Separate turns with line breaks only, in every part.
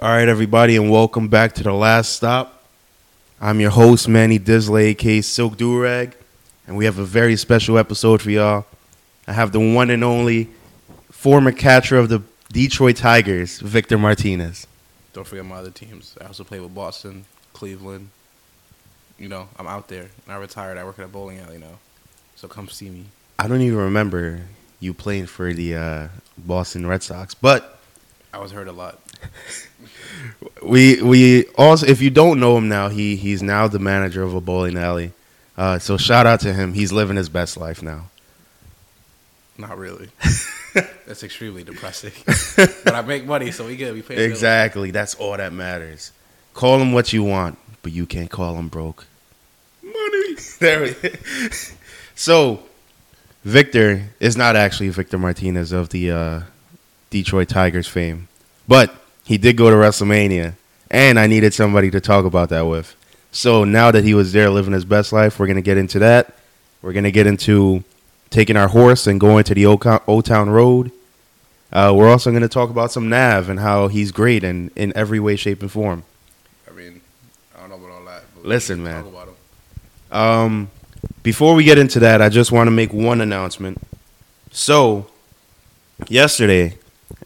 All right, everybody, and welcome back to the last stop. I'm your host, Manny Disley, aka Silk Durag, and we have a very special episode for y'all. I have the one and only former catcher of the Detroit Tigers, Victor Martinez.
Don't forget my other teams. I also play with Boston, Cleveland. You know, I'm out there. And I retired. I work at a bowling alley now. So come see me.
I don't even remember you playing for the uh, Boston Red Sox, but
I was hurt a lot.
we we also if you don't know him now, he he's now the manager of a bowling alley. Uh, so shout out to him. He's living his best life now.
Not really. That's extremely depressing. but I make money, so we good. We pay.
Exactly. That's all that matters. Call him what you want, but you can't call him broke. Money. There we So, Victor is not actually Victor Martinez of the uh, Detroit Tigers fame, but he did go to WrestleMania, and I needed somebody to talk about that with. So now that he was there living his best life, we're gonna get into that. We're gonna get into taking our horse and going to the Old, Town Road. Uh, we're also going to talk about some Nav and how he's great in, in every way, shape, and form.
I mean, I don't know about all that. But
Listen, man.
Talk about 'em.
Um, before we get into that, I just want to make one announcement. So, yesterday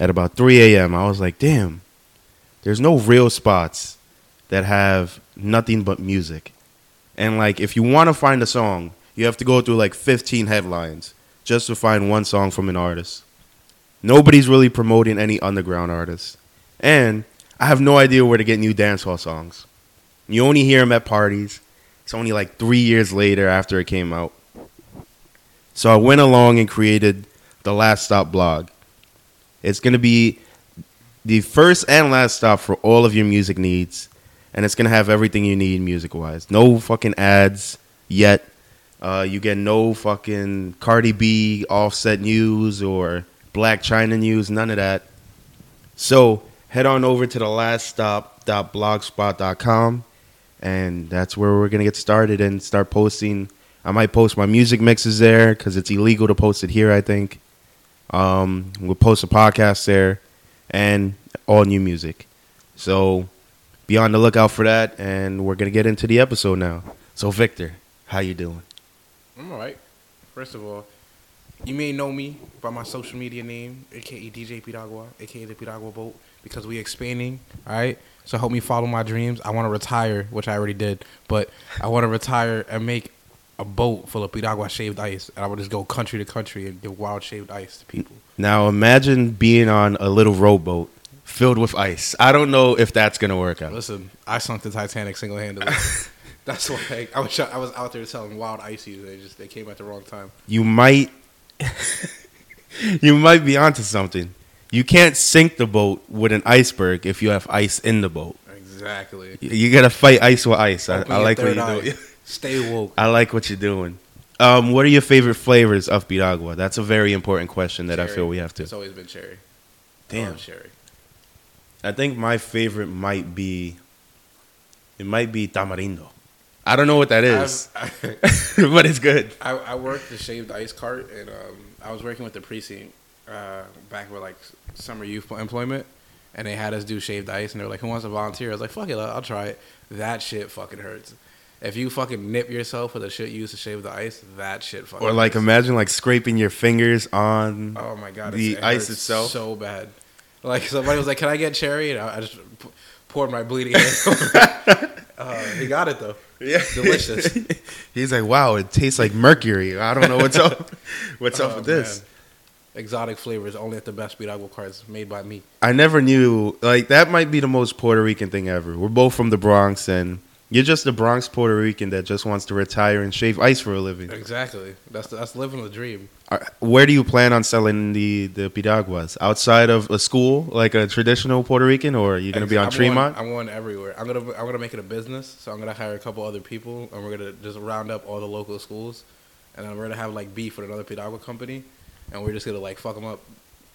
at about 3 a.m., I was like, damn, there's no real spots that have nothing but music. And, like, if you want to find a song, you have to go through like 15 headlines just to find one song from an artist. Nobody's really promoting any underground artists. And I have no idea where to get new dancehall songs. You only hear them at parties. It's only like three years later after it came out. So I went along and created the Last Stop blog. It's going to be the first and last stop for all of your music needs. And it's going to have everything you need music wise. No fucking ads yet. Uh, you get no fucking Cardi B offset news or Blac Chyna news, none of that. So head on over to the last stop.blogspot.com and that's where we're gonna get started and start posting. I might post my music mixes there because it's illegal to post it here. I think um, we'll post a podcast there and all new music. So be on the lookout for that, and we're gonna get into the episode now. So Victor, how you doing?
I'm all right. First of all, you may know me by my social media name, aka DJ Piragua, aka the Piragua Boat, because we expanding. All right. So help me follow my dreams. I want to retire, which I already did, but I want to retire and make a boat full of Piragua shaved ice, and I would just go country to country and give wild shaved ice to people.
Now imagine being on a little rowboat filled with ice. I don't know if that's gonna work out.
Listen, I sunk the Titanic single handedly. That's why I was I was out there selling wild ices. They just they came at the wrong time.
you might you might be onto something. You can't sink the boat with an iceberg if you have ice in the boat.
Exactly.
You- You gotta fight ice with ice. I, I like what
eye.
doing.
Stay woke.
I like what you're doing. Um, what are your favorite flavors of piragua? That's a very important question that I feel we have to.
It's always been cherry.
Damn.
love cherry.
I think my favorite might be it might be tamarindo. I don't know what that is,
I've-
but it's good.
I, I worked the shaved ice cart, and um, I was working with the precinct uh, back with like summer youth employment, and they had us do shaved ice, and they were like, "Who wants to volunteer?" I was like, "Fuck it, I'll try it." That shit fucking hurts. If you fucking nip yourself with the shit you use to shave the ice, that shit fucking.
Or like
hurts.
imagine like scraping your fingers on.
Oh my god,
the
it
ice itself?
so bad. Like somebody was like, "Can I get cherry?" And I, I just p- poured my bleeding uh, he got it though.
Yeah,
Delicious.
He's like, wow, it tastes like mercury. I don't know what's up. What's up
Oh,
with this?
Exotic flavors only at the best Piragua cards made by me.
I never knew. Like that might be the most Puerto Rican thing ever. We're both from the Bronx, and you're just a Bronx Puerto Rican that just wants to retire and shave ice for a living.
Exactly. That's that's living the dream.
Uh, where do you plan on selling the the piraguas? Outside of a school, like a traditional Puerto Rican, or are you gonna be on
I'm
Tremont?
Going, I'm going everywhere. I'm gonna I'm gonna make it a business. So I'm gonna hire a couple other people, and we're gonna just round up all the local schools, and then we're gonna have like beef with another Piragua company, and we're just gonna like fuck them up.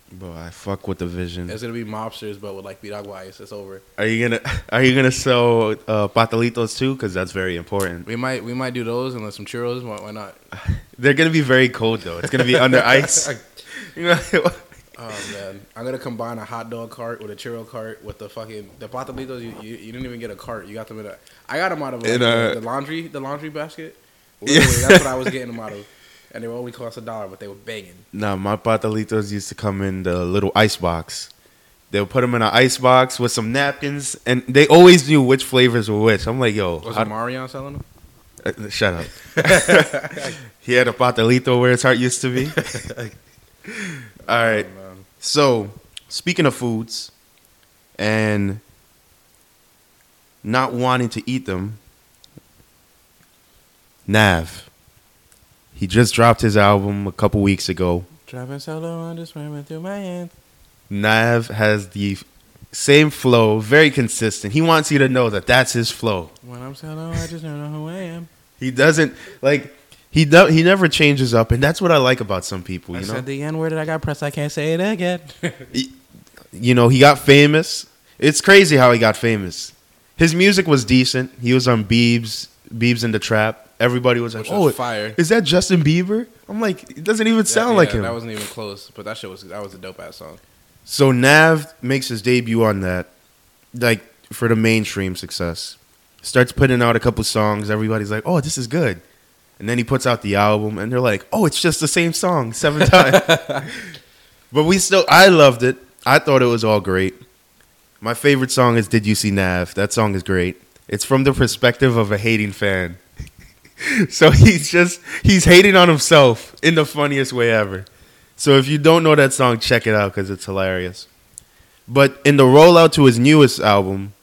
Bro, I fuck with the vision.
It's gonna be mobsters, but with like Piragua ice. It's over.
Are you gonna Are you gonna sell uh, patalitos too? Because that's very important.
We might we might do those and then some churros. Why, why not?
They're gonna be very cold though. It's gonna be under ice.
Oh man, I'm gonna combine a hot dog cart with a churro cart with the fucking the patalitos. You, you, you didn't even get a cart. You got them in a. I got them out of like,
a-
the, the laundry the laundry basket.
Yeah.
That's what I was getting them out of, and they were only cost a dollar, but they were banging.
Nah, my patalitos used to come in the little ice box. They would put them in an ice box with some napkins, and they always knew which flavors were which. I'm like, yo,
Was it Marion selling them?
uh, shut up. he had a patalito where his heart used to be. All right.
Oh.
So, speaking of foods and not wanting to eat them, Nav. He just dropped his album a couple weeks ago.
Driving solo, I'm just swimming through my hands.
Nav has the same flow, very consistent. He wants you to know that that's his flow.
When I'm solo, I just don't know who I am.
He doesn't like he do, he never changes up, and that's what I like about some people.
I
You know,
said the N word that I got pressed. I can't say it again.
you know, he got famous. It's crazy how he got famous. His music was decent. He was on Biebs, Biebs in the Trap. Everybody was like,
Which was
"Oh,
fire."
is that Justin Bieber?" I'm like, it doesn't even sound
Yeah,
like him.
That wasn't even close, but that shit was that was a dope ass song.
So Nav makes his debut on that, like for the mainstream success. Starts putting out a couple songs. Everybody's like, "Oh, this is good," and then he puts out the album, and they're like, "Oh, it's just the same song seven times." but we still, I loved it. I thought it was all great. My favorite song is "Did You See Nav?" That song is great. It's from the perspective of a hating fan. so he's just he's hating on himself in the funniest way ever. So if you don't know that song, check it out because it's hilarious. But in the rollout to his newest album,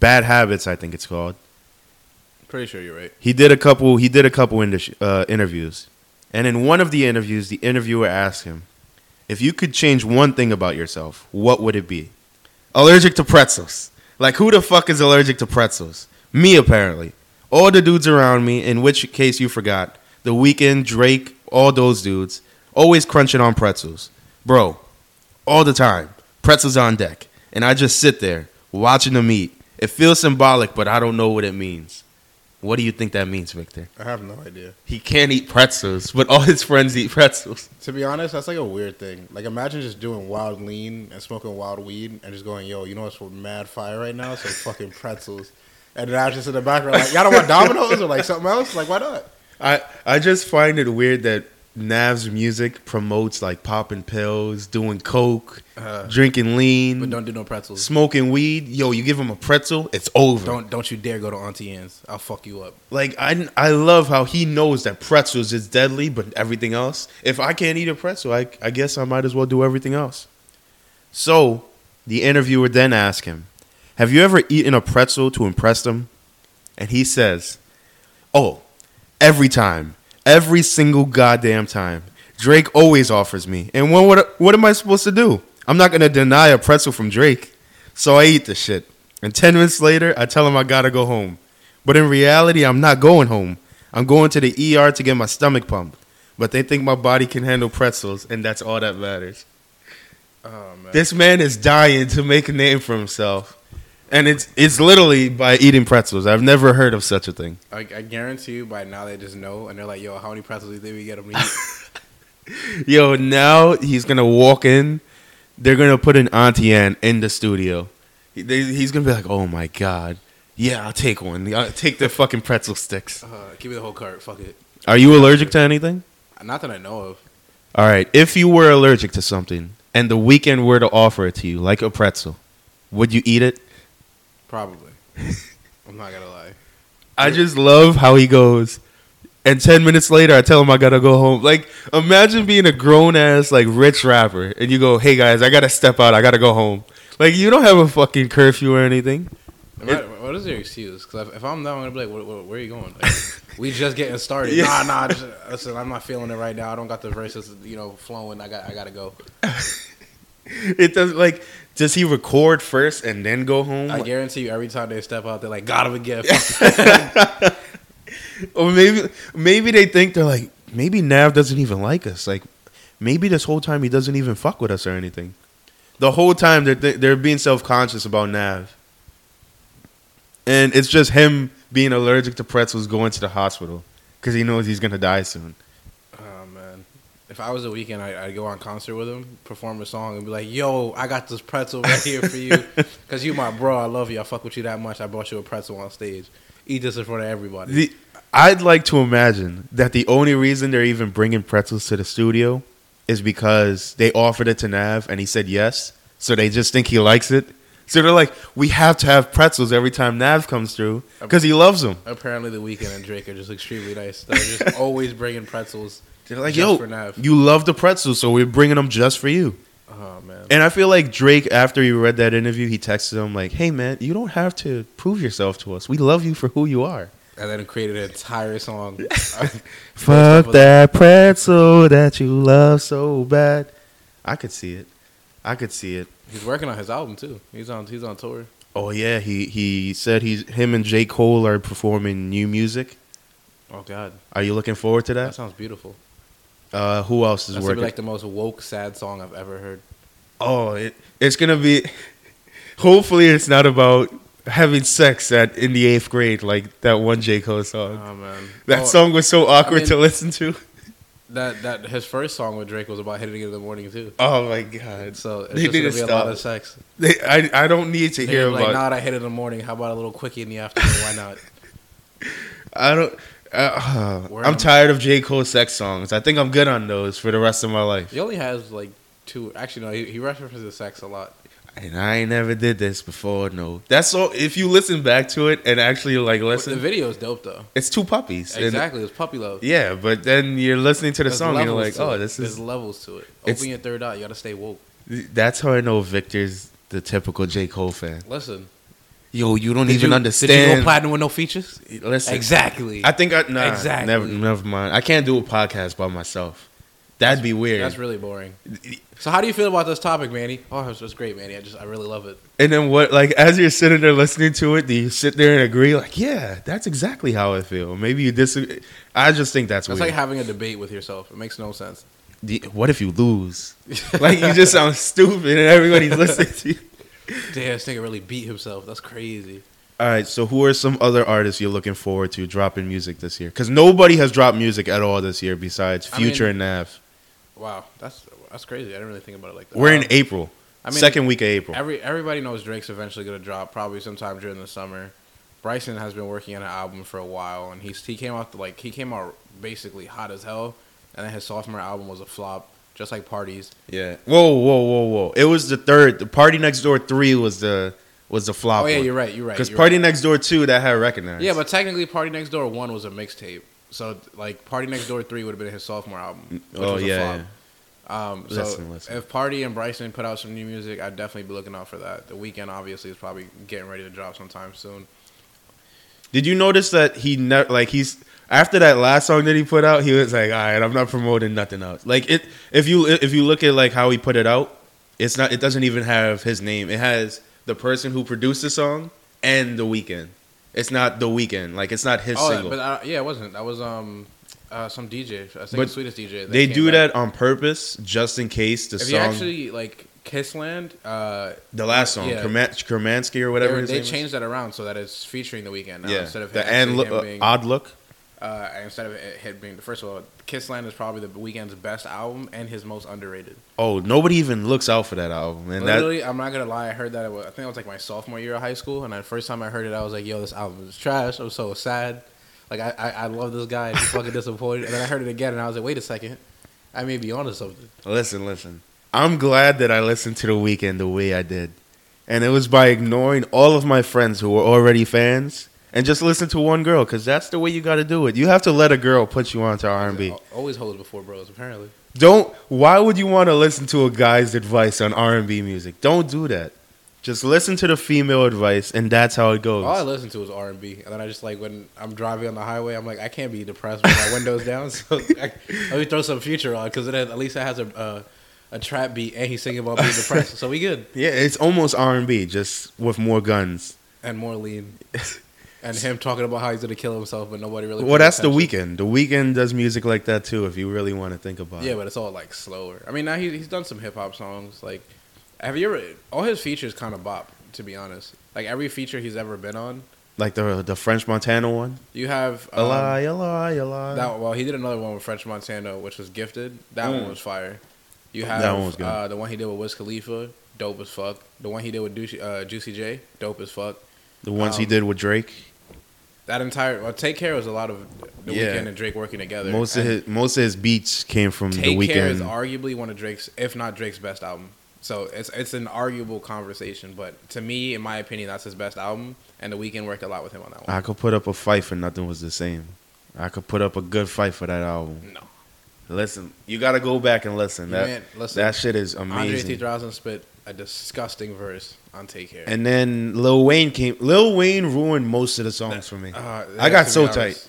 Bad Habits, I think it's called.
Pretty sure you're right.
He did a couple. He did a couple indus- uh, interviews, and in one of the interviews, the interviewer asked him, "If you could change one thing about yourself, what would it be?" Allergic to pretzels. Like who the fuck is allergic to pretzels? Me apparently. All the dudes around me. In which case you forgot, The Weeknd, Drake, all those dudes, always crunching on pretzels, bro. All the time, pretzels on deck, and I just sit there watching them eat. It feels symbolic, but I don't know what it means. What do you think that means, Victor?
I have no idea.
He can't eat pretzels, but all his friends eat pretzels.
To be honest, that's like a weird thing. Like imagine just doing wild lean and smoking wild weed and just going, yo, you know what's for mad fire right now? Some fucking pretzels. And then I was just in the background like, y'all don't want Domino's or like something else? Like why not?
I I just find it weird that Nav's music promotes like popping pills, doing coke,
Uh,
drinking lean,
but don't do no pretzels.
smoking weed. Yo, you give him a pretzel, it's over.
Don't don't you dare go to Auntie Anne's. I'll fuck you up.
Like I I love how he knows that pretzels is deadly, but everything else. If I can't eat a pretzel, I I guess I might as well do everything else. So the interviewer then asked him, "Have you ever eaten a pretzel to impress them?" And he says, "Oh, every time, every single goddamn time. Drake always offers me, and what what what am I supposed to do? I'm not gonna deny a pretzel from Drake, so I eat the shit. And ten minutes later, I tell him I gotta go home." But in reality, I'm not going home. I'm going to the ER to get my stomach pumped. But they think my body can handle pretzels, and that's all that matters.
Oh man.
This man is dying to make a name for himself. And it's it's literally by eating pretzels. I've never heard of such a thing.
I, I guarantee you by now they just know and they're like, yo, how many pretzels do you think we get them to eat?
Yo, now he's gonna walk in. They're gonna put an Auntie Anne in the studio. He- they- he's gonna be like, "Oh my god, yeah, I'll take one. I'll take the fucking pretzel sticks."
uh, give me the whole cart. Fuck it.
Are you allergic to anything?
Not that I know of.
All right. If you were allergic to something and the Weeknd were to offer it to you, like a pretzel, would you eat it?
Probably. I'm not gonna lie.
I just love how he goes. And ten minutes later, I tell him I gotta go home. Like, imagine being a grown ass like rich rapper, and you go, "Hey guys, I gotta step out. I gotta go home." Like, you don't have a fucking curfew or anything.
What- what is your excuse? Because if, if I'm them, I'm gonna be like, where, where, where are you going? Like, we just getting started.
Yeah.
Nah, nah. Just, listen, I'm not feeling it right now. I don't got the verses, you know, flowing. I got, I gotta go.
It does like. Does he record first and then go home?
I guarantee you, every time they step out, they're like, got him again.
Or maybe maybe they think they're like maybe Nav doesn't even like us. Like maybe this whole time he doesn't even fuck with us or anything. The whole time they're they're being self conscious about Nav, and it's just him being allergic to pretzels going to the hospital because he knows he's gonna die soon.
If I was a Weeknd, I, I'd go on concert with him, perform a song, and be like, "Yo, I got this pretzel right here for you, cause you my bro. I love you. I fuck with you that much. I brought you a pretzel on stage. Eat this in front of everybody."
The, I'd like to imagine that the only reason they're even bringing pretzels to the studio is because they offered it to Nav and he said yes. So they just think he likes it. So they're like, we have to have pretzels every time Nav comes through because he loves them.
Apparently, the Weeknd and Drake are just extremely nice. They're just always bringing pretzels.
They're like,
Just
yo, you love the pretzels, so we're bringing them just for you.
Oh man.
And I feel like Drake, after he read that interview, he texted him like, "Hey man, you don't have to prove yourself to us. We love you for who you are."
and then created an entire song.
Fuck that pretzel that you love so bad. I could see it. I could see it.
He's working on his album too. He's on. He's on tour.
Oh yeah, he he said he's him and J Cole are performing new music.
Oh God,
Are you looking forward to
that
that?
sounds beautiful.
Uh, who else is
That's
working?
be like the most woke, sad song I've ever heard.
oh, it, it's gonna be. Hopefully, it's not about having sex at in the eighth grade like that one J Cole song.
Oh man,
that
Oh,
song was so awkward
mean-
to listen to.
That that his first song with Drake was about hitting it in the morning too.
Oh my god!
So it's
They
just gonna
to
be a lot of sex.
They, I I don't need to hear
They're like,
about.
nah, I hit it in the morning. How about a little quickie in the afternoon? Why not?
I don't. Uh, I'm tired of J Cole sex songs. I think I'm good on those for the rest of my life.
He only has like two. Actually, no, he, he references sex a lot.
And I ain't never did this before. No, that's all. If you listen back to it and actually like listen, The
video is dope though.
it's two puppies.
Exactly, it's puppy love.
yeah, but then you're listening to the
There's
song and you're like, oh,
it.
this
There's
is.
levels to it. Open your third eye. You gotta stay woke.
That's how I know Victor's the typical J Cole fan.
Listen,
Yo, you don't
did
even
you,
understand.
Did you go platinum with no features?
Listen,
Exactly.
I think I nah,
Exactly.
Never, never mind. I can't do a podcast by myself. That'd be weird.
That's really boring. So how do you feel about this topic, Manny? Oh, it's just great, Manny. I just I really love it.
And then what? Like as you're sitting there listening to it, do you sit there and agree? Like, yeah, that's exactly how I feel. Maybe you disagree. I just think that's
It's
weird.
like having a debate with yourself. It makes no sense.
The- what if you lose? like you just sound stupid and everybody's listening to you.
Damn, this nigga really beat himself. That's crazy.
All right, so who are some other artists you're looking forward to dropping music this year? Because nobody has dropped music at all this year besides
I mean-
Future and Nav.
Wow, that's that's crazy. I didn't really think about it like that.
We're in
Um,
April,
I mean,
second week of April.
Every everybody knows Drake's eventually gonna drop, probably sometime during the summer. Bryson has been working on an album for a while, and he's he came out like he came out basically hot as hell, and then his sophomore album was a flop, just like Parties.
yeah. Whoa, whoa, whoa, whoa! It was the third. The Party Next Door three was the was the flop.
oh yeah,
one.
you're right. You're right.
Because Party
right.
Next Door 2 that had recognized.
Yeah, but technically, Party Next Door one was a mixtape. So like Party Next Door three would have been his sophomore album. Which
oh
was a
yeah.
Um, so
Listen, listen.
if Party and Bryson put out some new music, I'd definitely be looking out for that. The Weeknd obviously is probably getting ready to drop sometime soon.
Did you notice that he ne- like he's after that last song that he put out, he was like, "All right, I'm not promoting nothing else." Like it, if you if you look at like how he put it out, it's not. It doesn't even have his name. It has the person who produced the song and the Weeknd. It's not the Weeknd. Like it's not his
oh,
single.
but uh, yeah, it wasn't. That was um uh, some DJ. I think
But
the sweetest DJ.
they do that on purpose, just in case the
If
song,
you actually like Kissland, uh,
the last song,
yeah.
Kerman- Kermansky or whatever. his
they
name is.
that around so that it's featuring the Weeknd now
Yeah,
instead of
the
actually
and look,
him
uh, odd look.
Uh, instead of it hit being first of all, Kissland is probably the Weeknd's best album and his most underrated.
Oh, nobody even looks out for that album, and that
Literally, I'm not gonna lie. I heard that. It was, I think it was like my sophomore year of high school, and the first time I heard it, I was like, "Yo, this album is trash." I was so sad. Like I, I, I love this guy, and he's fucking disappointed. And then I heard it again, and I was like, "Wait a second, I may be onto something."
Listen, listen. I'm glad that I listened to the Weeknd the way I did. And it was by ignoring all of my friends who were already fans and just listen to one girl cuz that's the way you got to do it. You have to let a girl put you onto R&B.
Al- Always hoes before bros, apparently.
Don't why would you want to listen to a guy's advice on R&B music? Don't do that. Just listen to the female advice and that's how it goes.
All I listen to is R and B, and then I just like when I'm driving on the highway, I'm like, I can't be depressed with my windows down. So I, let me throw some Future on because at least it has a, a a trap beat, and he's singing about being depressed, so we good
yeah, it's almost R&B just with more guns.
and more lean. And him talking about how he's gonna kill himself, but nobody really.
Well, that's the Weeknd. The Weeknd does music like that too if you really want to think about
Yeah,
it.
Yeah, but it's all like slower. I mean, now he, he's done some hip hop songs. Like, have you ever? All his features kind of bop, to be honest. Like every feature he's ever been on
like the the French Montana one.
You have
A
um,
lie, a lie, a lie.
That well, he did another one with French Montana, which was gifted. That
Mm.
one was fire. You have
That one was good.
Uh, the one he did with Wiz Khalifa, dope as fuck. The one he did with Juicy, uh, Juicy J, dope as fuck.
the ones he
um,
did with Drake.
That entire well, Take Care was a lot of the
Yeah.
Weeknd and Drake working together.
Most of his most of his beats came from the Weeknd.
Take Care is arguably one of Drake's, if not Drake's best album. So it's it's an arguable conversation, but to me, in my opinion, that's his best album. And the Weeknd worked a lot with him on that one.
I could put up a fight for nothing was the same. I could put up a good fight for that album.
no,
Listen, you gotta go back and listen. That
Man, listen,
that shit is amazing.
Andre
amazing.
3000 spit a disgusting verse on Take Care.
And then Lil Wayne came. Lil Wayne ruined most of the songs for me.
Uh,
I got so tight.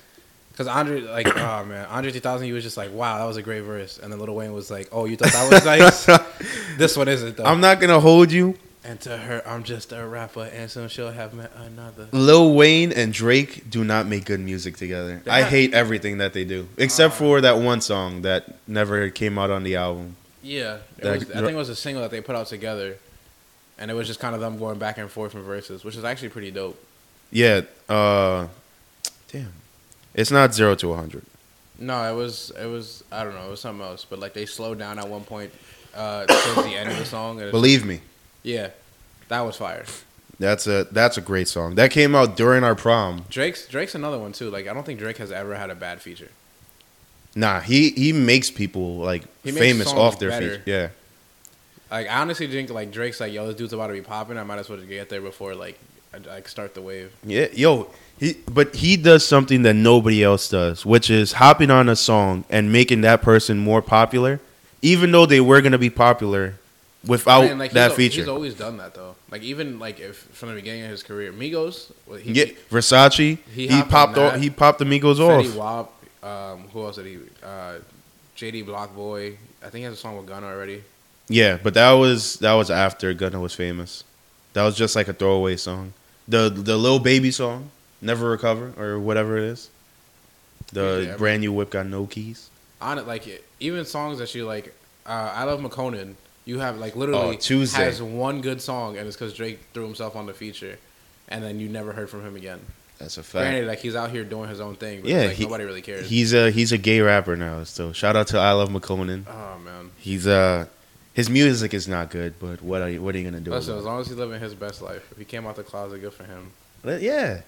Cause Andre, like, oh man, Andre 3000, he was just like, wow, that was a great verse, and then Lil Wayne was like, oh, you thought that was nice? this one isn't though.
I'm not gonna hold you.
and to her, I'm just a rapper, and soon she'll have met another.
Lil Wayne and Drake do not make good music together.
They're
I
not-
hate everything that they do, except
Uh.
for that one song that never came out on the album.
Yeah, it was, I think it was a single that they put out together, and it was just kind of them going back and forth from verses, which is actually pretty dope.
Yeah. Uh, damn. It's not zero to hundred.
No, it was it was I don't know, it was something else, but like they slowed down at one point uh, towards the end of the song.
Believe me,
yeah, that was fire.
that's a that's a great song. That came out during our prom.
Drake's Drake's another one too. Like I don't think Drake has ever had a bad feature.
Nah, he he makes people like
makes
famous
songs
off their
better.
feet. Yeah.
Like I honestly think like Drake's like, yo, this dude's about to be popping. I might as well just get there before like I, I start the wave.
Yeah, yo, he but he does something that nobody else does, which is hopping on a song and making that person more popular, even though they were gonna be popular without
Man, like,
that
he's,
feature.
He's always done that though. Like even like if from the beginning of his career, Migos, he,
yeah, Versace,
he
he, popped off, he popped Amigos
Fetty
off.
Wap, um, who else did he? Uh, JD Blockboy. I think he has a song with Gunna already.
Yeah, but that was that was after Gunna was famous. That was just like a throwaway song. The the Lil Baby song, Never Recover or whatever it is. The
Yeah,
brand new whip got no keys.
On it, like even songs that you like. Uh, iLoveMakonnen. You have like literally
Oh, Tuesday.
has one good song, and it's because Drake threw himself on the feature, and then you never heard from him again.
That's a fact.
Granted, like he's out here doing his own thing, but
Yeah,
like
he-
nobody really cares.
He's a he's a gay rapper now. So shout out to iLoveMakonnen.
oh man,
He's uh his music is not good, but what are you what are you gonna do?
listen, as long as he's living his best life, if he came out the closet, good for him.
Yeah,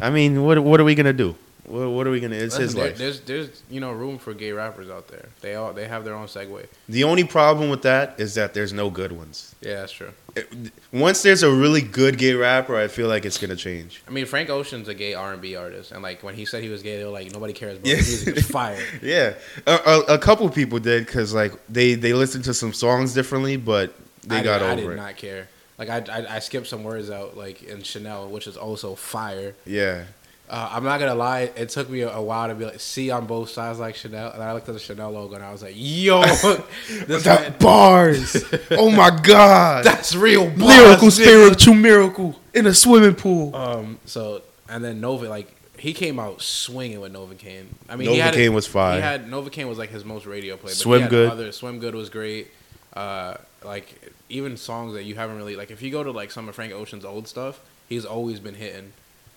I mean, what what are we gonna do? What, what are we gonna? It's
Listen,
his
there-
life.
There's there's you know room for gay rappers out there. They all they have their own segue.
The only problem with that is that there's no good ones.
Yeah, that's true.
It- once there's a really good gay rapper, I feel like it's gonna change.
I mean, Frank Ocean's a gay R and B artist, and like when he said he was gay, they were like, nobody cares, bro.
Yeah.
Music is fire.
Yeah, a, a, a couple people did because like they they listened to some songs differently, but they
I
got
did,
over it.
I did
it.
not care. Like I, I I skipped some words out, like in Chanel, which is also fire.
Yeah,
Uh, I'm not gonna lie, it took me a, a while to be like, see on both sides like Chanel, and I looked at the Chanel logo and I was like, yo, this
that bars. oh my god,
that's real bars,
lyrical spiritual miracle in a swimming pool.
Um, so and then Nova, like he came out swinging with Novacane. I mean, he had
Novacane was fire.
He had Novacane was like his most radio play. But
Swim Good.
Other, Swim Good was great. Uh, like even songs that you haven't really like. If you go to like some of Frank Ocean's old stuff, he's always been hitting.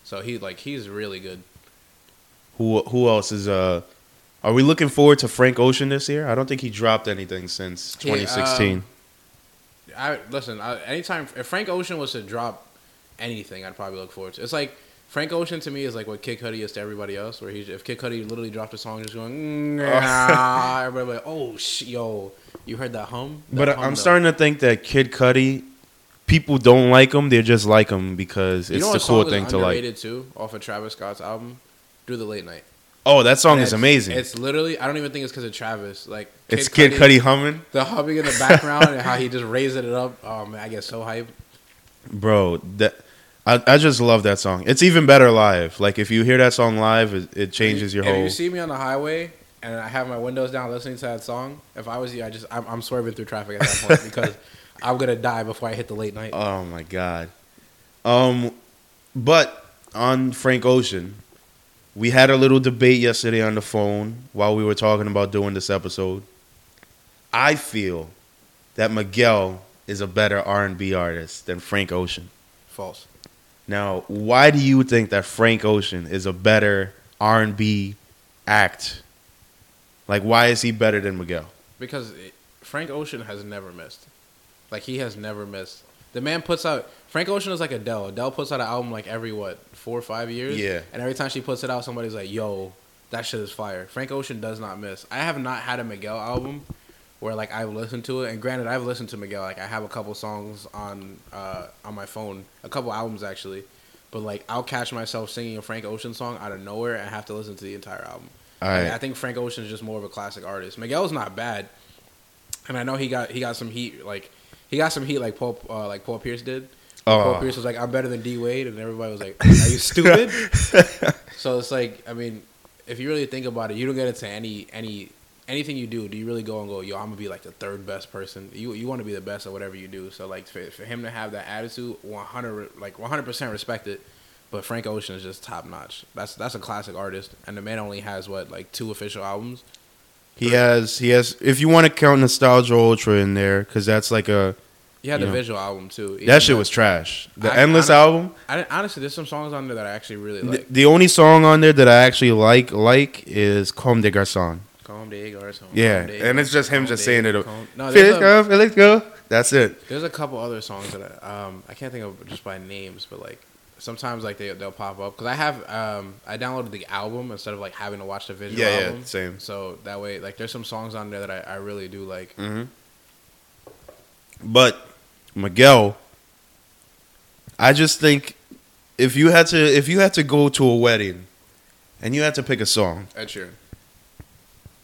So he like he's really good.
Who who else is uh? Are we looking forward to Frank Ocean this year? I don't think he dropped anything since
Yeah,
2016.
um, I listen. I, anytime if Frank Ocean was to drop anything, I'd probably look forward to. It's like Frank Ocean to me is like what Kid Cudi is to everybody else. Where he, if Kid Cudi literally dropped a song, just going, "Nah," everybody like, oh sh- yo, you heard that hum? That
but
hum,
I'm
though.
starting to think that Kid Cudi, people don't like them, They just like them because
You
it's
know
the cool thing to like.
too, off of Travis Scott's album, "Through the Late Night."
Oh, that song
And
is
it's-
amazing.
It's literally. I don't even think it's because of Travis. Like
It's Kid Cudi humming,
the humming in the background and how he just raised it up. Oh man, I get so hyped.
bro. That I, I just love that song. It's even better live. Like if you hear that song live, it, it changes your
if
whole.
you see me on the highway and I have my windows down listening to that song, if I was you, I just I'm, I'm swerving through traffic at that point because I'm gonna die before I hit the late night.
Oh my god. Um, but on Frank Ocean, we had a little debate yesterday on the phone while we were talking about doing this episode. I feel that Miguel is a better R and B artist than Frank Ocean.
False.
Now, why do you think that Frank Ocean is a better R and B act? Like, why is he better than Miguel?
because it, Frank Ocean has never missed. Like he has never missed. The man puts out Frank Ocean is like Adele. Adele puts out an album like every what four or five years.
Yeah.
And every time she puts it out, somebody's like, "Yo, that shit is fire." Frank Ocean does not miss. I have not had a Miguel album where like I've listened to it. And granted, I've listened to Miguel. Like I have a couple songs on uh, on my phone, a couple albums actually. But like I'll catch myself singing a Frank Ocean song out of nowhere and have to listen to the entire album.
Right.
I think Frank Ocean is just more of a classic artist. Miguel's not bad, and I know he got he got some heat. Like he got some heat, like Paul uh, like Paul Pierce did.
Oh.
Paul Pierce was like, "I'm better than D Wade," and everybody was like, "Are you stupid?" so it's like, I mean, if you really think about it, you don't get into any any anything you do. Do you really go and go, "Yo, I'm gonna be like the third best person"? You you want to be the best at whatever you do. So like for, for him to have that attitude, 100 like 100 percent respect it. But Frank Ocean is just top notch. That's that's a classic artist, and the man only has what like two official albums.
He has he has. If you want to count Nostalgia Ultra in there, because that's like a
He had the
know.
visual album too.
That shit was trash. The
I-
Endless
I-
album.
I honestly, there's some songs on there that I actually really like.
the only song on there that I actually like like is Comme des Garçons.
Comme des Garçons.
Yeah,
des
and it's just him just saying it.
Comme- No, there's
Felix
a,
go, Felix go. That's it.
there's a couple other songs that I, um I can't think of just by names, but like sometimes like they they'll pop up because I have um I downloaded the album instead of like having to watch the visual
Yeah, yeah, same.
So that way, like there's some songs on there that I, I really do like.
hmm But Miguel, I just think if you had to if you had to go to a wedding and you had to pick a song,
Ed Sheeran.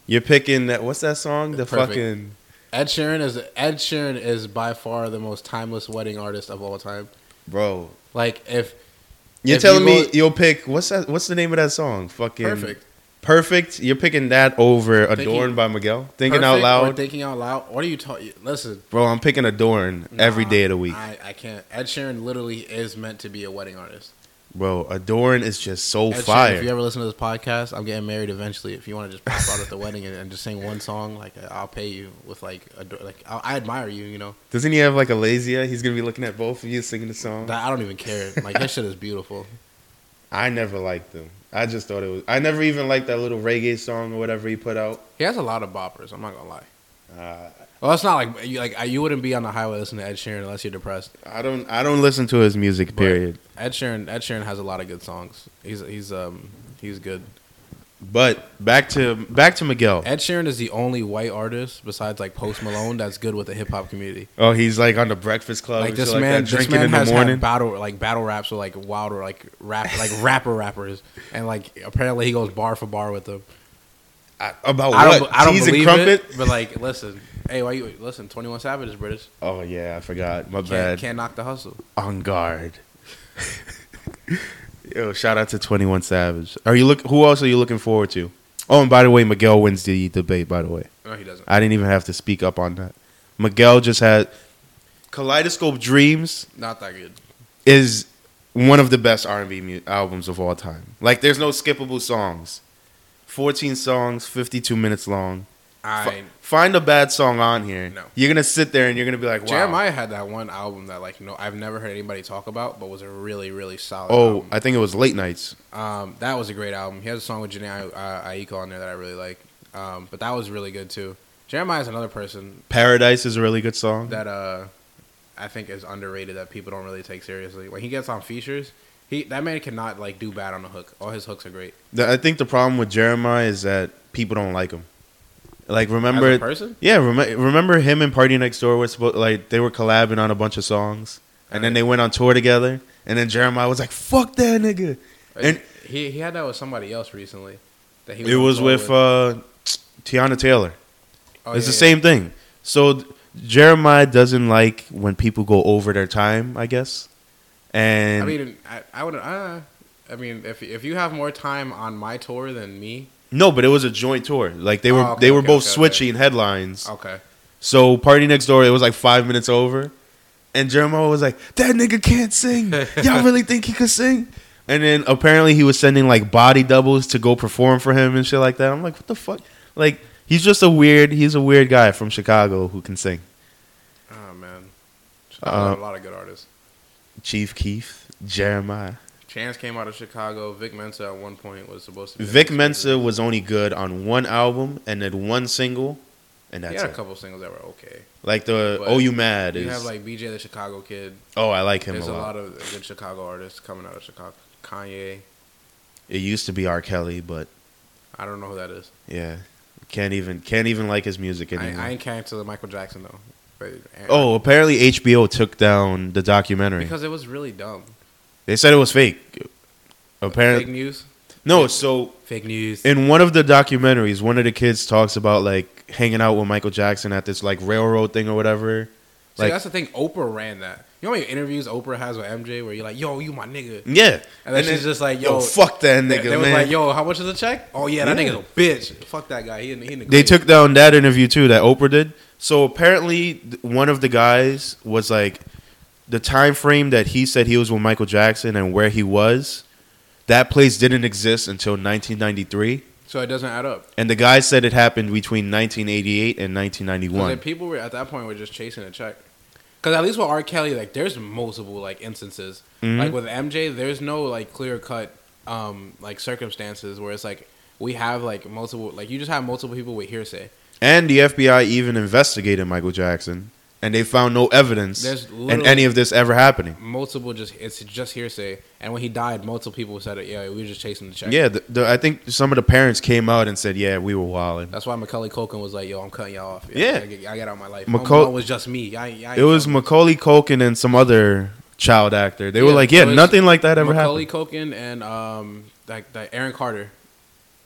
you're picking that. What's that song? The
Perfect.
fucking
Ed Sheeran is Ed Sheeran is by far the most timeless wedding artist of all time.
bro.
Like if
You're
If
telling
you
me
go-
you'll pick what's that? What's the name of that song? Fucking
perfect.
Perfect. You're picking that over
Thinking-
Adorn by Miguel. Thinking out loud,
thinking out loud. What are you talking? Listen,
bro. I'm picking Adorn every
Nah,
day of the week,
I, I can't. Ed Sheeran literally is meant to be a wedding artist.
Bro. Adorn is just so
Ed
fire.
if you ever listen to this podcast, I'm getting married eventually. If you want to just pop out at the wedding and, and just sing one song, like I'll pay you with like a, like I, I admire you. You know,
Doesn't he have like a lazy eye? He's gonna be looking at both of you singing the song.
I don't even care. Like his shit is beautiful.
I never liked them. I just thought it was. I never even liked that little reggae song or whatever he put out.
He has a lot of boppers. I'm not gonna lie.
Uh,
Well, it's not like you like you wouldn't be on the highway listening to Ed Sheeran unless you're depressed.
I don't. I don't listen to his music.
But-
Period.
Ed Sheeran, Ed Sheeran has a lot of good songs. He's he's um he's good.
But back to back to Miguel.
Ed Sheeran is the only white artist besides like Post Malone that's good with the hip hop community.
Oh, he's like on the Breakfast Club.
like this man,
like
this
drinking
man
in the
has
morning.
had battle like battle raps with like wilder like rap like rapper rappers, and like apparently he goes bar for bar with them.
I- about
I
what?
don't, I don't
Teas
believe
crumpet.
it, but like listen, hey, why you listen? Twenty One Savage is British.
Oh yeah, I forgot. My
Can't,
bad.
can't knock the hustle.
On guard. Yo, shout out to Twenty One Savage. Are you look? Who else are you looking forward to? Oh, and by the way, Miguel wins the debate. By the way,
No, he doesn't.
I didn't even have to speak up on that. Miguel just had Kaleidoscope Dreams
Not that good.
is one of the best R and B mu- albums of all time. Like, there's no skippable songs. Fourteen songs, fifty-two minutes long.
I
find a bad song on here.
No.
You're gonna sit there and you're gonna be like, wow.
Jeremih had that one album that like no, I've never heard anybody talk about, but was a really really solid.
Oh,
album.
I think it was Late Nights.
Um, that was a great album. He has a song with Jhené uh, Aiko on there that I really like. Um, but that was really good too. Jeremih is another person
Paradise is a really good song.
that uh, I think is underrated that people don't really take seriously. When he gets on features, he that man cannot like do bad on the hook. All his hooks are great.
I think the problem with Jeremih is that people don't like him. Like remember,
person,
yeah, rem- remember him and Party Next Door were supposed like they were collabing on a bunch of songs, and then they went on tour together, and then Jeremih was like, "Fuck that nigga," and
he he had that with somebody else recently. That he
it was
tour
with uh, Teyana Taylor.
Oh,
it's
yeah,
the
yeah.
same thing. So Jeremih doesn't like when people go over their time, I guess, and
I mean, I, I would. Uh, I mean, if if you have more time on my tour than me,
no, but it was a joint tour. Like they were
Oh, okay,
they were
okay,
both
okay, okay.
switching headlines.
okay.
So Party Next Door, it was like five minutes over, and Jeremih was like, "That nigga can't sing. Y'all really think he could sing?" And then apparently he was sending like body doubles to go perform for him and shit like that. I'm like, what the fuck? Like he's just a weird. He's a weird guy from Chicago who can sing.
Oh man,
Uh,
a lot of good artists.
Chief Keef, Jeremih.
Chance came out of Chicago. Vic Mensa at one point was supposed to. be
Vic Mensa was only good on one album and then one single, and
He
that's
had a
it.
couple singles that were okay.
Like the
But
"Oh You Mad"
You
is.
have like BJ the Chicago Kid.
oh, I like him
There's
a
a
lot.
lot of good Chicago artists coming out of Chicago. Kanye.
It used to be R. Kelly, but
I don't know who that is.
yeah, can't even can't even like his music
I,
anymore.
I ain't canceled Michael Jackson though. But,
oh, apparently HBO took down the documentary.
because it was really dumb.
They said it was fake. Apparently,
Fake news.
no. So
Fake news.
in one of the documentaries, one of the kids talks about like hanging out with Michael Jackson at this like railroad thing or whatever.
See,
like-
that's the thing. Oprah ran that. You know how many interviews Oprah has with MJ where you're like, "Yo, you my nigga,"
Yeah,
and then she's just like, "Yo,
yo, fuck that nigga,
they
man.
was like, "Yo, how much is the check?" Oh yeah, that
Yeah.
nigga's a bitch. Fuck that guy. He he the
they took down that interview too that Oprah did. So apparently, one of the guys was like the time frame that he said he was with Michael Jackson and where he was. That place didn't exist until 1993,
so it doesn't add up.
and the guy said it happened between 1988 and 1991.
Because people were at that point were just chasing a check. Because at least with R. Kelly, like there's multiple like instances.
Mhm.
Like with MJ, there's no like clear cut um like circumstances where it's like we have like multiple like you just have multiple people with hearsay.
And the FBI even investigated Michael Jackson, and they found no evidence in any of this ever happening.
Multiple just it's just hearsay. And when he died, multiple people said it. Yeah, we were just chasing the check.
Yeah, the, the, I think some of the parents came out and said, "Yeah, we were wilding."
That's why Macaulay Culkin was like, "Yo, I'm cutting y'all off.
Yeah.
I, get, I get out of my life.
Macau-
Macau- was just me. I, I
It was Macaulay Culkin and some other child actor. They were like, "Yeah, nothing like that ever
Macaulay
happened."
Culkin and um like that Aaron Carter.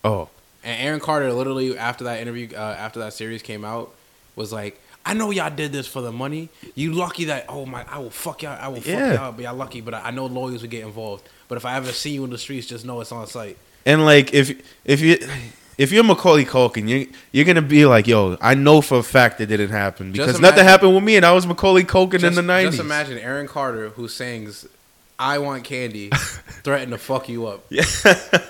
Oh,
And Aaron Carter literally after that interview, uh, after that series came out, was like, "I know y'all did this for the money. You lucky that oh my, I will fuck y'all. I will
Yeah.
fuck y'all. But y'all lucky. But I, I know lawyers would get involved. But if I ever see you in the streets, just know it's on site.
and like if if you if you're Macaulay Culkin, you you're gonna be like, "Yo, I know for a fact it didn't happen because
Just
nothing happened with me, and I was Macaulay Culkin in the '90s."
just imagine Aaron Carter who sings, "I Want Candy," threaten to fuck you up.
Yeah.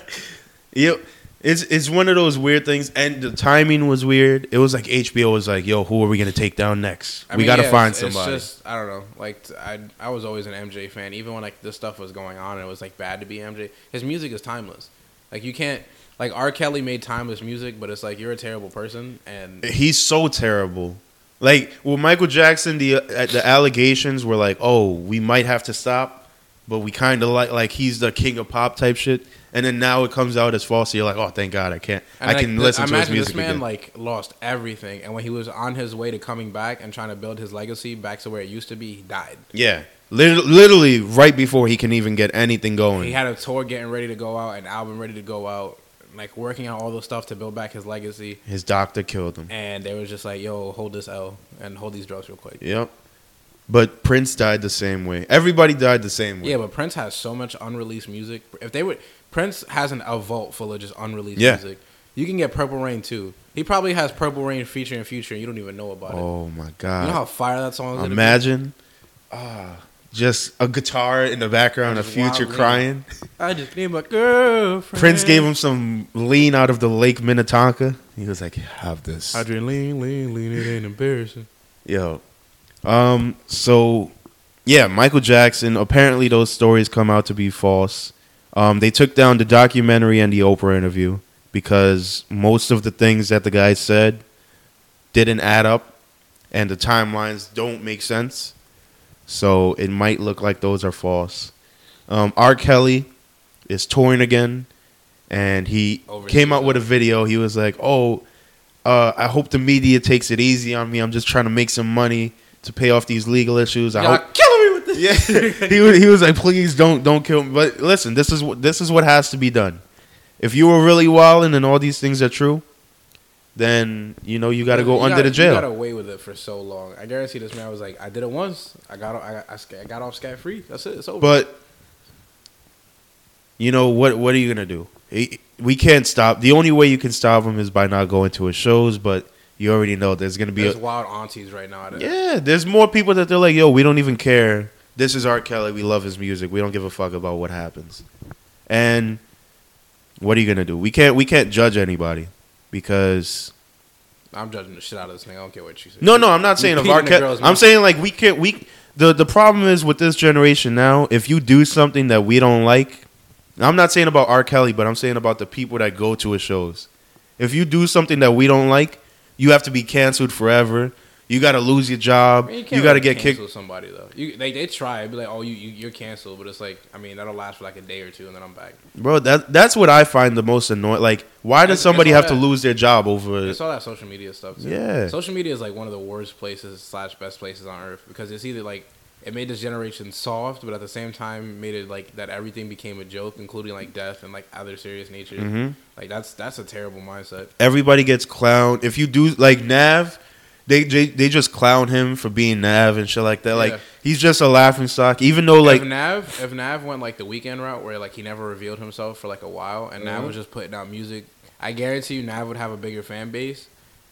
Yo, it's it's one of those weird things, and the timing was weird. It was like HBO was like, "Yo, who are we gonna take down next?
I
we
mean,
gotta
yeah,
find
it's- it's
somebody."
just I don't know. Like I I was always an MJ fan, even when like this stuff was going on. and It was like bad to be MJ. His music is timeless. Like you can't like R. Kelly made timeless music, but it's like you're a terrible person, and
He's so terrible. Like with Michael Jackson, the uh, the allegations were like, "Oh, we might have to stop," but we kind of like like he's the king of pop type shit. And then now it comes out as false. So you're like, "Oh, thank God, I can't.
and,
I
like,
can listen to his
imagine
music
this man
again."
like lost everything, and when he was on his way to coming back and trying to build his legacy back to where it used to be, he died.
yeah, Lit- literally right before he can even get anything going.
He had a tour getting ready to go out, an album ready to go out, like working on all those stuff to build back his legacy.
his doctor killed him.
And they was just like, "Yo, hold this L and hold these drugs real quick."
Yep. But Prince died the same way. Everybody died the same way.
Yeah, but Prince has so much unreleased music. If they would, Prince has an a vault full of just unreleased
Yeah.
music. You can get Purple Rain too. He probably has Purple Rain featuring Future, and you don't even know about it.
Oh my god!
You know how fire that song is.
Imagine ah just a guitar in the background, a future crying.
I just need my girlfriend.
Prince gave him some lean out of the Lake Minnetonka. He was like, "Have this."
I drink lean, lean, lean. It ain't embarrassing.
Yo. Um so yeah, Michael Jackson, apparently those stories come out to be false. Um they took down the documentary and the Oprah interview because most of the things that the guy said didn't add up and the timelines don't make sense. So it might look like those are false. Um R. Kelly is touring again and he
Overseas,
came out with a video. He was like, "Oh, uh, I hope the media takes it easy on me. I'm just trying to make some money to pay off these legal issues. I
Y'all
hope."
Killing me with this.
Yeah, he was, he was like, "Please don't don't kill me." But listen, this is what this is what has to be done. If you were really wilding and all these things are true, then you know you got to go
You
under
got-
the jail.
You got away with it for so long. I guarantee this man was like, I did it once. I got I, I, I got off scot free. That's it. It's over.
But you know what? What are you gonna do? He- We can't stop. The only way you can stop him is by not going to his shows. But you already know there's gonna be.
there's
A,
wild aunties right now. That,
yeah, there's more people that they're like, yo, we don't even care. This is R. Kelly. We love his music. We don't give a fuck about what happens. And what are you gonna do? We can't. We can't judge anybody because
I'm judging the shit out of this thing. I don't care what you say.
no, no. I'm not saying of R. Kelly. I'm saying like we can't. We the the problem is with this generation now. If you do something that we don't like, I'm not saying about R. Kelly, but I'm saying about the people that go to his shows. If you do something that we don't like, you have to be canceled forever. You got to lose your job.
I mean,
You,
can't
got to
really
get kicked.
Somebody though, you, they they try be like, oh, you, you you're canceled, but it's like, I mean, that'll last for like a day or two, and then I'm back.
Bro, that that's what I find the most annoying. Like, why does
It's-
somebody
it's
have to lose their job over?
It's all that social media stuff. Too.
Yeah.
social media is like one of the worst places slash best places on earth because it's either like it made this generation soft, but at the same time made it like that everything became a joke, including like death and like other serious nature.
Mhm.
Like that's that's a terrible mindset.
Everybody gets clowned. If you do like Nav, they they, they just clown him for being Nav and shit like that. Like
Yeah.
he's just a laughing stock. Even though like
if Nav if Nav went like the Weeknd route where like he never revealed himself for like a while and Nav
Mhm.
was just putting out music, I guarantee you Nav would have a bigger fan base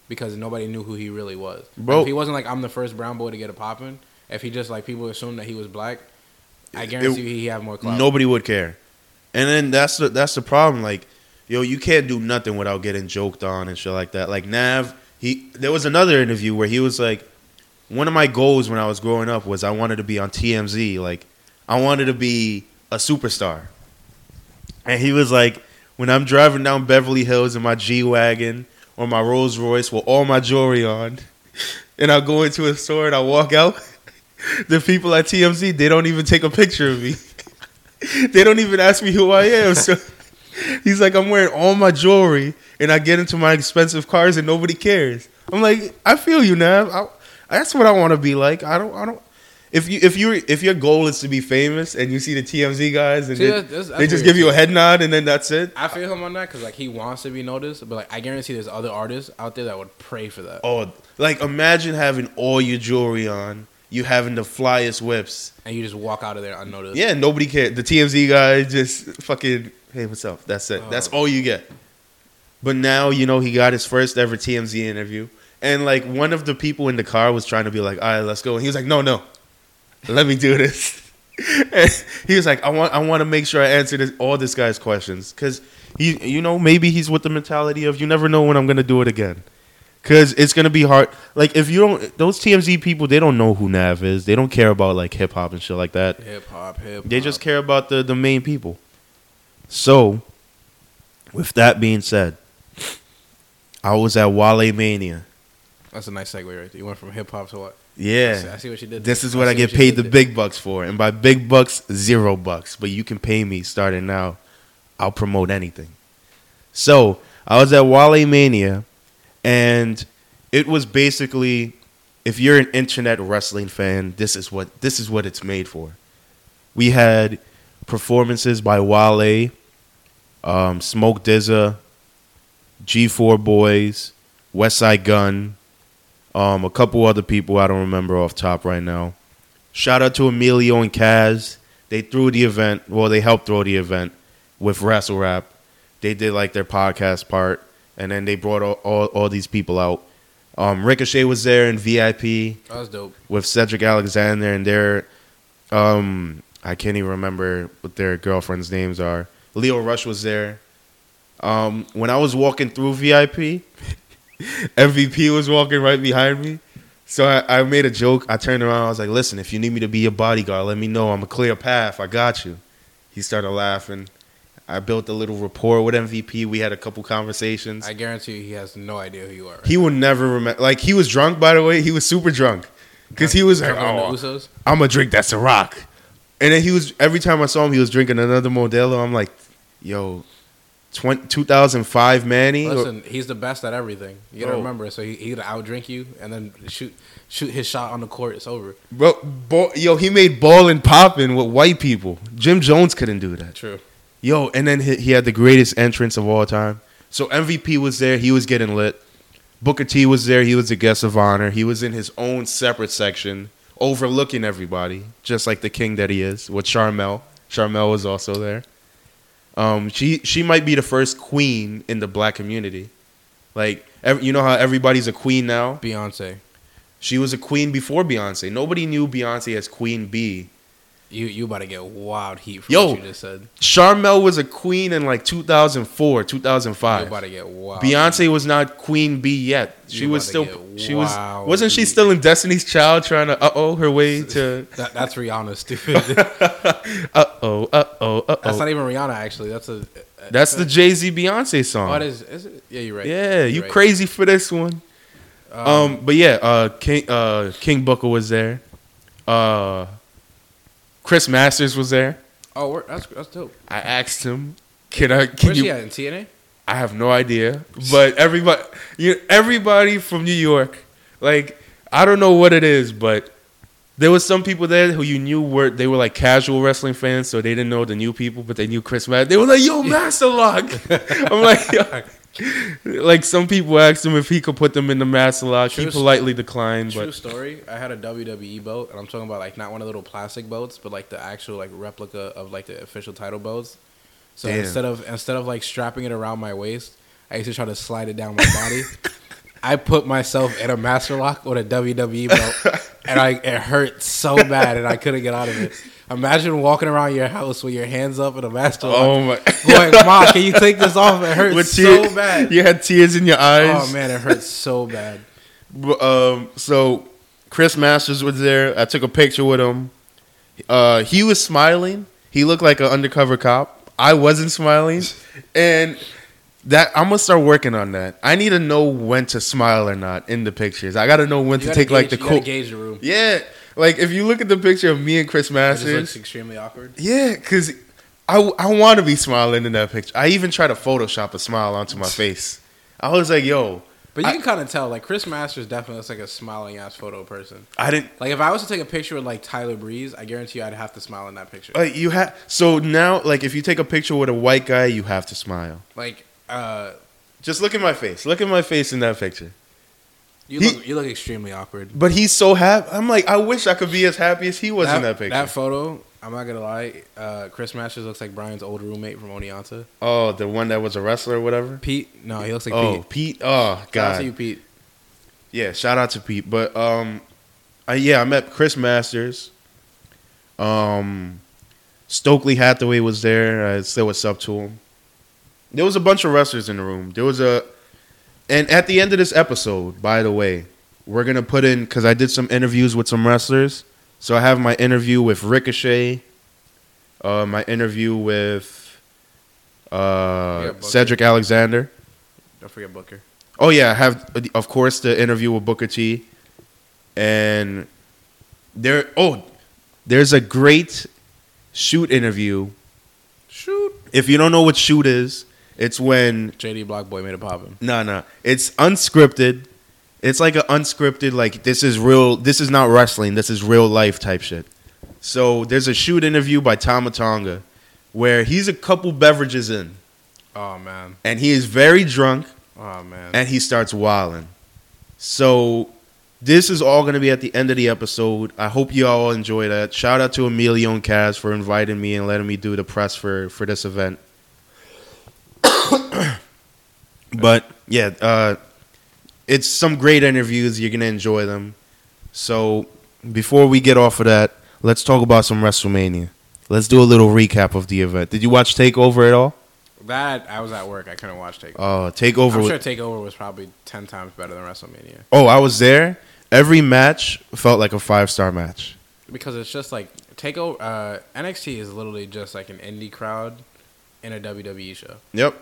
because nobody knew who he really was. Like,
Bro.
if he wasn't like I'm the first brown boy to get a poppin', if he just like people assumed that he was black, I guarantee you he have more clout.
nobody would care. And then that's the that's the problem. Like, yo, you can't do nothing without getting joked on and shit like that. Like Nav, he there was another interview where he was like, one of my goals when I was growing up was I wanted to be on TMZ. Like, I wanted to be a superstar. And he was like, when I'm driving down Beverly Hills in my G wagon or my Rolls Royce with all my jewelry on, and I go into a store and I walk out, the people at TMZ they don't even take a picture of me. they don't even ask me who I am. So he's like, I'm wearing all my jewelry and I get into my expensive cars and nobody cares. I'm like, I feel you, Nav. I, that's what I want to be like. I don't. I don't. If you if you if your goal is to be famous and you see the TMZ guys and
See,
they,
that's- that's-
they just give you a head nod and then that's it.
I feel him on that because like he wants to be noticed, but like I guarantee there's other artists out there that would pray for that,
Oh, like imagine having all your jewelry on, you having the flyest whips.
and you just walk out of there unnoticed.
Yeah, nobody cares. The TMZ guy just fucking, hey, what's up? That's it. That's
Oh.
all you get. But now, you know, he got his first ever TMZ interview. And like one of the people in the car was trying to be like, all right, let's go. And he was like, no, no, let me do this. and he was like, I want, I want to make sure I answer this, all this guy's questions. Cause he, you know, maybe he's with the mentality of you never know when I'm going to do it again. Cause it's gonna be hard. Like if you don't, those TMZ people, they don't know who Nav is. They don't care about like hip hop and shit like that.
Hip hop, hip.
They just care about the the main people. So, with that being said, I was at Wale Mania.
That's a nice segue right there. You went from hip hop to what? I see,
Yeah,
I see what you did.
this is what I,
see
get
you
paid the
there.
big bucks for, and by big bucks, zero bucks. But you can pay me starting now. I'll promote anything. So I was at Wale Mania, and it was basically, if you're an internet wrestling fan, this is what this is what it's made for. We had performances by Wale, um, Smoke Dizza, G4 Boys, Westside Gunn, um, a couple other people I don't remember off top right now. Shout out to Emilio and Kaz. They threw the event. Well, they helped throw the event with Wrestle Rap. They did like their podcast part, and then they brought all, all, all these people out. Um, Ricochet was there in VIP
That was dope.
with Cedric Alexander and their um I can't even remember what their girlfriends' names are. Lio Rush was there. Um when I was walking through VIP, MVP was walking right behind me. So I, I made a joke. I turned around. I was like, "Listen, if you need me to be your bodyguard, let me know. I'm a clear path. I got you." He started laughing. I built a little rapport with MVP. We had a couple conversations.
I guarantee you, he has no idea who you are. Right?
he will never remember. Like he was drunk, by the way. He was super drunk because he was like, "Oh. I'm gonna drink that's a rock. And then he was every time I saw him, he was drinking another Modelo. I'm like, yo, 20, 2005 Manny. or-
Listen, he's the best at everything. You gotta
Bro.
remember. So he he would outdrink you and then shoot shoot his shot on the court. It's over.
bro, ball, yo, he made ball and popping with white people. Jim Jones couldn't do that.
True.
Yo, and then he, he had the greatest entrance of all time. So MVP was there. He was getting lit. Booker T was there. He was a guest of honor. He was in his own separate section, overlooking everybody, just like the king that he is. With Sharmell, Sharmell was also there. Um, she she might be the first queen in the black community. Like ev you know how everybody's a queen now.
Beyonce.
She was a queen before Beyonce. Nobody knew Beyonce as Queen Bee
You you about to get wild heat from
Yo.
what you just said.
Sharmell was a queen in like 2004,
You
2005.
about to get wild.
Beyonce was not queen bee yet. She
You
was still she was wasn't she still in Destiny's Child trying to uh oh her way to
That, that's Rihanna, stupid.
uh oh uh oh uh oh.
that's not even Rihanna actually. That's a.
That's the Jay Z Beyonce song.
Oh, it is. Is it? Yeah, you're right.
Yeah, you
You're right.
crazy for this one.
Um,
Um, but yeah, uh, King uh, King Booker was there. Uh, Chris Masters was there.
oh, we're, that's that's dope.
I asked him, "Can I? Can
Where's
you?"
she at in TNA?
I have no idea, but everybody, you everybody from New York, like I don't know what it is, but there was some people there who you knew were they were like casual wrestling fans, so they didn't know the new people, but they knew Chris Matt. They were like, "Yo, Master Lock." I'm like, yo. like some people asked him if he could put them in the Master Lock. He
True-
politely declined,
True
but
story. I had a WWE boat, and I'm talking about like not one of the little plastic boats, but like the actual like replica of like the official title boats. So
Damn.
instead of instead of like strapping it around my waist, I used to try to slide it down my body. I put myself in a master lock with a WWE belt, and I it hurt so bad, and I couldn't get out of it. Imagine walking around your house with your hands up in a master lock,
oh my,
going, "Ma, can you take this off? It hurts
With
so bad."
You had tears in your eyes.
Oh man, it hurts so bad.
Um, so Chris Masters was there. I took a picture with him. Uh, he was smiling. He looked like an undercover cop. I wasn't smiling, and that I'm gonna start working on that. I need to know when to smile or not in the pictures. I gotta know when
You
to
gotta
take like the cool.
gauge the room.
Yeah, like if you look at the picture of me and Chris
It
Masters,
looks extremely awkward.
yeah, because I, I want to be smiling in that picture. I even tried to Photoshop a smile onto my face. I was like, yo,
But you
I-
can kind of tell, like Chris Masters definitely looks like a smiling ass photo person.
I didn't.
Like if I was to take a picture with like Tyler Breeze, I guarantee you I'd have to smile in that picture.
Like you have so now, like if you take a picture with a white guy, you have to smile.
Like uh,
Just look at my face. Look at my face in that picture.
You
He-
look you look extremely awkward.
But he's so happy. I'm like, I wish I could be as happy as he was in that picture.
That photo, I'm not gonna lie. Uh, Chris Masters looks like Brian's old roommate from Oneonta.
oh, the one that was a wrestler or whatever.
Pete, no, he looks like
oh,
Pete.
Pete. Oh god.
Shout out to you, Pete.
Yeah, shout out to Pete. But um, I, yeah, I met Chris Masters. Um, Stokely Hathaway was there. I said what's up to him. There was a bunch of wrestlers in the room. There was a, and at the end of this episode, by the way, we're gonna put in because I did some interviews with some wrestlers. So I have my interview with Ricochet, uh, my interview with uh, Cedric Alexander.
Don't forget Booker.
Oh yeah, I have of course the interview with Booker T, and there. Oh, there's a great shoot interview.
Shoot.
If you don't know what shoot is, it's when
JD Blockboy made it poppin'.
no no, it's unscripted. It's like an unscripted like this is real. This is not wrestling. This is real life type shit. So there's a shoot interview by Tama Tonga, where he's a couple beverages in,
Oh man.
and he is very drunk.
Oh man.
and he starts wilding. So this is all going to be at the end of the episode. I hope you all enjoy that. Shout out to Emilio and Kaz for inviting me and letting me do the press for for this event. but yeah, uh, it's some great interviews. You're gonna enjoy them. So before we get off of that, let's talk about some WrestleMania. Let's do a little recap of the event. Did you watch Takeover at all?
that I was at work. I couldn't watch Takeover.
Oh, Takeover.
I'm sure Takeover was probably ten times better than WrestleMania
Oh, I was there. Every match felt like a five star match.
because it's just like Takeover. Uh, NXT is literally just like an indie crowd in a WWE show.
Yep.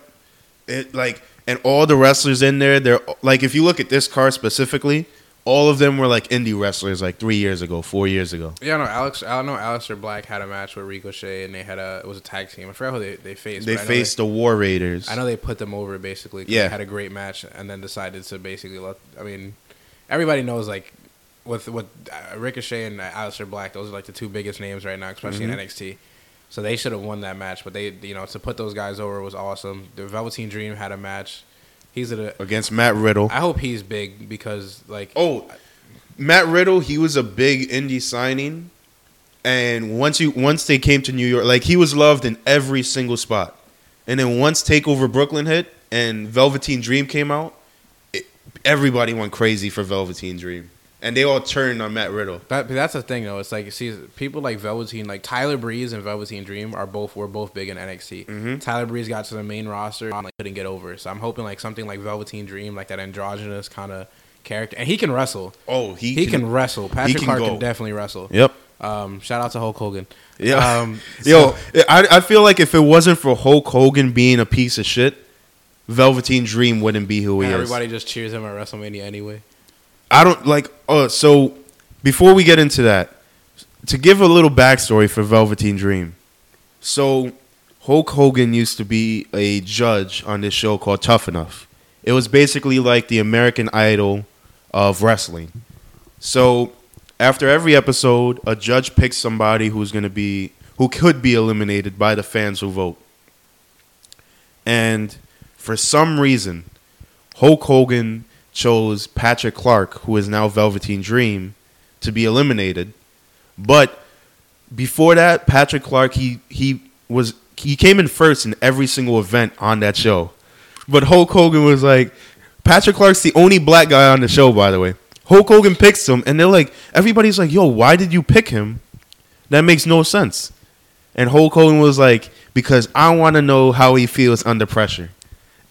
It like and all the wrestlers in there, they're like if you look at this card specifically, all of them were like indie wrestlers like three years ago, four years ago.
Yeah, no, Alex. I know Aleister Black had a match with Ricochet, and they had a it was a tag team. I forgot who they they faced.
They
but I know
faced the War Raiders.
I know they put them over basically.
Yeah.
they had a great match, and then decided to basically let. I mean, everybody knows like with with uh, Ricochet and Aleister Black, those are like the two biggest names right now, especially
Mhm.
in NXT. So they should have won that match, but they you know to put those guys over was awesome. The Velveteen Dream had a match. He's at a.
against Matt Riddle.
I hope he's big because like
Oh, Matt Riddle, he was a big indie signing, and once you once they came to New York, like he was loved in every single spot, and then once Takeover Brooklyn hit and Velveteen Dream came out, it, everybody went crazy for Velveteen Dream. And they all turned on Matt Riddle.
But, but that's the thing though. It's like see people like Velveteen, like Tyler Breeze and Velveteen Dream are both were both big in NXT.
Mhm.
Tyler Breeze got to the main roster and like couldn't get over. So I'm hoping like something like Velveteen Dream, like that androgynous kind of character, and he can wrestle.
Oh, he
He, can, wrestle. Patrick
can
Clark
go.
can definitely wrestle.
Yep.
Um, shout out to Hulk Hogan.
Yeah.
Um,
Yo, I I feel like if it wasn't for Hulk Hogan being a piece of shit, Velveteen Dream wouldn't be who he
and
is.
everybody just cheers him at WrestleMania anyway.
I don't like. Uh, so before we get into that, to give a little backstory for Velveteen Dream. So Hulk Hogan used to be a judge on this show called Tough Enough. It was basically like the American Idol of wrestling. So after every episode, a judge picks somebody who's going to be who could be eliminated by the fans who vote. And for some reason, Hulk Hogan chose Patrick Clark, who is now Velveteen Dream, to be eliminated. But before that, Patrick Clark he he was he came in first in every single event on that show. But Hulk Hogan was like, Patrick Clark's the only black guy on the show, by the way. Hulk Hogan picks him, and they're like, everybody's like, yo, why did you pick him? That makes no sense. And Hulk Hogan was like, because I want to know how he feels under pressure.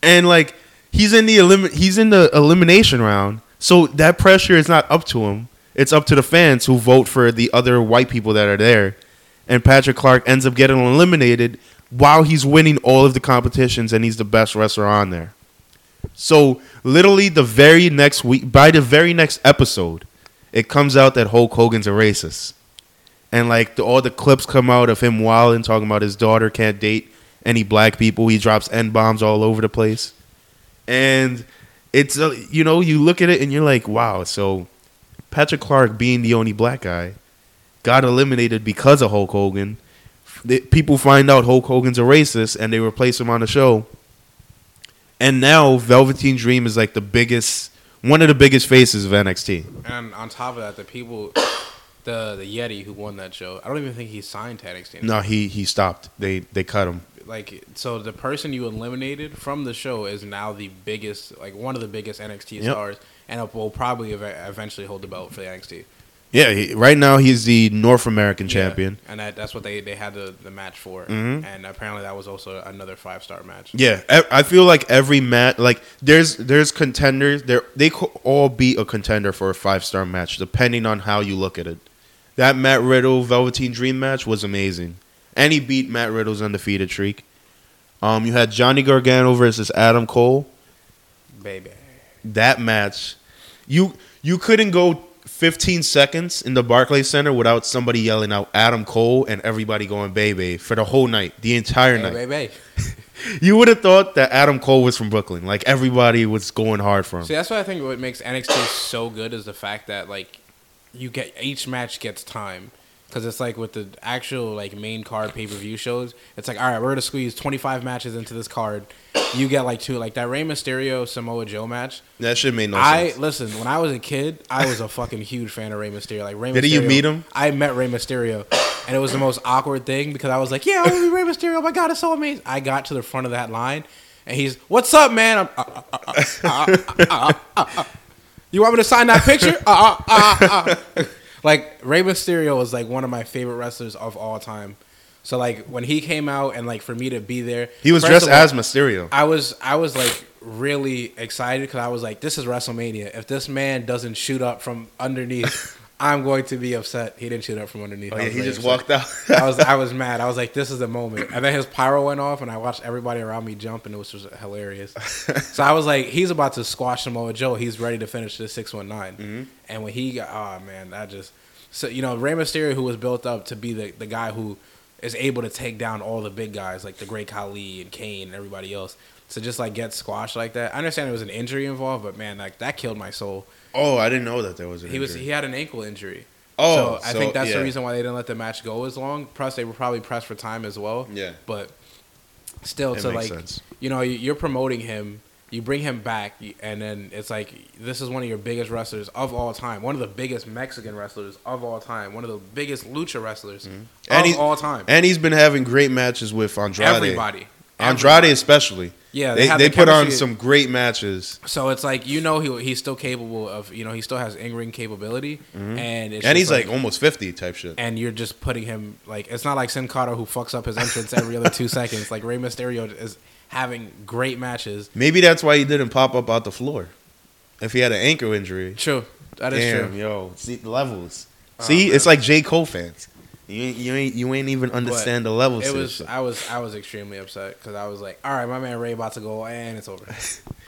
And like, he's in the elim- he's in the elimination round, so that pressure is not up to him. It's up to the fans who vote for the other white people that are there. And Patrick Clark ends up getting eliminated while he's winning all of the competitions and he's the best wrestler on there. So literally the very next week, by the very next episode, it comes out that Hulk Hogan's a racist, and like the, all the clips come out of him wilding, talking about his daughter can't date any black people. He drops n bombs all over the place, and it's uh, you know you look at it and you're like, wow. So Patrick Clark being the only black guy got eliminated because of Hulk Hogan. The- People find out Hulk Hogan's a racist and they replace him on the show. And now Velveteen Dream is like the biggest, one of the biggest faces of NXT.
And on top of that, the people, the the Yeti who won that show, I don't even think he signed to NXT.
No, he he stopped. They they cut him.
Like so, the person you eliminated from the show is now the biggest, like one of the biggest NXT
Yep.
stars, and will probably ev- eventually hold the belt for the NXT
Yeah, he, right now he's the North American champion.
Yeah, and that, that's what they they had the, the match for,
Mhm.
and apparently that was also another five star match.
Yeah, I feel like every match, like there's there's contenders. There they could all be a contender for a five star match, depending on how you look at it. That Matt Riddle Velveteen Dream match was amazing, and he beat Matt Riddle's undefeated streak. Um, you had Johnny Gargano versus Adam Cole.
Baby,
That match, you you couldn't go 15 seconds in the Barclays Center without somebody yelling out Adam Cole and everybody going baby for the whole night, the entire night.
baby.
You would have thought that Adam Cole was from Brooklyn. Like everybody was going hard for him.
See, that's what I think. What makes NXT so good is the fact that like you get each match gets time because it's like with the actual like main card pay per view shows, it's like all right, we're gonna squeeze twenty five matches into this card. You get like two, like that Rey Mysterio Samoa Joe match.
That shit made no
I,
sense.
I listen when I was a kid, I was a fucking huge fan of Rey Mysterio. Like Rey. Mysterio, Did
you meet him?
I met Rey Mysterio, and it was the most awkward thing because I was like, yeah, I want to be Rey Mysterio. Oh my god, it's so amazing. I got to the front of that line, and he's, what's up, man? You want me to sign that picture? Uh, uh, uh, like Rey Mysterio was like one of my favorite wrestlers of all time. So like when he came out and like for me to be there,
He was dressed
all-
as Mysterio.
I was I was like really excited because I was like, this is WrestleMania. If this man doesn't shoot up from underneath, I'm going to be upset. He didn't shoot up from underneath.
Oh yeah, he just
upset.
walked out.
I was I was mad. I was like, this is the moment. And then his pyro went off, and I watched everybody around me jump, and it was just hilarious. so I was like, he's about to squash Samoa Joe. He's ready to finish the six one nine. Mm-hmm. And when he got, oh man, that just so you know Rey Mysterio, who was built up to be the the guy who is able to take down all the big guys like the Great Khali and Kane and everybody else. To just like get squashed like that. I understand there was an injury involved, but man, like that killed my soul.
oh, I didn't know that there was an
He was he had an ankle injury.
Oh,
so I
so,
think that's
yeah.
the reason why they didn't let the match go as long. Plus, they were probably pressed for time as well.
Yeah.
But still,
It
to like,
sense.
you know, you- you're promoting him, you bring him back, and then it's like this is one of your biggest wrestlers of all time, one of the biggest Mexican wrestlers of all time, one of the biggest lucha wrestlers
Mm-hmm. And
of all time.
And he's been having great matches with Andrade.
Everybody,
Andrade
Everybody.
especially.
Yeah,
they,
have
they
the
put on some great matches,
So it's like you know he he's still capable of you know he still has in ring capability, mm-hmm. and it's
and
just
he's like, almost fifty type shit.
and you're just putting him like it's not like Sin Cara who fucks up his entrance every other two seconds. Like Rey Mysterio is having great matches.
Maybe that's why he didn't pop up out the floor. If he had an ankle injury,
True, that is
damn,
true.
yo, see the levels.
Oh,
see,
man.
it's like J Cole fans. You ain't, you ain't you ain't even understand the levels.
It was. I was I was extremely upset because I was like, all right, my man Ray about to go and it's over.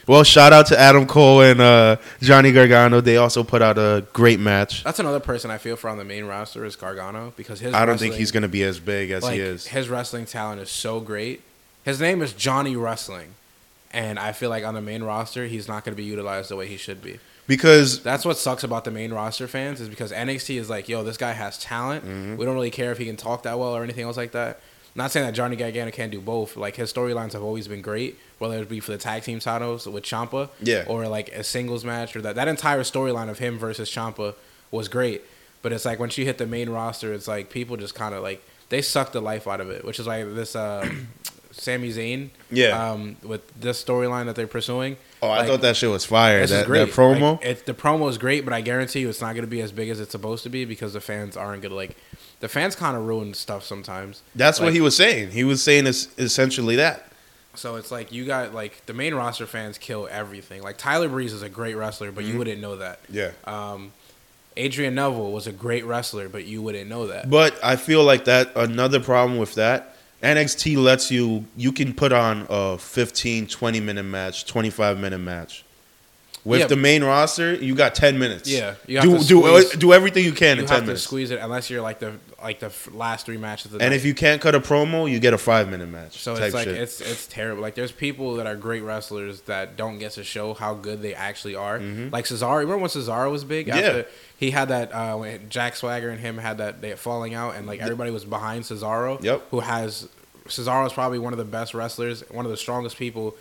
Well, shout out to Adam Cole and uh, Johnny Gargano. They also put out a great match.
That's another person I feel for on the main roster is Gargano because his
I don't think he's gonna be as big as
like
he is.
his wrestling talent is so great. His name is Johnny Wrestling, and I feel like on the main roster he's not going to be utilized the way he should be.
Because
That's what sucks about the main roster fans is because NXT is like, yo, this guy has talent.
Mm-hmm.
We don't really care if he can talk that well or anything else like that. Not saying that Johnny Gargano can't do both. Like his storylines have always been great, whether it be for the tag team titles with Ciampa,
Yeah.
or like a singles match, or that that entire storyline of him versus Ciampa was great. But it's like when you hit the main roster, it's like people just kind of like they suck the life out of it, which is like this uh, Sami Zayn,
Yeah.
um, with this storyline that they're pursuing.
Oh, I
like,
thought that shit was fire. That,
is great.
that promo.
Like, it, the promo is great, but I guarantee you it's not going to be as big as it's supposed to be because the fans aren't going to like. The fans kind of ruin stuff sometimes.
That's what he was saying. He was saying es- essentially that.
So it's like you got like the main roster fans kill everything. Like Tyler Breeze is a great wrestler, but you wouldn't know that.
Yeah.
Um, Adrian Neville was a great wrestler, but you wouldn't know that.
But I feel like that another problem with that NXT lets you you can put on a 15 20 minute match, 25 minute match. With
Yeah.
the main roster, you got 10 minutes.
Yeah, you have
do
to
do do everything you can
you
in
have
10
to
minutes.
squeeze it unless you're like the like the last three matches. Of the
And
night.
if you can't cut a promo, you get a 5 minute match.
So it's like
shit.
it's it's terrible. Like there's people that are great wrestlers that don't get to show how good they actually are. Like Cesaro. Remember when Cesaro was big?
Mm-hmm. Yeah.
he had that uh, when Jack Swagger and him had that they falling out, and like everybody was behind Cesaro.
Yep.
Who has Cesaro is probably one of the best wrestlers, one of the strongest people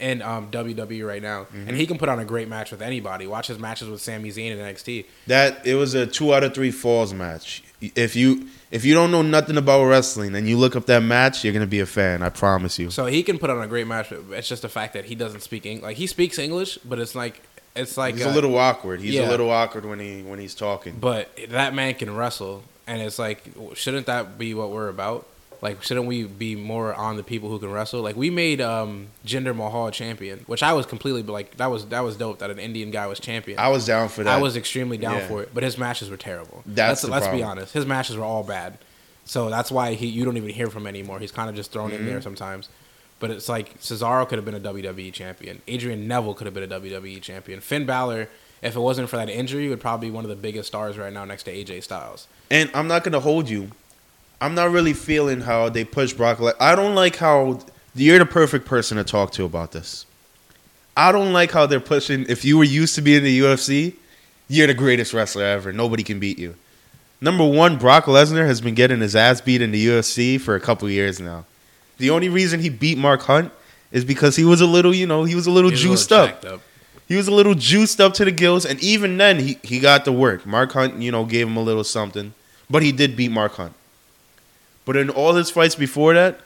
in um, WWE right now,
Mm-hmm.
and he can put on a great match with anybody. Watch his matches with Sami Zayn in NXT.
that it was a 2 out of 3 falls match. If you if you don't know nothing about wrestling and you look up that match, you're going to be a fan, I promise you.
So he can put on a great match. but It's just the fact that he doesn't speak English. Like he speaks English, but it's like it's like
He's
uh,
a little awkward. He's
yeah.
a little awkward when he when he's talking.
But that man can wrestle, and it's like, shouldn't that be what we're about? Like, shouldn't we be more on the people who can wrestle? Like, we made um, Jinder Mahal champion, which I was completely like that was that was dope that an Indian guy was champion.
I was down for that.
I was extremely down
Yeah.
for it, but his matches were terrible.
That's
let's, let's be honest. His matches were all bad, so that's why he you don't even hear from him anymore. He's kind of just thrown in
Mm-hmm.
there sometimes. But it's like Cesaro could have been a WWE champion. Adrian Neville could have been a WWE champion. Finn Balor, if it wasn't for that injury, would probably be one of the biggest stars right now next to AJ Styles.
And I'm not gonna hold you. I'm not really feeling how they push Brock. Le- I don't like how you're the perfect person to talk to about this. I don't like how they're pushing. If you were used to being in the UFC, you're the greatest wrestler ever. Nobody can beat you. Number one, Brock Lesnar has been getting his ass beat in the UFC for a couple years now. The only reason he beat Mark Hunt is because he was a little, you know, he was a little
He's a little
juiced up.
up.
He was a little juiced up to the gills, and even then, he, he got the work. Mark Hunt, you know, gave him a little something, but he did beat Mark Hunt. But in all his fights before that,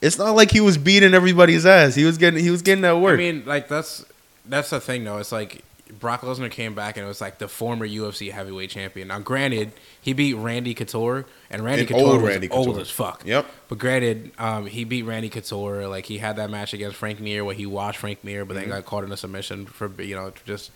it's not like he was beating everybody's ass. He was getting he was getting that work.
I mean, like that's that's the thing though. It's like Brock Lesnar came back and it was like the former UFC heavyweight champion. Now, granted, he beat Randy Couture, and Randy
And
Couture
old
was
Randy
old
Couture.
as fuck.
yep.
But granted, um, he beat Randy Couture. Like he had that match against Frank Mir where he watched Frank Mir, but then
Mm-hmm.
got caught in a submission for you know just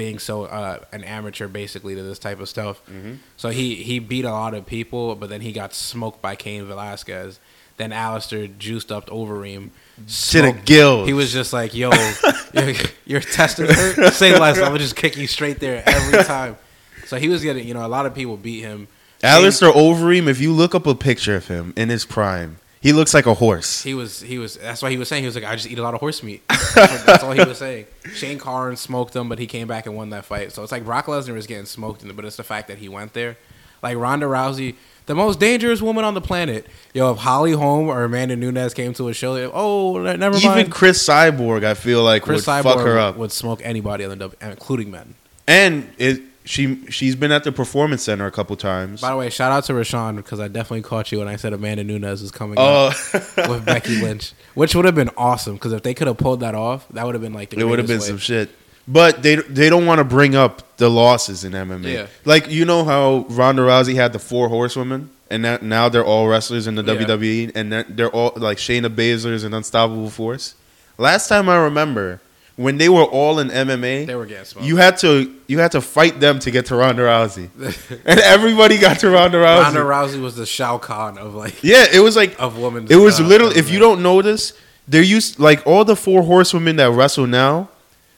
being so uh, an amateur basically to this type of stuff.
Mm-hmm.
So he he beat a lot of people, but then he got smoked by Cain Velasquez. Then Alistair juiced up Overeem.
To the
smoked-
gills.
He was just like, "Yo, your, your testicles hurt. Say less. I'm gonna just kick you straight there every time." So he was getting, you know, a lot of people beat him.
Alistair Overeem. If you look up a picture of him in his prime, he looks like a horse.
He was he was that's why he was saying he was like I just eat a lot of horse meat. That's, all he was saying. Shane Carwin smoked him, but he came back and won that fight. So it's like Brock Lesnar is getting smoked, in it, but it's the fact that he went there. Like Ronda Rousey, the most dangerous woman on the planet. Yo, if Holly Holm or Amanda Nunes came to a show, oh never mind.
Even Cris Cyborg, I feel like
Chris
would
Cyborg
fuck her up.
would smoke anybody on the W, including men.
And it she she's been at the performance center a couple times.
By the way, shout out to Rashawn because I definitely caught you when I said Amanda Nunes is coming
oh.
up with Becky Lynch, which would have been awesome because if they could have pulled that off, that would have been like the
it would have been
greatest
some shit. But they they don't want to bring up the losses in MMA.
Yeah.
Like you know how Ronda Rousey had the four horsewomen, and that now they're all wrestlers in the
Yeah.
WWE, and they're, they're all like Shayna Baszler's an unstoppable force. Last time I remember, when they were all in MMA,
They were getting smoked.
you had to you had to fight them to get to Ronda Rousey, and everybody got to Ronda Rousey.
Ronda Rousey was the Shao Kahn of like
yeah, it was like
of women.
it was literally. If you don't notice, there used like all the four horsewomen that wrestle now.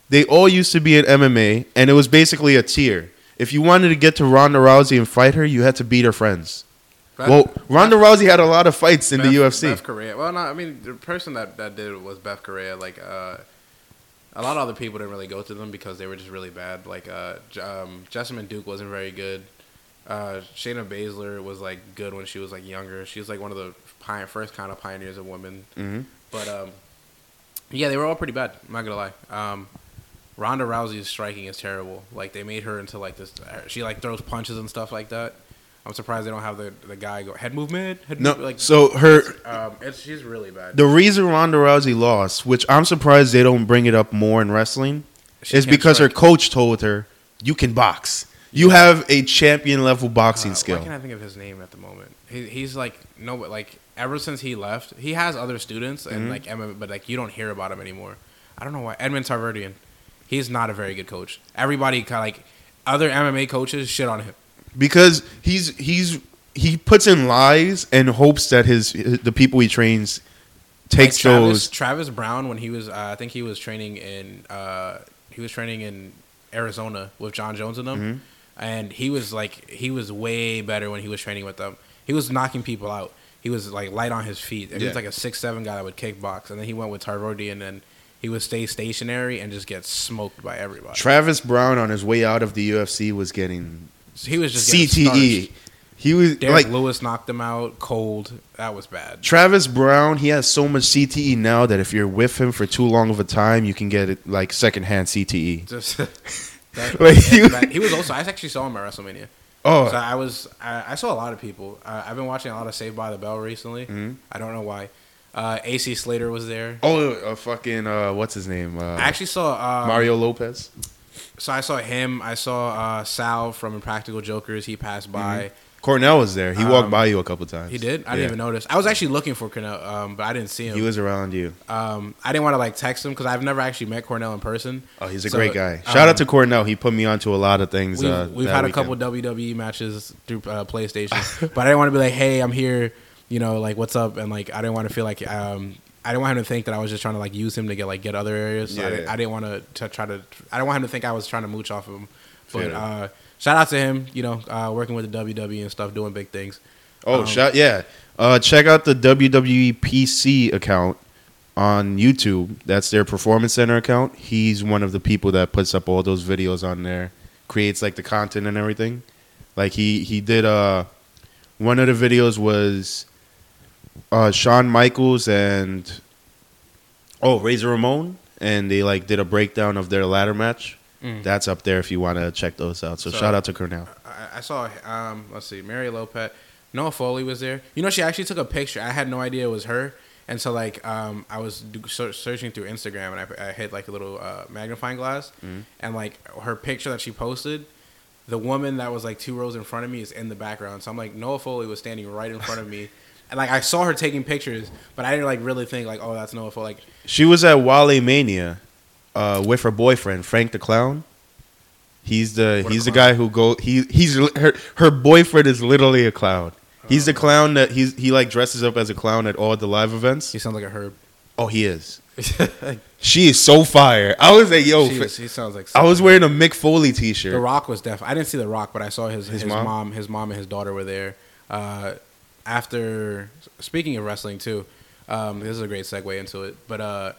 They all used to be in MMA, and it was basically a tier. If you wanted to get to Ronda Rousey and fight her, you had to beat her friends. well, Ronda Rousey had a lot of fights in the UFC.
Bethe Correia. Well, no, I mean the person that, that did it was Bethe Correia. Like uh, a lot of other people didn't really go to them because they were just really bad. Like uh, um, Jessamyn Duke wasn't very good. Uh, Shayna Baszler was like good when she was like younger. She was like one of the pi- first kind of pioneers of women.
Mhm.
But um, yeah, they were all pretty bad. I'm not gonna lie. Um, Ronda Rousey's striking is terrible. Like they made her into like this. She like throws punches and stuff like that. I'm surprised they don't have the, the guy go head movement. Head
No,
like
so her
um, it's she's really bad.
the reason Ronda Rousey lost, which I'm surprised they don't bring it up more in wrestling,
She
is because her coach told her, "You can box. You have a champion level boxing
Uh,
skill."
Why can't I think of his name at the moment? He, he's like no, but like ever since he left, he has other students and
Mhm.
like MMA, but like you don't hear about him anymore. I don't know why. Edmond Tarverdyan, he's not a very good coach. Everybody kind of like other MMA coaches shit on him.
Because he's he's he puts in lies and hopes that his, the people he trains takes
Like Travis,
those.
Travis Browne when he was, uh, I think he was training in, uh, he was training in Arizona with Jon Jones and them,
Mhm.
and he was like, he was way better when he was training with them. He was knocking people out. He was like light on his feet. And He
Yeah.
was like a six seven guy that would kickbox, and then he went with Tarvodi, and then he would stay stationary and just get smoked by everybody.
Travis Browne on his way out of the UFC was getting
So he was just
CTE. He was
Derek
like
Lewis knocked him out cold. That was bad.
Travis Browne. He has so much CTE now that if you're with him for too long of a time, you can get it like secondhand CTE.
Just that,
Like,
that's
you-
he was also. I actually saw him at WrestleMania.
Oh,
So I was, I, I saw a lot of people. Uh, I've been watching a lot of Saved by the Bell recently.
Mhm.
I don't know why. Uh, AC Slater was there.
oh, uh, fucking uh, what's his name? Uh,
I actually saw uh,
Mario Lopez.
So I saw him. I saw uh, Sal from Impractical Jokers. He passed by.
Cornell was there. He walked
Um,
by you a couple times.
He did. I
Yeah.
didn't even notice. I was actually looking for Cornell, um, but I didn't see him.
He was around you.
um, I didn't want to like text him because I've never actually met Cornell in person.
Oh, he's a
So,
great guy.
um,
Shout out to Cornell. He put me onto a lot of things.
We've,
uh,
we've had a
weekend.
couple WWE matches through uh, PlayStation, but I didn't want to be like, "Hey, I'm here," you know, like what's up, and like I didn't want to feel like um, I didn't want him to think that I was just trying to like use him to get like get other areas. So I,
Yeah,
didn't,
yeah.
I didn't want to, try to. I didn't want him to think I was trying to mooch off of him. But
Fair.
uh, shout out to him, you know, uh, working with the WWE and stuff, doing big things.
Oh,
Um,
shout yeah. Uh, check out the WWE PC account on YouTube. That's their Performance Center account. He's one of the people that puts up all those videos on there, creates like the content and everything. Like he he did uh one of the videos was uh Shawn Michaels and oh Razor Ramon and they like did a breakdown of their ladder match.
Mm.
That's up there if you want to check those out. So,
So-
shout out to Cornell.
I, I saw, um, let's see, Mary Lopez, Noelle Foley was there. You know, she actually took a picture. I had no idea it was her. And so, like, um, I was do, searching through Instagram and I, I hit, like, a little uh, magnifying glass.
Mhm.
And, like, her picture that she posted, the woman that was, like, two rows in front of me is in the background. So I'm like, Noelle Foley was standing right in front of me. Like, I saw her taking pictures, but I didn't, like, really think, like, oh, that's Noelle Foley. Like,
She was at Wale Mania uh, with her boyfriend Frank the Clown. He's the he's the guy who go he he's her her boyfriend is literally a clown. He's the clown that he's he like dresses up as a clown at all the live events.
he sounds like a herb.
Oh, he is. She is so fire. I was like, yo,
She
fa-
is- he sounds like
I was wearing a Mick Foley T-shirt.
The Rock was deaf. I didn't see The Rock, but I saw his
His
his,
mom?
mom? his mom and his daughter were there. Uh, after speaking of wrestling too, um, this is a great segue into it. But uh,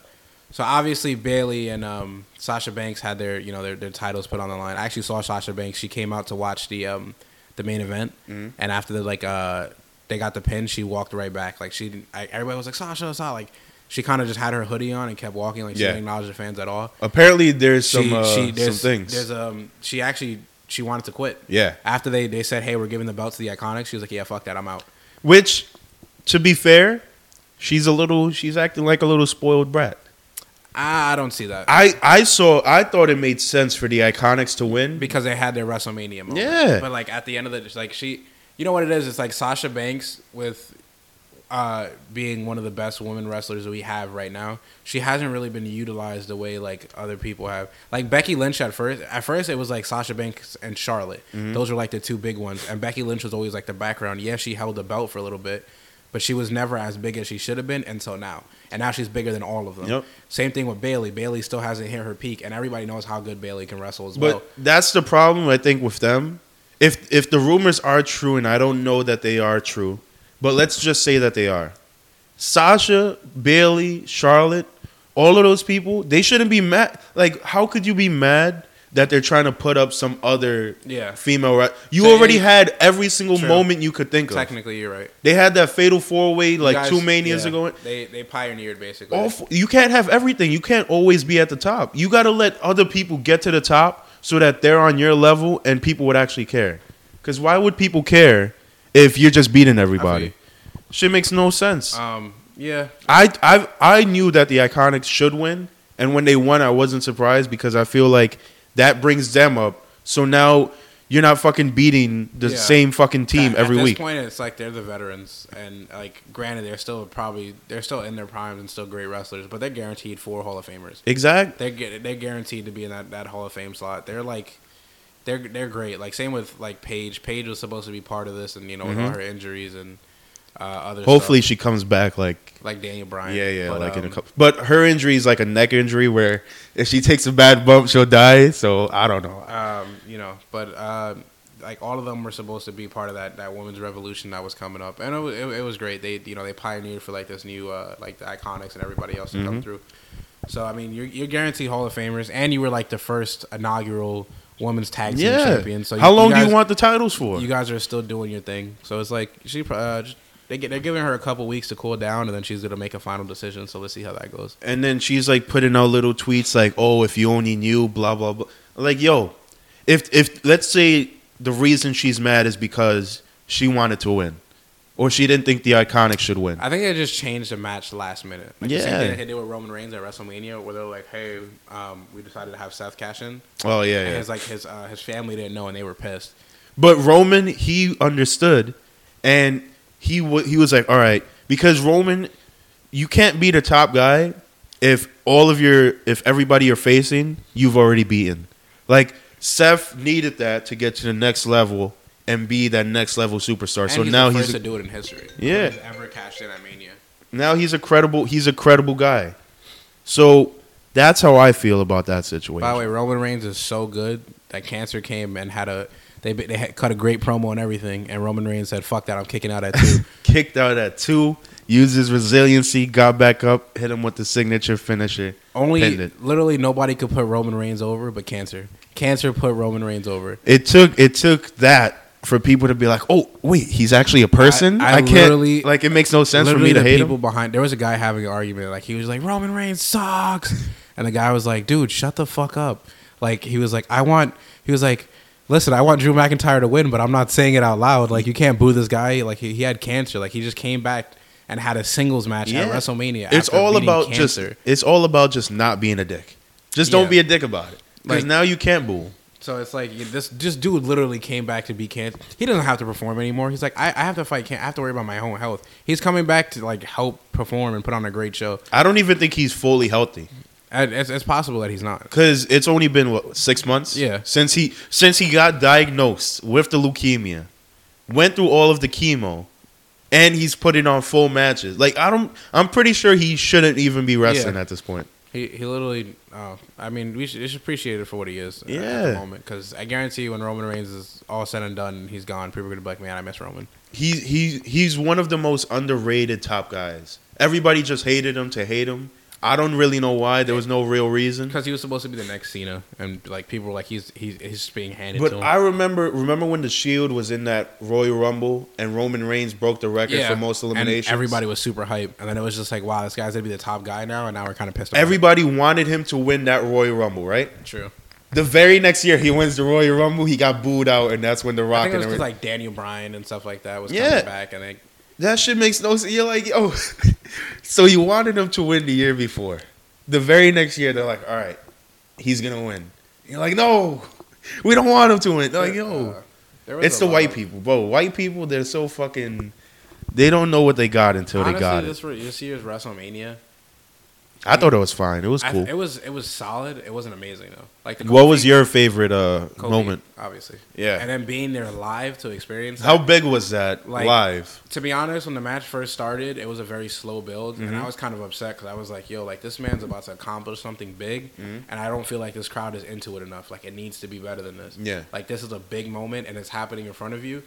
so obviously Bayley and um, Sasha Banks had their you know their, their titles put on the line. I actually saw Sasha Banks. She came out to watch the um, the main event,
Mhm.
and after the like uh, they got the pin, she walked right back. Like she, didn't, I, everybody was like Sasha, Sasha. Like she kind of just had her hoodie on and kept walking. Like she
Yeah.
didn't acknowledge the fans at all
Apparently, there's some uh,
there's,
some things.
There's um she actually she wanted to quit.
Yeah.
After they they said, "Hey, we're giving the belt to the Iconics," she was like, "Yeah, fuck that, I'm out."
Which, to be fair, she's a little. She's acting like a little spoiled brat.
I don't see that
I I saw. I thought it made sense for the Iconics to win.
because they had their WrestleMania moment.
Yeah.
But like at the end of the, it's like she, you know what it is? It's like Sasha Banks with. Uh, being one of the best women wrestlers we have right now, she hasn't really been utilized the way like other people have. Like Becky Lynch at first, at first it was like Sasha Banks and Charlotte.
Mm-hmm.
Those were like the two big ones, and Becky Lynch was always like the background. Yeah, she held the belt for a little bit, but she was never as big as she should have been until now. And now she's bigger than all of them.
Yep.
Same thing with Bayley. Bayley still hasn't hit her peak, and everybody knows how good Bayley can wrestle as
But
well.
that's the problem I think with them. If if the rumors are true, and I don't know that they are true, but let's just say that they are. Sasha, Bayley, Charlotte, all of those people, they shouldn't be mad. Like, how could you be mad that they're trying to put up some other
Yeah.
female? You
So,
already had every single
True.
moment you could think of.
Technically, you're right.
They had that fatal four way like
guys-
two manias
yeah,
ago.
They they pioneered basically.
All you can't have everything. You can't always be at the top. You got to let other people get to the top so that they're on your level and people would actually care. Because why would people care if you're just beating everybody? Shit makes no sense.
Um. Yeah.
I I I knew that the Iconics should win, and when they won, I wasn't surprised because I feel like that brings them up. So now you're not fucking beating the
Yeah.
same fucking team
At-
every
at
week.
point, it's like they're the veterans, and like granted, they're still probably they're still in their primes and still great wrestlers, but they're guaranteed four Hall of Famers.
exactly.
They're they're guaranteed to be in that, that Hall of Fame slot. They're like. They're they're great. Like same with like Paige. Paige was supposed to be part of this, and you know with all
Mhm.
her injuries and uh, other.
Hopefully
stuff,
she comes back like
like Daniel Bryan.
Yeah, yeah,
But,
like in a
um,
couple. But her injury is like a neck injury where if she takes a bad bump, she'll die. So I don't know.
um, you know, but uh, like all of them were supposed to be part of that, that women's revolution that was coming up, and it was, it, it was great. They you know they pioneered for like this new uh, like the iconics and everybody else to come
Mhm.
through. So I mean, you're you're guaranteed Hall of Famers, and you were like the first inaugural women's tag team
Yeah.
champion. So
How
you,
long
you
do you want the titles for?
You guys are still doing your thing. So it's like she uh, they get, they're giving her a couple weeks to cool down, and then she's gonna make a final decision. So let's see how that goes.
and then she's like putting out little tweets like, "Oh, if you only knew," blah blah blah. Like, yo, if if let's say the reason she's mad is because she wanted to win, or she didn't think the Iconics should win.
I think they just changed the match last minute. Like the same
Yeah.
thing they did with Roman Reigns at WrestleMania, where they're like, "Hey, um, we decided to have Seth cash in,"
Oh yeah,
and
yeah.
his like his uh, his family didn't know, and they were pissed.
But Roman, he understood, and he w- he was like, "All right," because Roman, you can't be the top guy if all of your if everybody you're facing you've already beaten. Like Seth needed that to get to the next level and be that next level superstar.
And
so
he's
now
the
he's
first
a,
to do it in history.
Yeah.
Nobody's ever cashed in at Mania.
now he's a credible he's a credible guy. So that's how I feel about that situation.
By the way, Roman Reigns is so good that cancer came and had a they they had cut a great promo and everything, and Roman Reigns said, "Fuck that, I'm kicking out at two.
Kicked out at two, used his resiliency, got back up, hit him with the signature finisher.
Only
it.
literally nobody could put Roman Reigns over, but cancer. Cancer put Roman Reigns over.
it took it took that for people to be like, oh wait, he's actually a person.
I-
I,
I
can't
literally-
like it makes no sense for me to hate
people
him.
behind. There was a guy having an argument. Like he was like, Roman Reigns sucks, and the guy was like, dude, shut the fuck up. Like he was like, I want. He was like, listen, I want Drew McIntyre to win, but I'm not saying it out loud. Like you can't boo this guy. Like he, he had cancer. Like he just came back and had a singles match at WrestleMania.
It's all about
cancer.
just it's all about just not being a dick. Just don't be a dick about it. Because
Like-
now you can't boo.
So it's like you- this this dude literally came back to beat cancer. He doesn't have to perform anymore. He's like, I, I have to fight cancer. I have to worry about my own health. He's coming back to like help perform and put on a great show.
I don't even think he's fully healthy.
It's, it's possible that he's not.
Cause it's only been what six months.
Yeah.
Since he since he got diagnosed with the leukemia, went through all of the chemo, and he's putting on full matches. Like I don't, I'm pretty sure he shouldn't even be wrestling
Yeah.
at this point.
He he literally. Uh, I mean, we should, we should appreciate it for what he is. uh, At
Yeah.
the moment, because I guarantee you, when Roman Reigns is all said and done, he's gone. People are gonna be like, man, I miss Roman.
He he he's one of the most underrated top guys. Everybody just hated him to hate him. I don't really know why. There was no real reason.
Because he was supposed to be the next Cena, and like people were like, he's he's he's just being handed
But
to him.
I remember remember when the Shield was in that Royal Rumble and Roman Reigns broke the record for most
and
eliminations.
everybody was super hype, and then it was just like, wow, this guy's gonna be the top guy now, and now we're kind of pissed. Off.
Everybody wanted him to win that Royal Rumble, right?
true.
The very next year, he wins the Royal Rumble. He got booed out, and that's when the Rock.
I think it was
everything-
like Daniel Bryan and stuff like that was
Yeah.
coming back, and they,
that shit makes no sense. You're like, oh, so you wanted him to win the year before. The very next year, they're like, all right, he's gonna win. You're like, no, we don't want him to win. They're like, yo,
uh,
it's the white
of-
people, bro. White people, they're so fucking. They don't know what they got until
Honestly,
they got
this
it.
this year's WrestleMania,
I thought it was fine. It was
I-
cool.
it was it was solid. It wasn't amazing though. Like the
what was your favorite uh,
Kofi,
moment?
Obviously,
Yeah.
and then being there live to experience.
How
that.
big was that
Like-
live?
to be honest, when the match first started, it was a very slow build, and
Mm-hmm.
I was kind of upset because I was like, "Yo, like this man's about to accomplish something big,
Mm-hmm.
and I don't feel like this crowd is into it enough. Like it needs to be better than this.
Yeah.
like this is a big moment, and it's happening in front of you,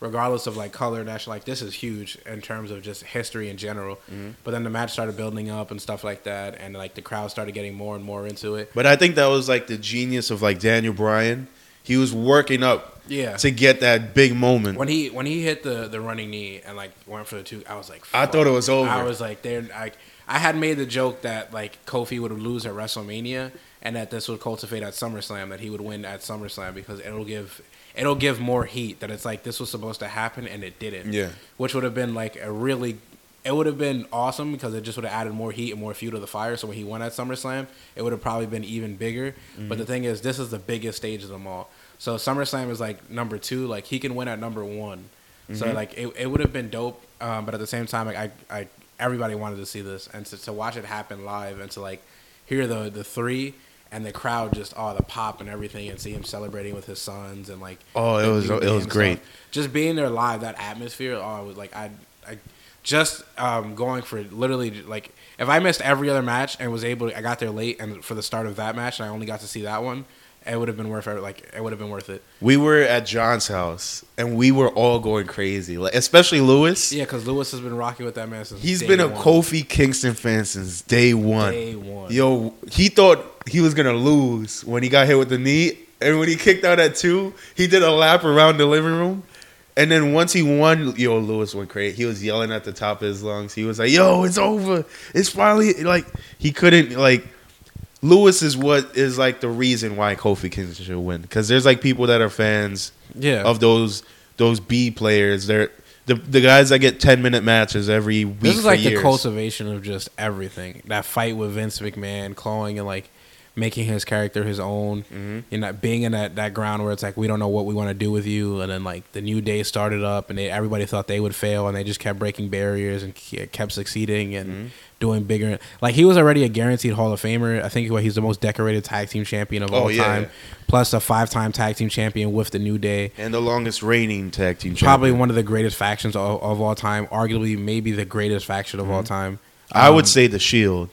regardless of like color, national. Like this is huge in terms of just history in general.
Mm-hmm.
But then the match started building up and stuff like that, and like the crowd started getting more and more into it.
But I think that was like the genius of like Daniel Bryan. He was working up
Yeah.
to get that big moment.
When he when he hit the the running knee and like went for the two, I was like,
I thought it was over.
I was like, there. Like I had made the joke that like Kofi would lose at WrestleMania, and that this would cultivate at SummerSlam, that he would win at SummerSlam because it'll give it'll give more heat. That it's like this was supposed to happen and it didn't.
Yeah.
which would have been like a really. It would have been awesome because it just would have added more heat and more fuel to the fire. So when he won at SummerSlam, it would have probably been even bigger.
Mm-hmm.
But the thing is, this is the biggest stage of them all. So SummerSlam is like number two. Like he can win at number one. So
Mm-hmm.
like it, it would have been dope. Um, but at the same time, like I, I everybody wanted to see this and to, to watch it happen live and to like hear the the three and the crowd just oh the pop and everything and see him celebrating with his sons and like
Oh, it was- it was great.
Just being there live, that atmosphere. Oh, it was like I, I just um, going for literally like if I missed every other match and was able, I got there late and for the start of that match and I only got to see that one. It would have been worth it. Like it would have been worth it.
we were at John's house and we were all going crazy, like especially Lewis.
Yeah, because Lewis has been rocking with that man since
He's been a
one.
Kofi Kingston fan since day one.
Day one.
Yo, he thought he was gonna lose when he got hit with the knee, and when he kicked out at two, he did a lap around the living room. And then once he won, yo, Lewis went crazy. He was yelling at the top of his lungs. He was like, "Yo, it's over! It's finally like he couldn't like." Lewis is what is like the reason why Kofi Kingston should win because there's like people that are fans
Yeah.
of those those B players. They're the the guys that get ten minute matches every week.
This is like
years.
the cultivation of just everything. That fight with Vince McMahon, clawing and like making his character his own.
Mm-hmm.
You know, being in that, that ground where it's like we don't know what we want to do with you, and then like the new day started up, and they, everybody thought they would fail, and they just kept breaking barriers and kept succeeding and
Mm-hmm.
doing bigger. Like he was already a guaranteed Hall of Famer. I think what, he's the most decorated tag team champion of
Oh,
all
yeah,
time,
yeah.
plus a five time tag team champion with the New Day.
and the longest reigning tag team.
Probably
champion.
one of the greatest factions of, of all time. Arguably, maybe the greatest faction of all time.
Mm-hmm. I
Um,
would say the Shield,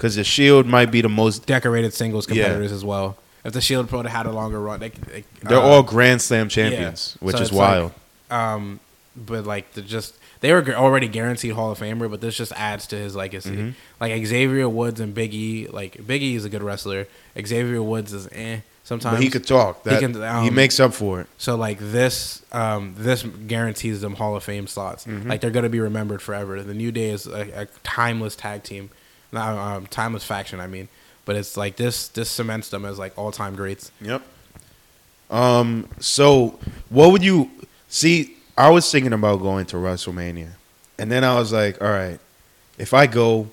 because the Shield might be the most.
decorated singles
Yeah.
competitors as well. If the Shield Pro had a longer run, they, they
They're
uh,
all Grand Slam champions,
yeah.
which
So
is
it's like,
wild.
um, but like the just they were already guaranteed Hall of Famer, but this just adds to his legacy.
Mm-hmm.
Like Xavier Woods and Big E, like Big E is a good wrestler. Xavier Woods is eh sometimes.
but he could talk. That, he,
can, um,
makes up for it.
So like this, um, this guarantees them Hall of Fame slots.
Mm-hmm.
Like they're gonna be remembered forever. The New Day is a, a timeless tag team, not um, timeless faction. I mean, but it's like this. This cements them as like all time greats.
Yep. Um. So, what would you see? I was thinking about going to WrestleMania, and then I was like, all right, if I go,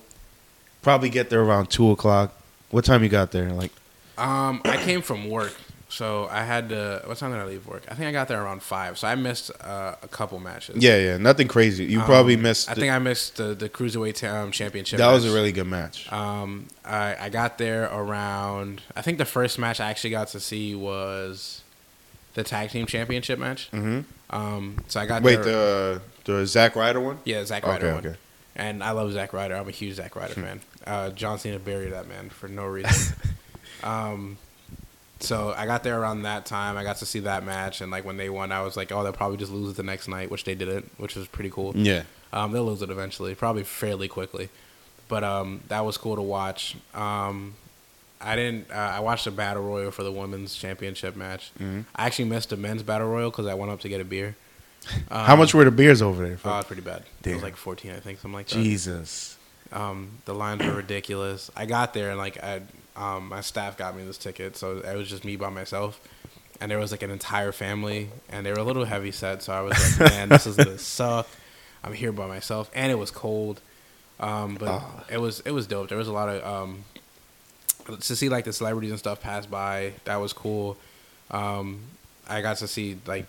probably get there around two o'clock. What time you got there? Like,
Um, I came from work, so I had to. What time did I leave work? I think I got there around five. So I missed uh, a couple matches.
yeah, yeah, nothing crazy. You probably
Um,
missed.
I
the-
think I missed the the cruiserweight um, championship.
that was a really good match.
Um, I, I got there around. I think the first match I actually got to see was the tag team championship match.
hmm
Um, so I got
Wait,
there,
the the Zack Ryder one.
yeah Zack Ryder
Okay,
one,
okay.
and I love Zack Ryder. I'm a huge Zack Ryder fan. Uh, John Cena buried that man for no reason. um, so I got there around that time. I got to see that match, and like when they won, I was like, oh, they'll probably just lose it the next night, which they didn't, which was pretty cool.
Yeah.
Um, they'll lose it eventually, probably fairly quickly. But um, that was cool to watch. Um, I didn't. Uh, I watched the battle royal for the women's championship match.
Mhm.
I actually missed the men's battle royal because I went up to get a beer. Um,
How much were the beers over there?
Oh, it's pretty bad. It was like fourteen, I think, something like that.
Jesus.
Um, the lines were ridiculous. I got there and like I, um, my staff got me this ticket, so it was just me by myself. And there was like an entire family, and they were a little heavy set. So I was like, man, this is gonna suck. I'm here by myself, and it was cold. Um, but
Ah.
it was it was dope. There was a lot of um, to see like the celebrities and stuff pass by. That was cool. Um, I got to see like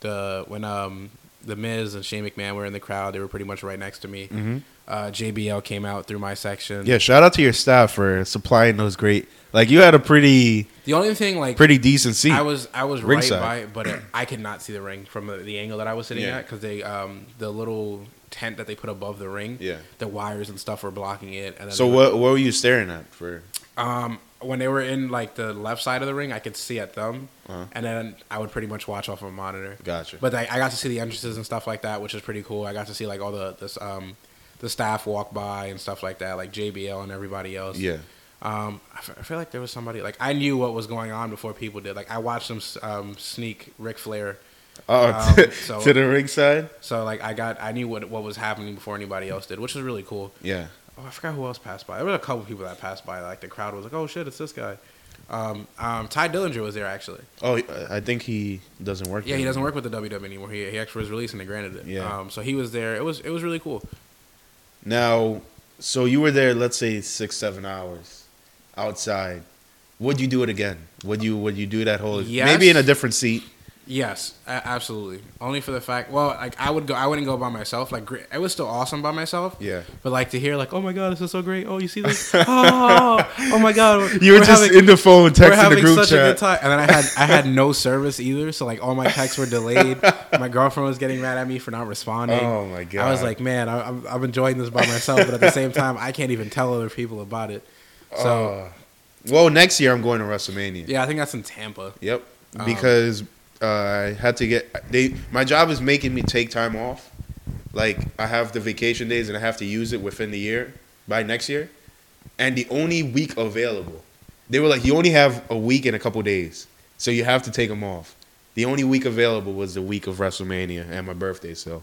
the when um the Miz and Shane McMahon were in the crowd. They were pretty much right next to me.
Mm-hmm.
Uh, JBL came out through my section.
Yeah, shout out to your staff for supplying those great. Like you had a pretty
The only thing like
pretty decent seat.
I was I was
Ringside.
right by, it, but it, I could not see the ring from the, the angle that I was sitting
Yeah.
at because they um the little tent that they put above the ring.
Yeah.
The wires and stuff were blocking it. And then
so what what were you staring at for?
Um, when they were in like the left side of the ring, I could see at them,
Uh-huh.
and then I would pretty much watch off of a monitor.
Gotcha.
But I, I got to see the entrances and stuff like that, which is pretty cool. I got to see like all the this um the staff walk by and stuff like that, like JBL and everybody else.
yeah.
Um, I feel like there was somebody like I knew what was going on before people did. Like I watched them um sneak Ric Flair,
Oh,
Um,
to,
so-
to the ringside.
so like I got I knew what what was happening before anybody else did, which was really cool.
Yeah.
Oh, I forgot who else passed by. There were a couple people that passed by. Like the crowd was like, "Oh shit, it's this guy." Um, um, Tye Dillinger was there actually.
Oh, I think he doesn't work.
Yeah, he doesn't work with the WWE anymore. He, he actually was released and they granted it.
Yeah.
Um, so he was there. It was it was really cool.
Now, so you were there. Let's say six, seven hours outside. Would you do it again? Would you Would you do that whole?
Yes.
Maybe in a different seat.
Yes, absolutely. Only for the fact. Well, like I would go. I wouldn't go by myself. Like it was still awesome by myself.
Yeah.
But like to hear like, oh my god, this is so great. Oh, you see this? Oh, oh my god.
You were
we're
just
having-
in the phone texting the group
such a good
chat.
time, and then I had I had no service either, so like all my texts were delayed. my girlfriend was getting mad at me for not responding.
Oh my god!
I was like, man, I, I'm I'm enjoying this by myself, but at the same time, I can't even tell other people about it. So
Oh. well, next year I'm going to WrestleMania.
yeah, I think that's in Tampa.
Yep.
Um,
Because uh, I had to get they. My job is making me take time off. Like I have the vacation days and I have to use it within the year by next year, and the only week available, they were like, you only have a week and a couple days, so you have to take them off. The only week available was the week of WrestleMania and my birthday, so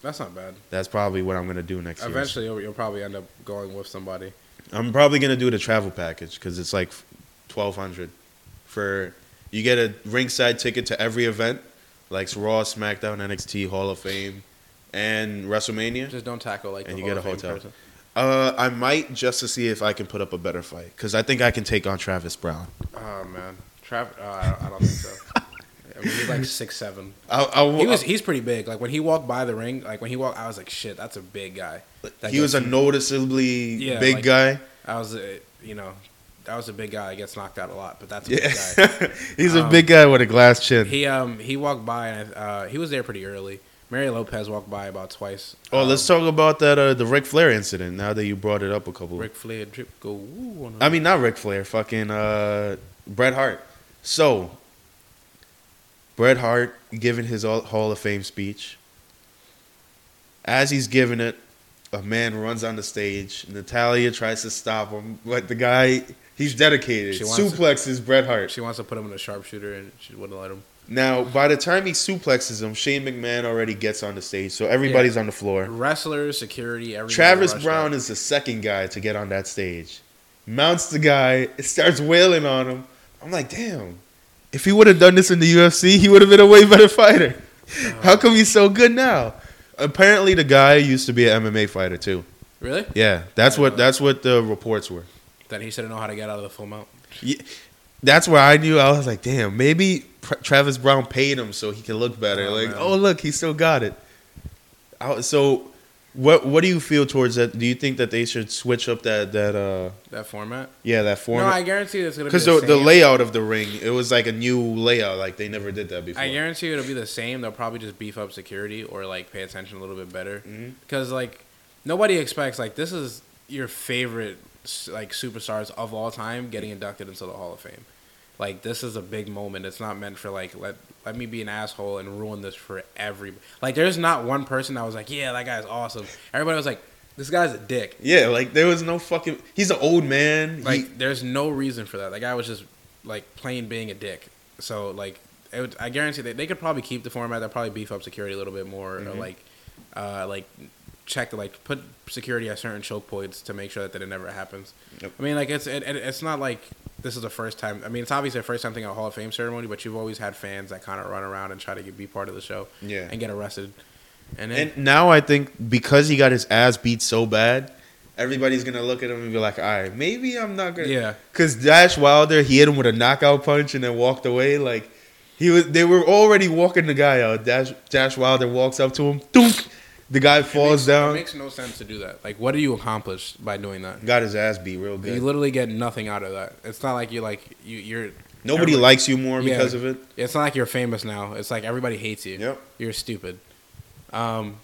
That's not bad.
that's probably what I'm gonna do next year.
Eventually, you'll, you'll probably end up going with somebody.
I'm probably gonna do the travel package because it's like twelve hundred for you get a ringside ticket to every event, like Raw, SmackDown, NXT, Hall of Fame, and WrestleMania.
Just don't tackle like.
And
the
you get a
of
hotel. Uh, I might just to see if I can put up a better fight because I think I can take on Travis Browne.
Oh man, Travis! Uh, I, don't, think so. I mean, he's like six seven.
I, I,
He was he's pretty big. Like when he walked by the ring, like when he walked, I was like, shit, that's a big guy. That
he was a noticeably
Yeah,
big
like-
guy.
I was, uh, you know, that was a big guy. That gets knocked out a lot, but that's a big guy.
Yeah, he's a
Um,
big guy with a glass chin.
He um he walked by and uh, he was there pretty early. Mary Lopez walked by about twice.
oh,
Um,
let's talk about that uh, the Ric Flair incident. Now that you brought it up a couple.
Ric Flair drip go. Woo
I mean, not Ric Flair, fucking uh, Bret Hart. So, Bret Hart giving his Hall of Fame speech. As he's giving it, a man runs on the stage. Natalya tries to stop him, but the guy, he's dedicated.
She wants to-
Suplexes Bret Hart.
she wants to put him in a sharpshooter and she wouldn't let him.
Now, by the time he suplexes him, Shane McMahon already gets on the stage, so everybody's on the floor.
Wrestlers, security, everything.
Travis Browne
out.
is the second guy to get on that stage. Mounts the guy, starts wailing on him. I'm like, damn. If he would have done this in the UFC, he would have been a way better fighter. Uh-huh. How come he's so good now? Apparently, the guy used to be an MMA fighter too.
really.
Yeah, that's what uh-huh. that's what the reports were.
That he should know how to get out of the full mount.
That's where I knew. I was like, damn. Maybe Travis Browne paid him so he can look better.
Oh,
like,
man.
oh look, he still got it. I- So, what what do you feel towards that? Do you think that they should switch up that that uh
That format.
yeah that format. No.
I guarantee it's gonna be
Because
the,
the, the layout of the ring, it was like a new layout. Like they never did that before.
I guarantee it'll be the same. They'll probably just beef up security or like pay attention a little bit better. Because like nobody expects like this is your favorite like superstars of all time getting inducted into the Hall of Fame. Like this is a big moment. It's not meant for like let let me be an asshole and ruin this for every. Like there's not one person that was like, yeah, that guy's awesome. Everybody was like, this guy's a dick.
Yeah, like there was no fucking. He's an old man.
Like
He-
there's no reason for that. That guy was just like plain being a dick. So like it would, I guarantee that they could probably keep the format. They'll probably beef up security a little bit more, or
Mhm.
like uh, like check like put security at certain choke points to make sure that, that it never happens.
Yep.
I mean, like it's it, it, it's not like this is the first time. I mean, it's obviously the first time thing at a Hall of Fame ceremony, but you've always had fans that kind of run around and try to get, be part of the show
Yeah.
and get arrested. And then
And now I think because he got his ass beat so bad, everybody's gonna look at him and be like, "All right, maybe I'm not gonna."
yeah,
Because Dash Wilder, he hit him with a knockout punch and then walked away. Like he was, they were already walking the guy out. Dash Dash Wilder walks up to him, dunk. The guy falls
it
down.
It makes no sense to do that. Like, what do you accomplish by doing that?
got his ass beat real good.
You literally get nothing out of that. It's not like you're like you you're.
Nobody
everybody-
likes you more
Yeah.
because of it.
It's not like you're famous now. It's like everybody hates you.
Yep.
You're stupid. Um,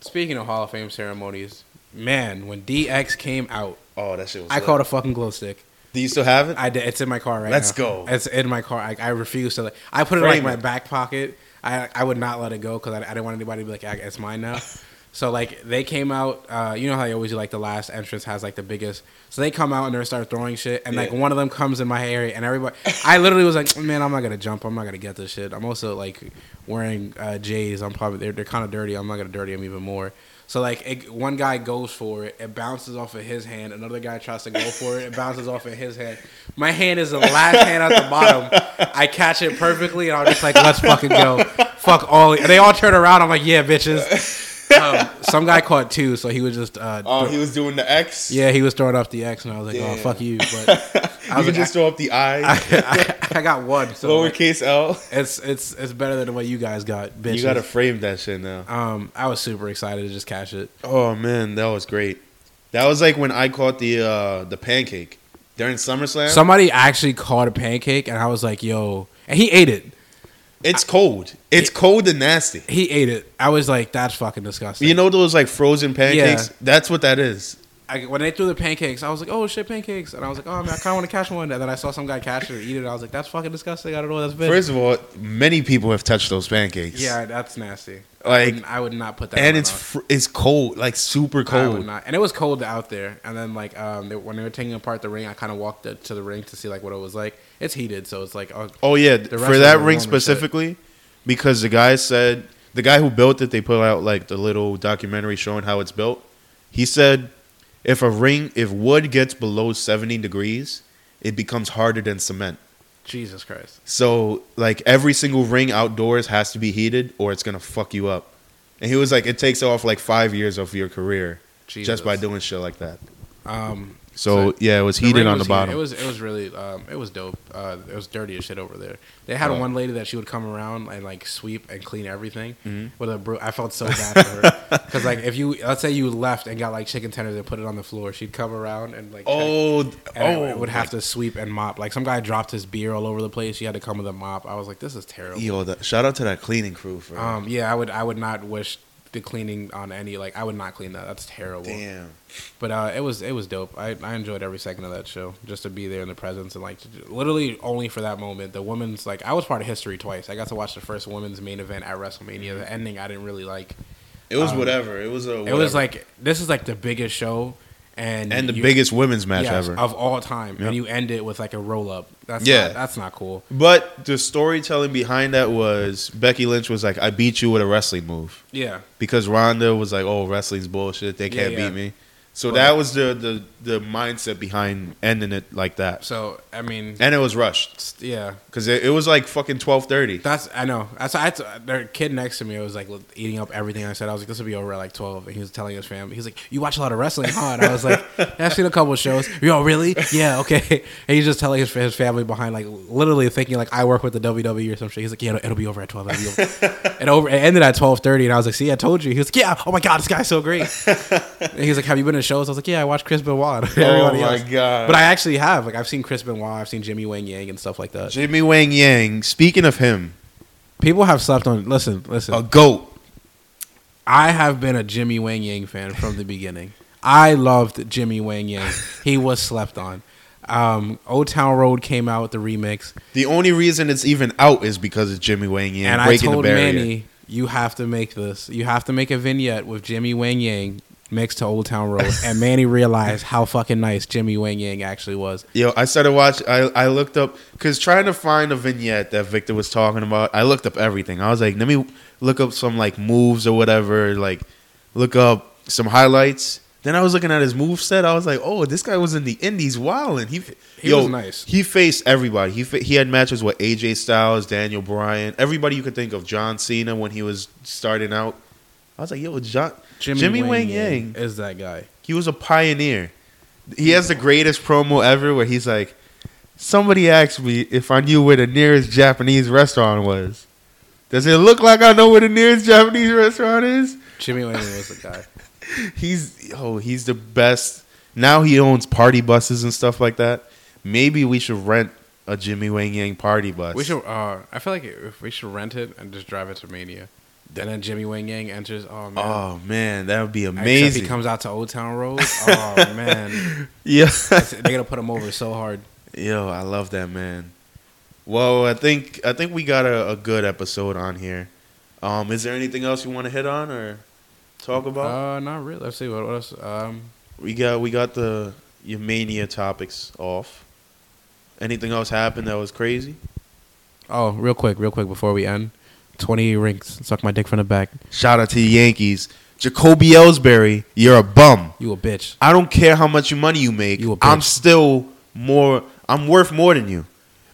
speaking of Hall of Fame ceremonies, man, when DX came out,
Oh, that shit was.
I
lit.
caught a fucking glow stick.
Do you still have it?
I did. It's in my car right now.
Let's go.
It's in my car. I, I refuse to. Like, I put it in like my
it.
back pocket. I I would not let it go because I, I didn't want anybody to be like, "Ah, it's mine now. so like they came out. Uh, you know how they always do like the last entrance has like the biggest. So they come out and they start throwing shit, and like
Yeah.
one of them comes in my area, and everybody. I literally was like, man, I'm not gonna jump. I'm not gonna get this shit. I'm also like wearing uh, J's. I'm probably they're, they're kind of dirty. I'm not gonna dirty them even more. So like it, one guy goes for it, it bounces off of his hand. Another guy tries to go for it, it bounces off of his hand. My hand is the last hand at the bottom. I catch it perfectly, and I'm just like, let's fucking go. Fuck all. They all turn around. I'm like, yeah, bitches. Um, some guy caught two, so he was just. Uh,
oh,
thro-
he was doing the X.
yeah, he was throwing off the X, and I was like, oh fuck you. But
I
I was
you
like,
can just throw up the I,
I, I, I got one. So
lowercase L.
it's it's it's better than what you guys got, bitches.
You gotta frame that shit now.
Um, I was super excited to just catch it.
Oh man, that was great. That was like when I caught the uh the pancake during SummerSlam.
Somebody actually caught a pancake, and I was like, "Yo!" And he ate it.
It's cold. It's cold and nasty.
He ate it. I was like, "That's fucking disgusting."
You know those like frozen pancakes?
Yeah.
That's what that is.
I, when they threw the pancakes, I was like, "Oh shit, pancakes!" And I was like, "Oh man, I kind of want to catch one." And then I saw some guy catch it or eat it. I was like, "That's fucking disgusting." I don't know what that's been.
First of all, many people have touched those pancakes.
yeah, that's nasty. I
Like
would, I would not put that.
and it's fr- it's cold, like super
I would
cold.
not. And it was cold out there. And then like um, they, when they were taking apart the ring, I kind of walked to the ring to see like what it was like. It's heated, so it's like oh,
Oh yeah, for that ring
shit.
specifically, because the guy said the guy who built it, they put out like the little documentary showing how it's built. He said if a ring, if wood gets below seventy degrees, it becomes harder than cement.
Jesus Christ.
So like every single ring outdoors has to be heated, or it's gonna fuck you up. And he was like, it takes off like five years of your career
Jesus.
just by doing shit like that.
Um,
So, yeah, it was
the
heated on
was
the bottom.
It was it was really um, it was dope. Uh, it was dirty as shit over there. They had one lady that she would come around and like sweep and clean everything
Mhm.
with a broom. I felt so bad for her because like if you let's say you left and got like chicken tenders and put it on the floor, she'd come around and like check,
oh,
and
oh,
it would have to sweep and mop. Like some guy dropped his beer all over the place. She had to come with a mop. I was like, this is terrible.
Yo, that, shout out to that cleaning crew for
Um, yeah, I would I would not wish the cleaning on any like I would not clean that. That's terrible.
damn.
But uh, it was it was dope. I, I enjoyed every second of that show, just to be there in the presence and like to- literally only for that moment. The women's like I was part of history twice. I got to watch the first women's main event at WrestleMania. The ending I didn't really like.
It was
Um,
whatever. It was a.
It was like this is like the biggest show, and
and the
you-
biggest women's match
yes,
ever.
of all time,
Yep.
and you end it with like a roll up. That's
Yeah.
not, that's not cool.
But the storytelling behind that was Becky Lynch was like, "I beat you with a wrestling move,"
Yeah,
because Ronda was like, "Oh, wrestling's bullshit. They can't
yeah.
beat me." So
Well-
that was the, the the mindset behind ending it like that,
so I mean,
and it was rushed
yeah,
because it, it was like fucking twelve thirty.
That's I know. That's I. The kid next to me was like eating up everything I said. I was like, "This will be over at like 12. And he was telling his family, he's like, "You watch a lot of wrestling, huh?" And I was like, yeah, "I've seen a couple of shows." Yo, really? Yeah, okay. And he's just telling his, his family behind, like literally thinking like I work with the WWE or some shit. He's like, "Yeah, it'll, it'll be over at 12." It'll be over. and over. It ended at 12:30, and I was like, "See, I told you." He was like, "Yeah, oh my god, this guy's so great." and he's like, "Have you been to shows?" I was like, "Yeah, I watched Chris Benoit." and
Oh my
else."
god!
But I actually have. Like, I've seen Chris Benoit. I've seen Jimmy Wang Yang and stuff like that.
Jimmy Wang Yang. Speaking of him,
People have slept on. Listen, listen.
a goat.
I have been a Jimmy Wang Yang fan from the beginning. I loved Jimmy Wang Yang. He was slept on. Um, Old Town Road came out with the remix,
The only reason it's even out is because it's Jimmy Wang Yang
and I
breaking
told
the barrier.
Manny, "You have to make this. You have to make a vignette with Jimmy Wang Yang mixed to Old Town Road." and Manny realized how fucking nice Jimmy Wang Yang actually was.
Yo, I started watch. I I looked up because trying to find a vignette that Victor was talking about. I looked up everything. I was like, let me look up some like moves or whatever. Like, look up some highlights. Then I was looking at his move set. I was like, oh, this guy was in the Indies wilding. He
He was nice.
He faced everybody. He he had matches with AJ Styles, Daniel Bryan, everybody you could think of. John Cena when he was starting out. I was like, yo, John, Jimmy, Wang Yang.
is that guy.
He was a pioneer. He has the greatest promo ever where he's like, somebody asked me if I knew where the nearest Japanese restaurant was. Does it look like I know where the nearest Japanese restaurant is?
Jimmy Wang Yang was the guy.
He's oh, he's the best. Now he owns party buses and stuff like that. Maybe we should rent a Jimmy Wang Yang party bus.
We should. Uh, I feel like if we should rent it and just drive it to Mania. Then Jimmy Wang Yang enters. Oh man.
Oh man, that would be
Except
amazing.
he comes out to Old Town Road. Oh man,
yeah,
they're gonna put him over so hard.
yo, I love that man. Well, I think I think we got a, a good episode on here. Um, is there anything else you want to hit on or talk about?
Uh, not really. Let's see what, what else. Um,
we got we got the your mania topics off. Anything else happened that was crazy?
oh, real quick, real quick before we end. Twenty rings. Suck my dick from the back.
Shout out to the Yankees. Jacoby Ellsbury, you're a bum.
You a bitch.
I don't care how much money you make.
You a bitch.
I'm still more. I'm worth more than you,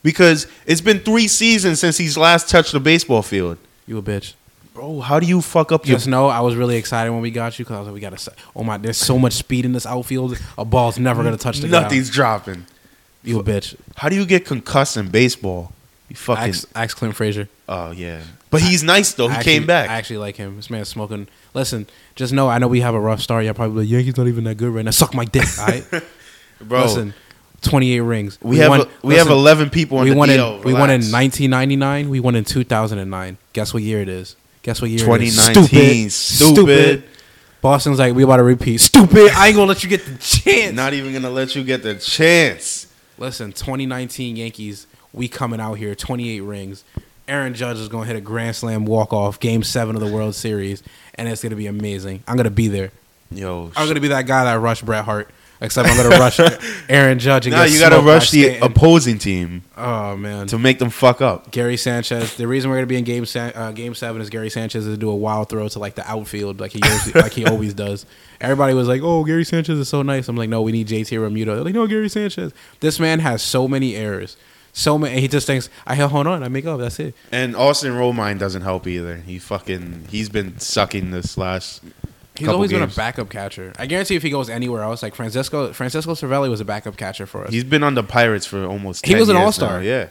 because it's been three seasons since he's last touched the baseball field.
You a bitch.
Bro, how do you fuck up your?
Just know I was really excited when we got you because I was like, we got to. Oh my, there's so much speed in this outfield. A ball's never gonna touch the ground.
Nothing's dropping.
You a bitch.
How do you get concussed in baseball? You fucking.
Ask, ask Clint Frazier.
oh yeah, but he's nice though. He
actually-
came back.
I actually like him. This man's smoking. Listen, just know I know we have a rough start. You're probably like, Yankees not even that good right now. Suck my dick, all right?
Bro,
Listen, 28 rings.
we, have
won-
we
listen,
have 11 people on
we
the
won
DL.
in we won in 1999. We won in 2009. Guess what year it is? Guess what year? it is?
2019. Stupid.
Boston's like we about to repeat. Stupid. I ain't gonna let you get the chance.
Not even gonna let you get the chance.
Listen, 2019 Yankees. We coming out here. 28 rings. Aaron Judge is gonna hit a grand slam walk off. Game seven of the World Series, and it's gonna be amazing. I'm gonna be there.
Yo,
I'm gonna be that guy that rushed Bret Hart. Except I'm gonna rush Aaron Judge and get
you gotta rush the
Stanton.
opposing team
oh man,
to make them fuck up.
Gary Sanchez. The reason we're gonna be in game uh, game seven is Gary Sanchez is to do a wild throw to like the outfield, like he usually, like he always does. Everybody was like, "Oh, Gary Sanchez is so nice." I'm like, "No, we need JT Realmuto." They're like, "No, Gary Sanchez." This man has so many errors, so many. He just thinks, "I hold on, I make up." That's it.
And Austin Romine doesn't help either. He fucking he's been sucking this last.
He's always been a backup catcher. I guarantee if he goes anywhere else, like Francisco Francisco Cervelli was a backup catcher for us.
He's been on the Pirates for almost.
He was an all-star.
Yeah.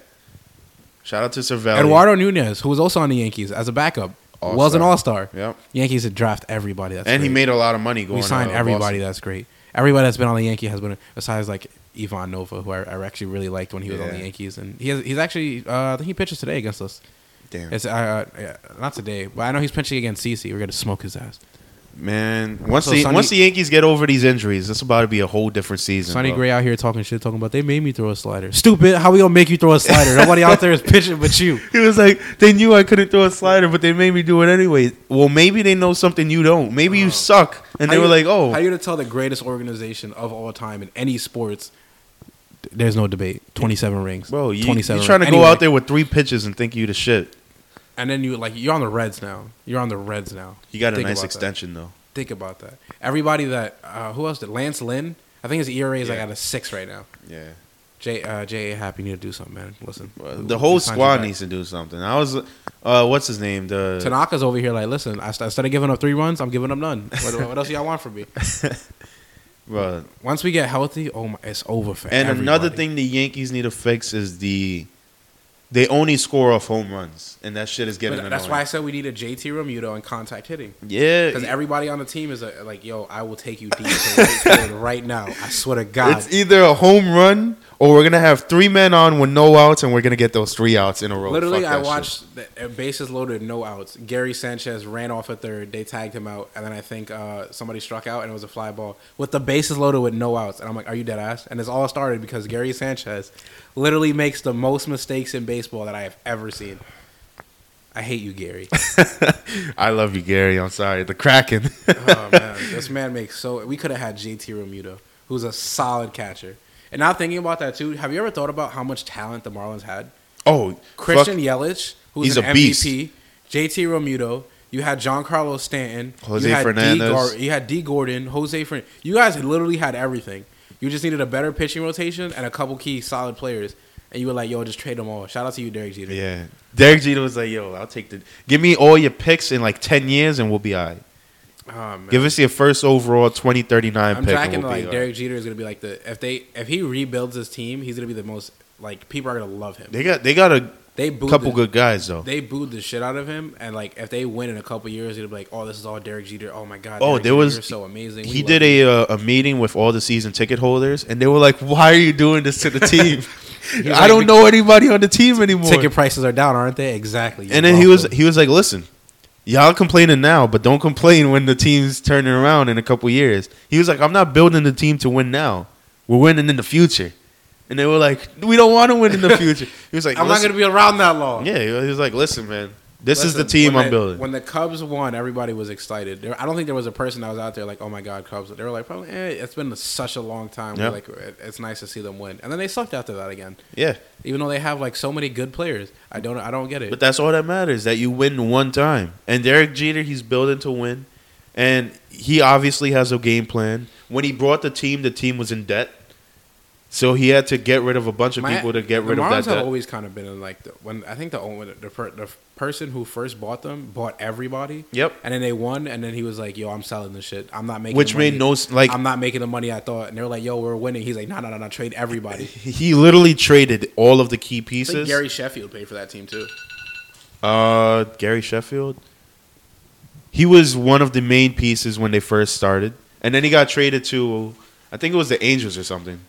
Shout out to Cervelli.
Eduardo Nunez, who was also on the Yankees as a backup, was an
All-star. Yep.
Yankees had draft everybody. That's
and he made a lot of money going.
we signed everybody.
Boston.
That's great. Everybody that's been on the Yankee has been besides like Ivan Nova, who I, I actually really liked when he was on the Yankees, and he has, he's actually uh, I think he pitches today against us.
Damn.
It's uh, uh, not today, but I know he's pitching against CC. We're gonna smoke his ass.
Man, once
So
the
Sonny-
once the Yankees get over these injuries, this about to be a whole different season.
Sonny
bro.
Gray out here talking shit, talking about they made me throw a slider. Stupid! How we gonna make you throw a slider? Nobody out there is pitching but you.
He was like, they knew I couldn't throw a slider, but they made me do it anyway. Well, maybe they know something you don't. Maybe you suck, and
How
they were
you-
like, oh,
how you gonna tell the greatest organization of all time in any sports? There's no debate. Twenty-seven rings,
bro, you, you trying to go
Anyway,
out there with three pitches and think you the shit.
and then you like you're on the Reds now. You're on the Reds now.
You got a
Think
nice
about that.
extension though.
Think about that. Everybody that uh, who else did Lance Lynn? I think his ERA is like at a six right now.
Yeah,
J uh, J A Happy need to do something, man. Listen,
the whole squad needs to do something. I was, uh, what's his name? The
Tanaka's over here like, listen. I st- instead of giving up three runs, I'm giving up none. What, what else y'all want from me?
bro.
Once we get healthy, oh my, it's over for
And another thing the Yankees need to fix is the they only score off home runs, and that shit is getting
But that's
annoying.
why I said we need a JT Realmuto and contact hitting.
yeah,
Because everybody on the team is uh like, yo, I will take you deep right right now. I swear to God.
It's either a home run or we're gonna have three men on with no outs, and we're gonna get those three outs in a row.
Literally, I watched the uh, bases loaded, no outs. Gary Sanchez ran off at third. They tagged him out, and then I think uh, somebody struck out, and it was a fly ball with the bases loaded with no outs. And I'm like, "Are you dead ass?" And it's all started because Gary Sanchez literally makes the most mistakes in baseball that I have ever seen. I hate you, Gary.
I love you, Gary. I'm sorry. The Kraken.
oh man, this man makes so. We could have had JT Realmuto, who's a solid catcher. And now thinking about that too, have you ever thought about how much talent the Marlins had?
oh,
Christian
fuck.
Yelich, who's
He's
an
a beast.
MVP, JT Realmuto, You had Giancarlo Stanton,
Jose
you had
Fernandez.
D. Gar- you had Dee Gordon, Jose Fern. You guys literally had everything. You just needed a better pitching rotation and a couple key solid players, and you were like, "Yo, just trade them all." Shout out to you, Derek Jeter.
Yeah. Derek Jeter was like, "Yo, I'll take the give me all your picks in like ten years, and we'll be alright.
Oh.
Give us your first overall twenty thirty nine
I'm
pick.
tracking
we'll
like Derek Jeter is gonna be like the if they if he rebuilds his team, he's gonna be the most like people are gonna love him.
They got they got a
They booed
couple
the,
good guys though.
They booed the shit out of him, and like if they win in a couple years, it'll be like, oh, this is all Derek Jeter. Oh my god.
Oh,
Derek
there
Jeter,
was-
you're so amazing. We
he did
you."
a uh, a meeting with all the season ticket holders, and they were like, "Why are you doing this to the team? I
like,
don't know anybody on the team anymore."
ticket prices are down, aren't they? Exactly.
and then he was he was like, "Listen, y'all complaining now, but don't complain when the team's turning around in a couple years." He was like, "I'm not building the team to win now. We're winning in the future." And they were like, "We don't want to win in the future." He was like,
I'm not gonna be around that long.
Yeah, he was like, "Listen, man, this is the team I'm
the-
building."
When the Cubs won, everybody was excited. There, I don't think there was a person that was out there like, "Oh my God, Cubs!" They were like, "Probably, eh, it's been such a long time.
Yeah.
Like, it- it's nice to see them win." And then they sucked after that again,
yeah,
even though they have like so many good players. I don't, I don't get it.
but that's all that matters that you win one time. And Derek Jeter, he's building to win, and he obviously has a game plan. When he brought the team, the team was in debt, so he had to get rid of a bunch of
My-
people to get
the
rid of
Marlins
that
have
debt.
always kind of been in like the, when I think the only the, per, the person who first bought them bought everybody.
Yep.
And then they won, and then he was like, "Yo, I'm selling this shit. I'm not making."
Which
the money.
made no like
I'm not making the money I thought. And they were like, "Yo, we're winning." He's like, "No, no, no, no, trade everybody."
he literally traded all of the key
I think
pieces.
Gary Sheffield paid for that team too.
Uh, Gary Sheffield. He was one of the main pieces when they first started, and then he got traded to, I think it was the Angels or something.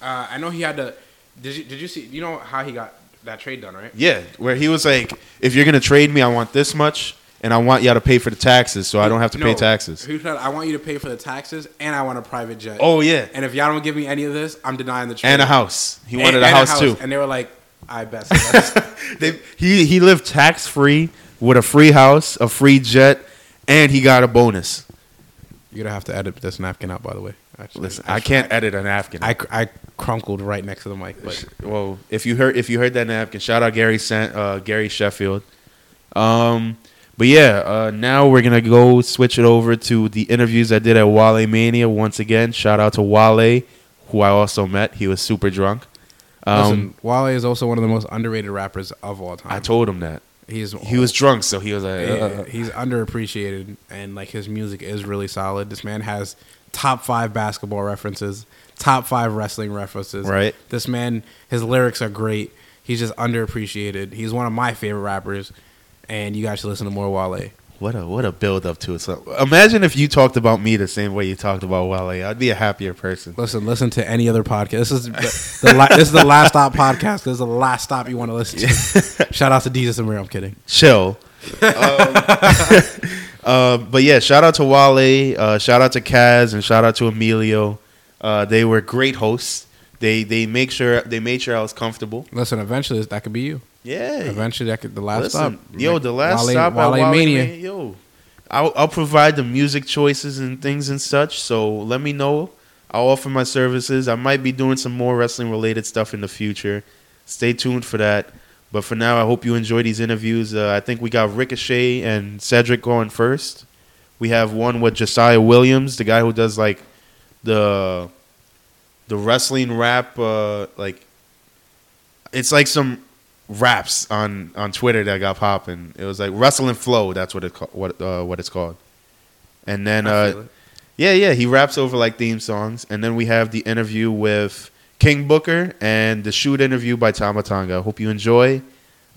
Uh, I know he had to. Did you did you see? You know how he got that trade done, right?
Yeah, where he was like, "If you're gonna trade me, I want this much, and I want y'all to pay for the taxes, so I don't have to pay taxes."
He said, "I want you to pay for the taxes, and I want a private jet.
Oh yeah,
and if y'all don't give me any of this, I'm denying the trade."
and a house. He
And-
wanted
and
a house, too.
And they were like, "I bet." So
They, he he lived tax free with a free house, a free jet, and he got a bonus.
You're gonna have to edit this napkin out, by the way. Actually,
Listen, I can't edit a napkin.
I, I crunkled right next to the mic, but
well, if you heard if you heard that napkin, shout out Gary San, uh, Gary Sheffield. Um, but yeah, uh, now we're gonna go switch it over to the interviews I did at Wale Mania once again. Shout out to Wale, who I also met. He was super drunk. Um,
listen, Wale is also one of the most underrated rappers of all time.
I told him that
he's
he was drunk, so he was like,
Yeah,
uh,
he's underappreciated, and like his music is really solid. This man has top five basketball references, top five wrestling references.
Right.
This man, his lyrics are great. He's just underappreciated. He's one of my favorite rappers, and you guys should listen to more Wale.
what a what a build up to it. So imagine if you talked about me the same way you talked about Wale. I'd be a happier person.
Listen, listen to any other podcast. This is the, the la- this is the last stop podcast. This is the last stop you want to listen to. Shout out to Jesus and Amir. I'm kidding.
chill. um, uh, but yeah, shout out to Wale, uh, shout out to Kaz, and shout out to Emilio. Uh, they were great hosts. They they make sure they made sure I was comfortable.
Listen, eventually that could be you.
Yeah.
Eventually that could the last
Listen,
stop.
yo, the last
Wale-
stop
Wale
Wale
Mania.
Mania. Yo, I'll, I'll provide the music choices and things and such. So let me know. I'll offer my services. I might be doing some more wrestling related stuff in the future. Stay tuned for that. But for now, I hope you enjoy these interviews. Uh, I think we got Ricochet and Cedric going first. We have one with Josiah Williams, the guy who does like the the wrestling rap. Uh, like it's like some raps on on Twitter that got popping. It was like Wrestling Flow. That's what it what uh, what it's called. And then uh, yeah, yeah, he raps over like theme songs. And then we have the interview with King Booker and the shoot interview by Tama Tonga. Hope you enjoy.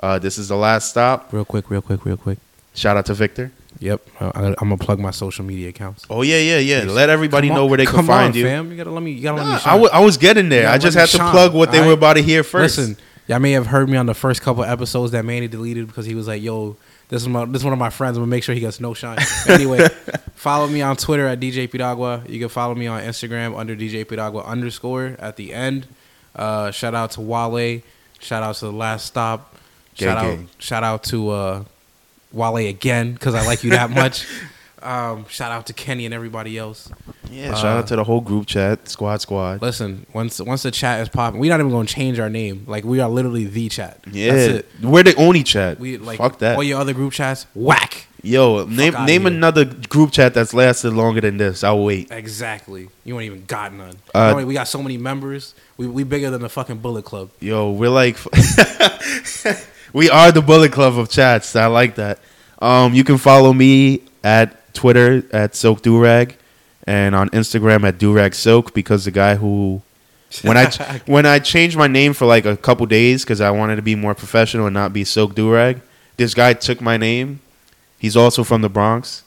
Uh, this is the last stop.
Real quick, real quick, real quick.
Shout out to Victor.
Yep, uh, I, I'm gonna plug my social media accounts.
Oh yeah, yeah, yeah. Let everybody
Come
know where they can find
on,
you.
Fam. You gotta let me. You gotta let me.
I,
shine.
wa- I was getting there. I just had to
shine,
plug what they were about to hear first.
Listen, y'all may have heard me on the first couple episodes that Manny deleted because he was like, "Yo, this is my this is one of my friends. I'm gonna make sure he gets no shine." anyway, follow me on Twitter at DJ Piragua. You can follow me on Instagram under DJ Piragua underscore at the end. Uh, shout out to Wale. Shout out to the Last Stop. Shout out shout out to uh, Wale again because I like you that much. Um, shout out to Kenny and everybody else.
yeah, shout out to the whole group chat, Squad Squad.
Listen, once once the chat is popping, we're not even going to change our name. Like we are literally the chat.
Yeah,
That's it.
we're the only chat.
We like
Fuck that.
All your other group chats, whack.
Yo, name name another group chat that's lasted longer than this. I'll wait.
Exactly. You ain't even got none.
Uh,
You know, we got so many members. We we bigger than the fucking Bullet Club.
Yo, we're like, we are the Bullet Club of chats. I like that. Um, you can follow me at Twitter at Silk Durag, and on Instagram at Durag Silk because the guy who, when I when I changed my name for like a couple days because I wanted to be more professional and not be Silk Durag, this guy took my name. He's also from the Bronx.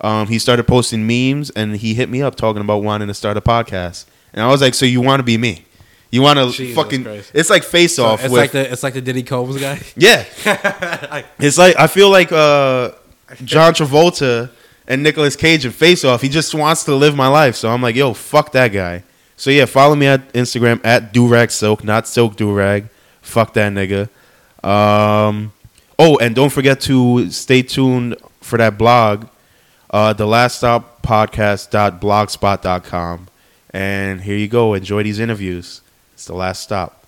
Um, he started posting memes and he hit me up talking about wanting to start a podcast. And I was like, "So you want to be me? You want to fucking?
Christ.
It's like face
So
off
it's
with
like the it's like the Diddy Combs guy.
yeah. it's like I feel like uh, John Travolta and Nicolas Cage in Face Off. He just wants to live my life, so I'm like, yo, fuck that guy. So yeah, follow me at Instagram at Durag Silk, not Silk Durag. Fuck that nigga. Um, oh, and don't forget to stay tuned for that blog, uh, the last stop podcast.blogspot.com. And here you go. Enjoy these interviews. It's the last stop.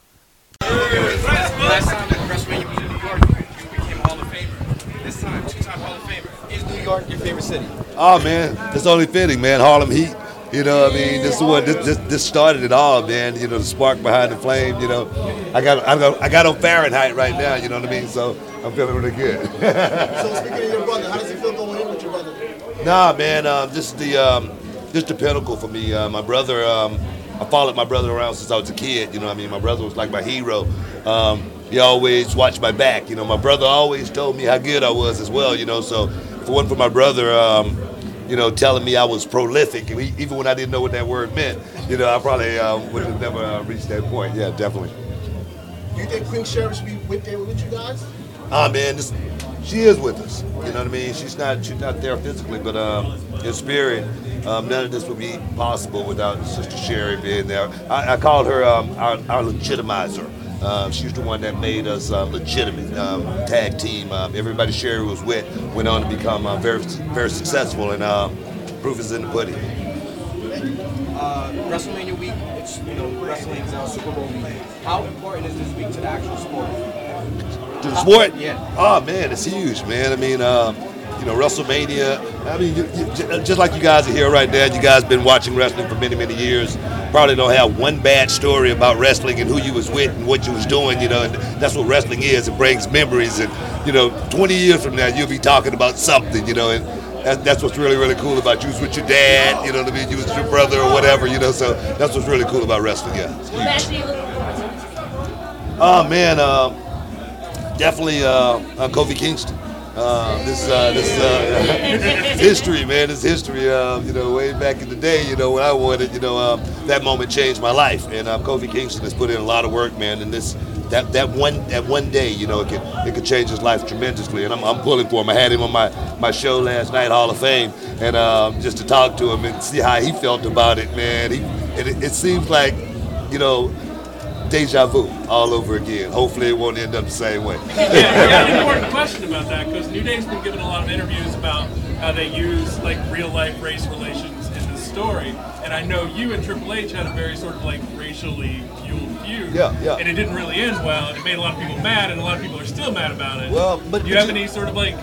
Favorite city?
Oh man, it's only fitting, man. Harlem Heat. You know, what I mean, this is what this, this, this started it all, man. You know, the spark behind the flame. You know, I got I got I got on Fahrenheit right now. You know what I mean? So I'm feeling really good.
So speaking of your brother, how does it feel going in with your brother?
Nah, man, um, this is the um, this the pinnacle for me. Uh, my brother, um, I followed my brother around since I was a kid. You know, what I mean, my brother was like my hero. Um, he always watched my back. You know, my brother always told me how good I was as well. You know, so it wasn't for my brother, um, you know, telling me I was prolific, even when I didn't know what that word meant, you know, I probably uh, would have never uh, reached that point. Yeah, definitely.
Do you think Queen Sheriff should be with there with you guys?
Ah man, this, she is with us. You know what I mean? She's not she's not there physically, but um, in spirit, um, none of this would be possible without Sister Sherri being there. I, I called her um, our, our legitimizer. Uh, she's the one that made us um, legitimate um, tag team. Um, everybody Sherri was with went on to become uh, very very successful, and um, proof is in the pudding.
Uh, WrestleMania week, it's, you know, wrestling's uh, Super Bowl week. How important is this week to the actual sport?
To the sport?
Yeah.
Oh man, it's huge, man. I mean, um, you know, WrestleMania. I mean, you, you, just like you guys are here right now, you guys been watching wrestling for many, many years. Probably don't have one bad story about wrestling and who you was with and what you was doing. You know, and that's what wrestling is. It brings memories, and you know, 20 years from now, you'll be talking about something. You know, and that, that's what's really, really cool about you. Was with your dad. You know what I mean? You was with your brother or whatever. You know, so that's what's really cool about wrestling. Yeah. It's huge.
What actually you looking forward to?
Oh man, uh, definitely uh, uh, Kofi Kingston. Uh, this uh, this uh, history, man. this history. Uh, you know, way back in the day, you know, when I wanted, you know, um, that moment changed my life. And uh, Kofi Kingston has put in a lot of work, man. And this that that one that one day, you know, it could it could change his life tremendously. And I'm, I'm pulling for him. I had him on my my show last night, Hall of Fame, and um, just to talk to him and see how he felt about it, man. He it, it seems like, you know, deja vu all over again. Hopefully, it won't end up the same way.
yeah, an important question about that because New Day's been giving a lot of interviews about how they use like real life race relations in the story, and I know you and Triple H had a very sort of like racially fueled feud.
Yeah, yeah.
And it didn't really end well, and it made a lot of people mad, and a lot of people are still mad about it.
Well, but-
do you
but
have
you-
any sort of like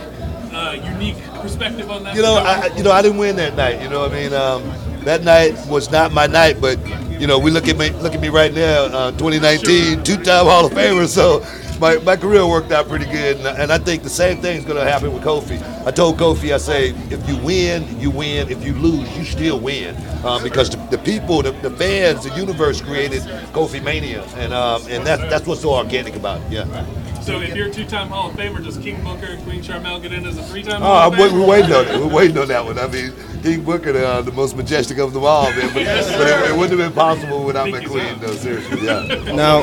uh, unique perspective on that?
You know, I- you know, I didn't win that night. You know, what I mean, um, that night was not my night. But you know, we look at me, look at me right now, uh, 2019, two-time Hall of Famer. So my, my career worked out pretty good, and, and I think the same thing's going to happen with Kofi. I told Kofi, I say, if you win, you win. If you lose, you still win, um, because the, the people, the, the fans, the universe created Kofi Mania, and um, and that's that's what's so organic about it. Yeah.
So if you're a two-time Hall of Famer, does King Booker and Queen Sharmell get in as a three-time
Oh,
Hall
I'm
of
wait,
Famer?
we're waiting on it. We're waiting on that one. I mean, King Booker, uh, the most majestic of them all, man. But, but it, it wouldn't have been possible without
Thank you,
McQueen, though. Seriously, yeah.
Now,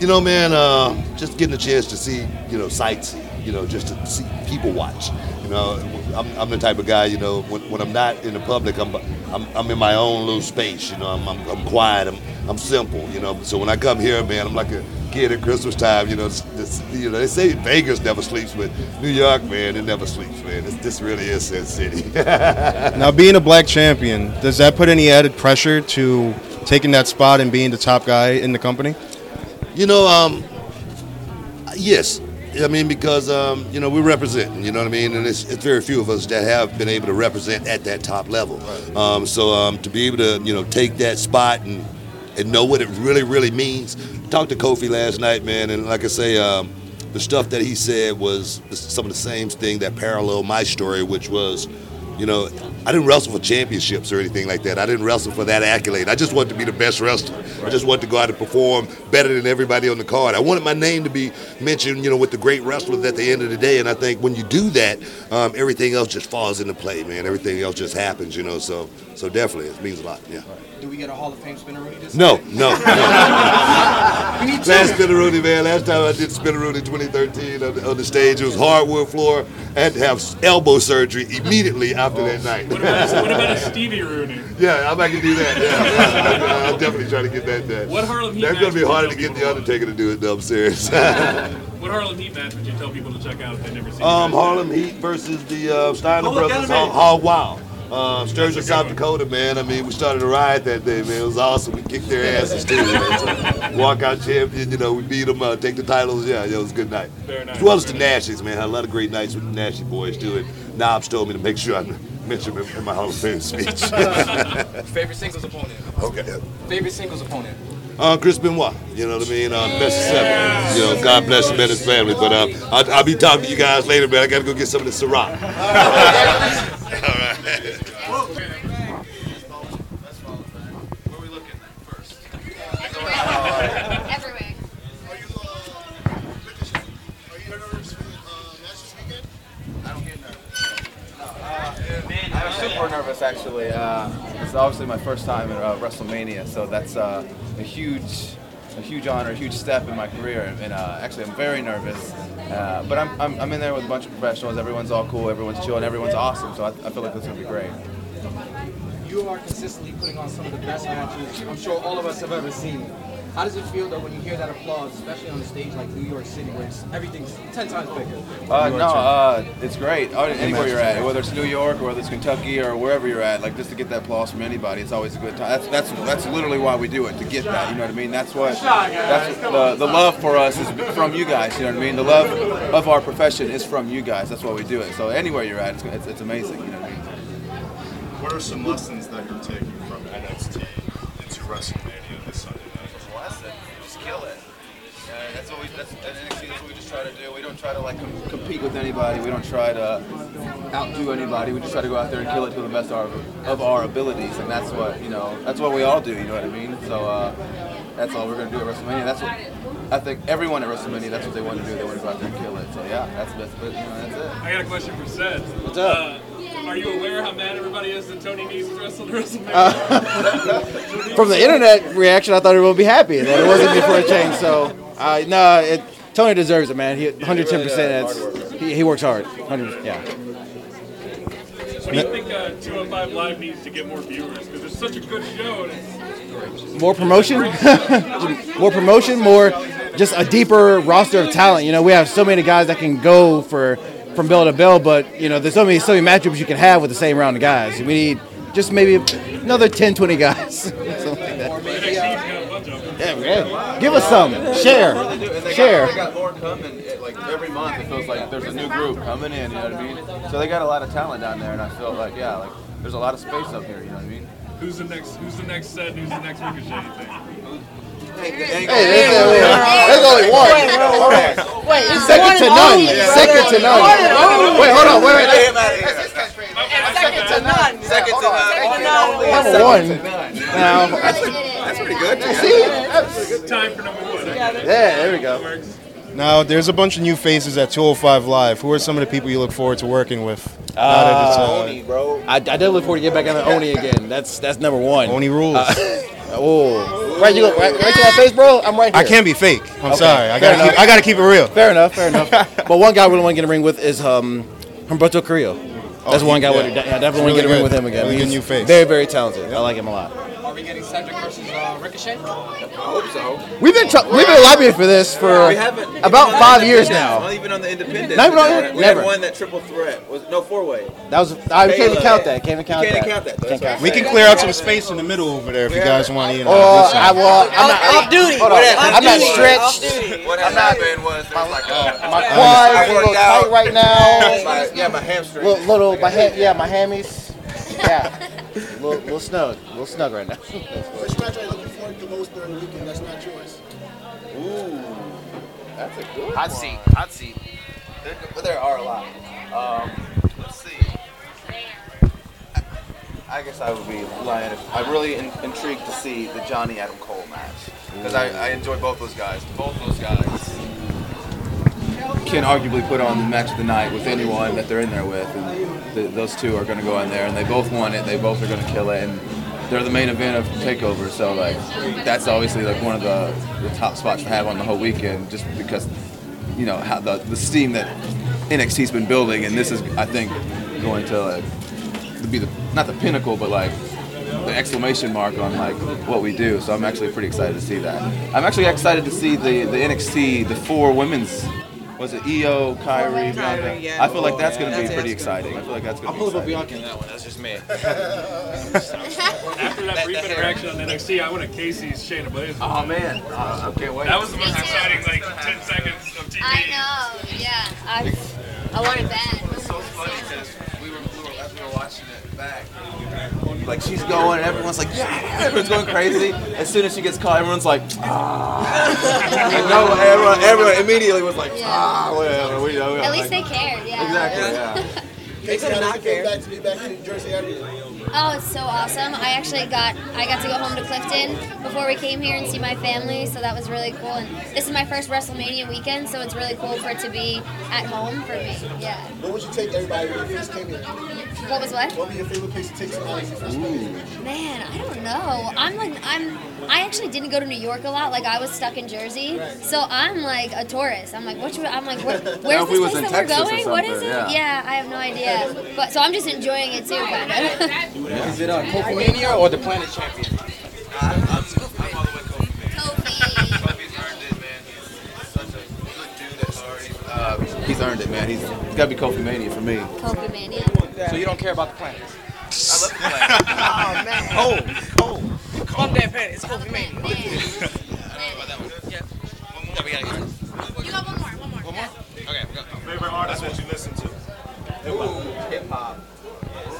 You know, man, uh, just getting a chance to see, you know, sightsee. You know, just to see people watch. You know, I'm, I'm the type of guy. You know, when, when I'm not in the public, I'm, I'm I'm in my own little space. You know, I'm I'm, I'm quiet. I'm I'm simple. You know, so when I come here, man, I'm like a kid at Christmas time. You know, it's, it's, you know, they say Vegas never sleeps, but New York, man, it never sleeps, man. This, this really is Sin City.
Now, being a black champion, does that put any added pressure to taking that spot and being the top guy in the company?
You know, um, yes, I mean, because um, you know we represent. You know what I mean, and it's, it's very few of us that have been able to represent at that top level. Um, so um, to be able to you know take that spot and and know what it really really means. Talked to Kofi last night, man, and like I say, um, the stuff that he said was some of the same thing that paralleled my story, which was. You know, I didn't wrestle for championships or anything like that. I didn't wrestle for that accolade. I just wanted to be the best wrestler. I just wanted to go out and perform better than everybody on the card. I wanted my name to be mentioned, you know, with the great wrestlers at the end of the day. And I think when you do that, um, everything else just falls into play, man. Everything else just happens, you know. So, so definitely, it means a lot. Yeah.
Do we get a Hall of Fame spinaroonie this
No,
time?
no, no.
We need two.
Last Spinaroonie, man. Last time I did Spinaroonie 2013 on the, on the stage, it was hardwood floor. I had to have elbow surgery immediately after that night.
What about, what about a Stevie Rooney?
Yeah, I'm not gonna do that. Yeah, yeah. I'm, definitely trying to get that done.
What Harlem Heat
That's gonna be harder to
tell
get the Undertaker to do it. though. I'm serious.
What Harlem Heat match would you tell people to check out if they've never seen?
um. Harlem Heat versus the uh, Steiner
Oh,
brothers.
animated.
Hog Wild. Um, Sturgis,
That's
South Dakota, man. I mean, we started a riot that day, man. It was awesome. We kicked their asses too. Man. So, walk out champion, you know, we beat them, uh, take the titles. Yeah, yeah, it was a good night.
Nice,
As well as the Nasties, man. Had a lot of great nights with the Nasty boys too. And Knobbs told me to make sure I mention them in my Hall of Fame speech.
Favorite singles opponent.
okay.
Favorite singles opponent.
Uh, Chris Benoit, you know what I mean? Uh, best of seven. You know, God bless him and his family. But uh, I'll, I'll be talking to you guys later, man. I got to go get some of this Ciroc.
Where we?
Everywhere.
Are you, uh, are you nervous for uh, match this weekend?
I don't get nervous.
I'm super nervous actually. Uh, it's obviously my first time at uh, WrestleMania, so that's uh, a huge, a huge honor, a huge step in my career. And uh, actually, I'm very nervous. Uh, but I'm, I'm, I'm in there with a bunch of professionals. Everyone's all cool. Everyone's chill, and everyone's awesome. So I, I feel like this is gonna be great.
You are consistently putting on some of the best matches I'm sure all of us have ever seen. How does it feel though when you hear that applause, especially on a stage like New York City, where it's, everything's ten times bigger?
Uh, no, uh, it's great. Uh, Anywhere you're at, whether it's New York or whether it's Kentucky or wherever you're at, like just to get that applause from anybody, it's always a good time. That's that's that's literally why we do it to get that. You know what I mean? That's what that's the the love for us is from you guys. You know what I mean? The love of our profession is from you guys. That's why we do it. So anywhere you're at, it's, it's, it's amazing. You know what I mean?
What are some lessons that you're taking from NXT into WrestleMania this Sunday
Yeah, that's what we. That's, at NXT, that's what we just try to do. We don't try to like com- compete with anybody. We don't try to outdo anybody. We just try to go out there and kill it to the best of our, of our abilities, and that's what you know. That's what we all do. You know what I mean? So uh, that's all we're gonna do at WrestleMania. That's what I think everyone at WrestleMania. That's what they want to do. They want to go out there and kill it. So yeah, that's that's but, you know, that's it.
I got a question for Seth.
What's up?
Uh, are you aware how mad everybody is that Tony Nese is wrestling WrestleMania?
Uh,
From the internet reaction, I thought everyone would be happy that it wasn't before a change. So, uh, no, it, Tony deserves it, man. He 110. percent He, he works hard. 100. Yeah.
what do you think uh, 205 Live needs to get more viewers? Because it's such a good show. And it's,
More promotion, more promotion, more just a deeper roster of talent. You know, we have so many guys that can go for from bell to bell, but you know, there's so many so many matchups you can have with the same round of guys. We need just maybe another 10, 20 guys. Something like that.
NXT's got a bunch of them.
Yeah, yeah. Give us some. Share.
And
Share.
They got more coming. Like every month, it feels like there's a new group coming in. You know what I mean? So they got a lot of talent down there, and I feel like yeah, like there's a lot of space up here. You know what I mean?
Who's the next? Who's the next set? Who's the next Ricochet? You think?
Hey, there's only one.
Wait, it's
Second
one
to none.
only,
Second to none.
One and only.
Wait, hold on. Wait, wait.
Second to none.
Second to none.
Second to none.
Number one. Now,
That's
Pretty good.
see?
Time for number one.
Yeah, there we go.
Now, there's a bunch of new faces at 205 Live. Who are some of the people you look forward to working with? Now that it's, uh,
bro.
I, I definitely look forward to getting back on the Oni again. That's that's number one.
Oni rules.
Oh, right, you look right, right to my face, bro. I'm right here.
I can't be fake. I'm
Okay,
sorry. I gotta keep. I gotta keep it real.
Fair enough, fair enough. but one guy I really want to get in the ring with is um, Humberto Carrillo. That's
Oh,
one guy
yeah.
I would- I definitely want to get in the ring with him again.
Really
He's
new face.
Very, very talented. I like him a lot.
We getting Cedric versus uh, Ricochet?
I hope so.
We've been tr- we've been lobbying for this for
We haven't
about
on the
five years now.
Not even on the independent.
Not even on-
we
never.
had one that triple threat was no four way.
That was I can't even count that. Can't even count
Can't
that.
even count that, though.
Can't count
We
that.
can clear out some space in the middle over there if you guys want to. You know,
Or
do.
I well, I'm not.
Off duty.
Hold on, I'm not
duty.
stretched.
What had happened was there was like a,
My
I
quads are a
worked
little
out.
tight right now.
my, yeah, my hamstring.
Little, little my ha- yeah, my hammies. Yeah, little, little snug, a little snug right now.
Which match are you looking forward to most during the weekend? That's not yours.
Ooh, that's a good
Hot
one.
seat. Hot seat.
There, but there are a lot. Um, let's see. I, I guess I would be lying if I'm really in, intrigued to see the Johnny Adam Cole match because I, I enjoy both those guys. Both those guys can arguably put on the match of the night with anyone that they're in there with, and the, those two are going to go in there, and they both want it. They both are going to kill it, and they're the main event of Takeover. So like, that's obviously like one of the, the top spots to have on the whole weekend, just because you know how the the steam that NXT's been building, and this is I think going to like to be the not the pinnacle, but like the exclamation mark on like what we do. So I'm actually pretty excited to see that. I'm actually excited to see the the NXT the four women's. Was it Io, Kairi, Bianca?
Kairi, yeah.
I feel like that's going to be pretty exciting. I feel like that's gonna.
I'll pull up a. Bianca in that one. That's just me.
After that brief interaction on NXT, I went to Kacy's Shayna Baszler.
Oh man, uh, I can't wait.
That was the most exciting like 10 seconds of TV.
I know. Yeah. I, I want it bad.
so funny because we were, we were, as we were watching it back, like she's going, and everyone's like, yeah, everyone's going crazy. As soon as she gets caught, everyone's like, ah. And no, everyone, everyone immediately was like, ah, whatever. We know.
At least they cared. Yeah.
Exactly. Yeah.
Kacy, how does it feel back to be back in Jersey area?
Oh, it's so awesome. I actually got I got to go home to Clifton before we came here and see my family, so that was really cool. And this is my first WrestleMania weekend, so it's really cool for it to be at home for me. Yeah.
What would you take everybody when you first came here?
What was what?
What would be your favorite place to take somebody when you first came here?
Man, I don't know. I'm like I'm I actually didn't go to New York a lot. Like I was stuck in Jersey, so I'm like a tourist. I'm like, what? should- I'm like, what, where's
if we
this place that
Texas
we're going? What is it?
yeah.
I have no idea. But so I'm just enjoying it too, kind of.
Is it uh, Kofi Mania or the Planet Champion?
I'm, I'm, I'm all the way Kofi.
Kofi.
Kofi's earned it, man. He's such a good dude that's already. Uh, he's earned it, man. He's, he's got to be Kofi Mania for me.
Kofi Mania.
So you don't care about the planets?
I love the plan.
Oh man.
Cold, cold. Fuck that planet. It's Kofi Mania.
Man.
Yeah, we gotta go.
You got one more. One more.
One more? Okay, we got
Favorite artist what you listen to?
Ooh, hip hop. I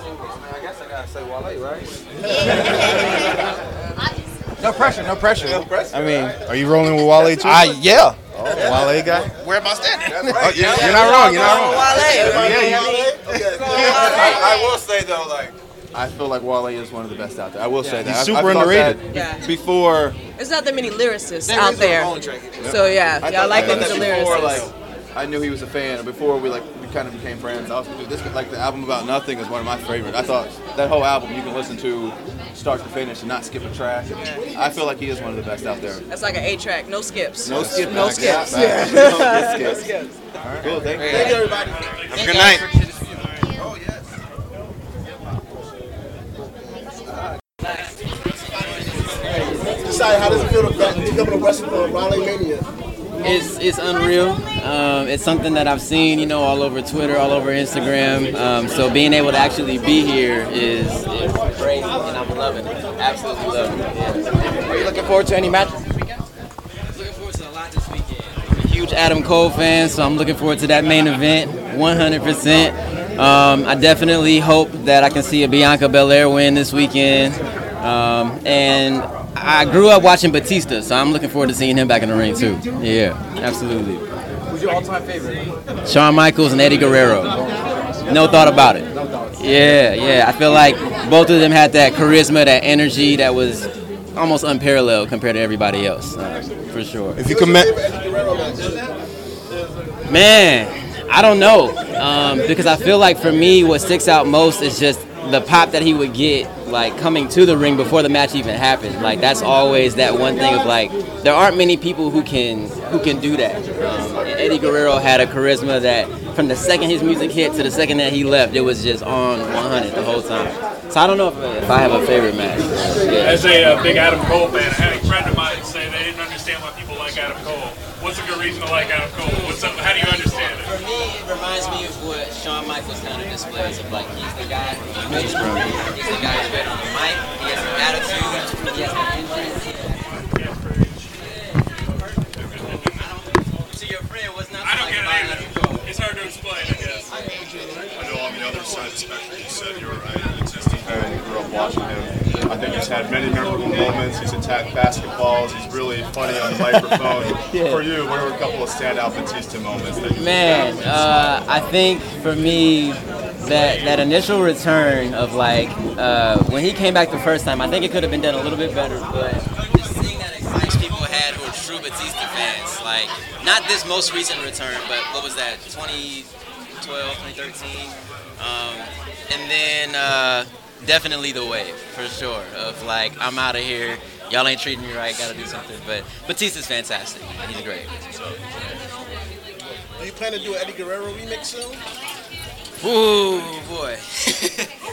mean, I guess I gotta say Wale, right?
Obviously.
No pressure, no pressure.
No pressure.
I mean,
Are you rolling with Wale too?
I yeah.
oh, Wale guy.
Where am I standing?
Oh, you're, you're not wrong. You're not wrong. Wale.
Okay. I, I will say though, like I feel like Wale is one of the best out there. I will say that.
He's super
I've thought
underrated.
that
Yeah.
Before
There's not that many lyricists
There
out there.
phone.
So yeah,
I
yeah, I
thought-
like
I
that
thought
he's
before, like I knew he was a fan. Before we like we kind of became friends. I was dude, this like the album about nothing is one of my favorites. I thought that whole album you can listen to start to finish and not skip a track. I feel like he is one of the best out there.
That's like an A track, no skips.
No skip.
No
tracks.
skips.
Yeah,
Yeah.
no
No
skips.
skips.
Cool. Thank.
Thank you, everybody.
Have a good night.
Oh yes.
Decide how does it feel to back, to come to wrestling for Raleigh Mania?
It's it's unreal. Um, it's something that I've seen, you know, all over Twitter, all over Instagram. Um, so being able to actually be here is, is great, and I'm loving it. Absolutely loving it. Yeah.
Are you looking forward to any matches?
Looking forward to a lot this weekend. I'm a huge Adam Cole fan, so I'm looking forward to that main event 100%. Um, I definitely hope that I can see a Bianca Belair win this weekend. Um, and I grew up watching Batista, so I'm looking forward to seeing him back in the ring too. Yeah, absolutely.
Who's your all-time favorite?
Shawn Michaels and Eddie Guerrero. No thought about it. Yeah, yeah. I feel like both of them had that charisma, that energy that was almost unparalleled compared to everybody else, uh, for sure.
If you could, ma-
Man, I don't know. Um, because I feel like for me, what sticks out most is just the pop that he would get, like coming to the ring before the match even happened. Like that's always that one thing of like, there aren't many people who can who can do that. Um, Eddie Guerrero had a charisma that from the second his music hit to the second that he left, it was just on 100 the whole time. So I don't know if, if I have a favorite match. Yeah.
As a uh, big Adam Cole fan, I had a friend of mine say they didn't understand why people like Adam Cole. What's a good reason to like Adam Cole? What's up, how do you understand it?
For me, it reminds me of what Shawn Michaels kind of like he's the guy who's great. He's the guy who's great on the mic. He has an attitude. He has an entrance. To your friend, what's not
I don't
like
get
about
it
Adam
either. It's hard to explain, I guess.
I know on the other side, especially, you said you're an existing fan, you grew up watching him. I think he's had many memorable moments. He's attacked basketballs. He's really funny on the microphone.
Yeah.
For you, what are a couple of standout Batista moments that you
Man, uh, I think for me, that that initial return of like uh, when he came back the first time, I think it could have been done a little bit better. But just seeing that excitement people had who are true Batista fans, like not this most recent return, but what was that, 2012, 2013, um, and then uh, definitely the wave for sure of like I'm out of here. Y'all ain't treating me right. Gotta do something. But Batista's fantastic. He's great.
Do you plan to do an Eddie Guerrero remix soon?
Ooh boy.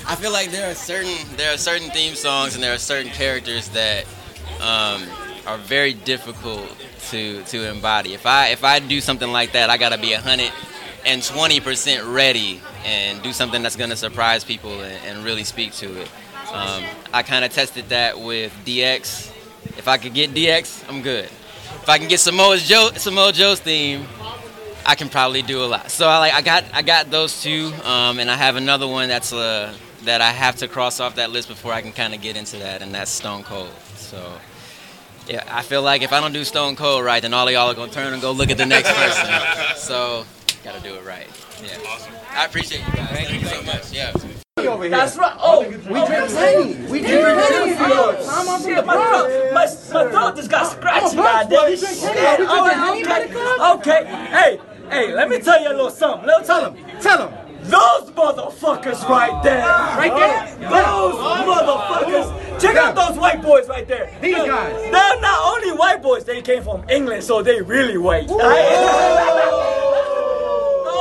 I feel like there are certain there are certain theme songs and there are certain characters that um, are very difficult to to embody. If I if I do something like that, I gotta be hundred and twenty percent ready and do something that's gonna surprise people and, and really speak to it. Um, I kind of tested that with DX. If I could get DX, I'm good. If I can get Samoa Joe Samoa Joe's theme, I can probably do a lot. So I like I got I got those two, um, and I have another one that's uh, that I have to cross off that list before I can kind of get into that, and that's Stone Cold. So yeah, I feel like if I don't do Stone Cold right, then all of y'all are gonna turn and go look at the next person. so gotta do it right. Yeah. Awesome. I appreciate you guys. Thank you so much. Yeah.
That's right. Oh, we drink plenty. We drink plenty. Shit, my throat, my, my throat just got scratchy, goddamn. Shit. All right, okay. Okay. Hey, hey, let me tell you a little something. Little tell him. Tell him. Those motherfuckers right there. Right there? Those motherfuckers. Check out those white boys right there. These guys. They're not only white boys, they came from England, so they really white.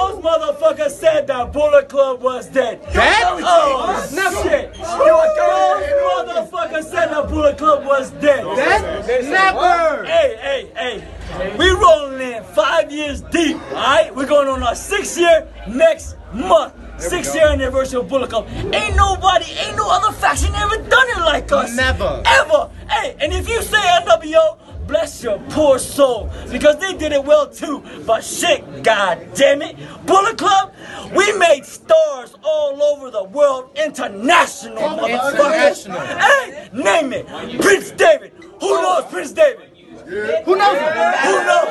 Those motherfuckers said that Bullet Club was dead.
Dead?
Oh, shit. Those motherfuckers said that Bullet Club was dead.
Dead? Never.
Hey, hey, hey. We rolling in five years deep, alright? We're going on our sixth year next month. Six year anniversary of Bullet Club. Ain't nobody, ain't no other faction ever done it like us.
Never.
Ever. Hey, and if you say NWO, bless your poor soul. Because they did it well too. But shit, god damn it. Bullet Club, we made stars all over the world. International, motherfuckers.
International.
Hey, name it. Prince Devitt. Who knows Prince Devitt? Who knows? Who knows?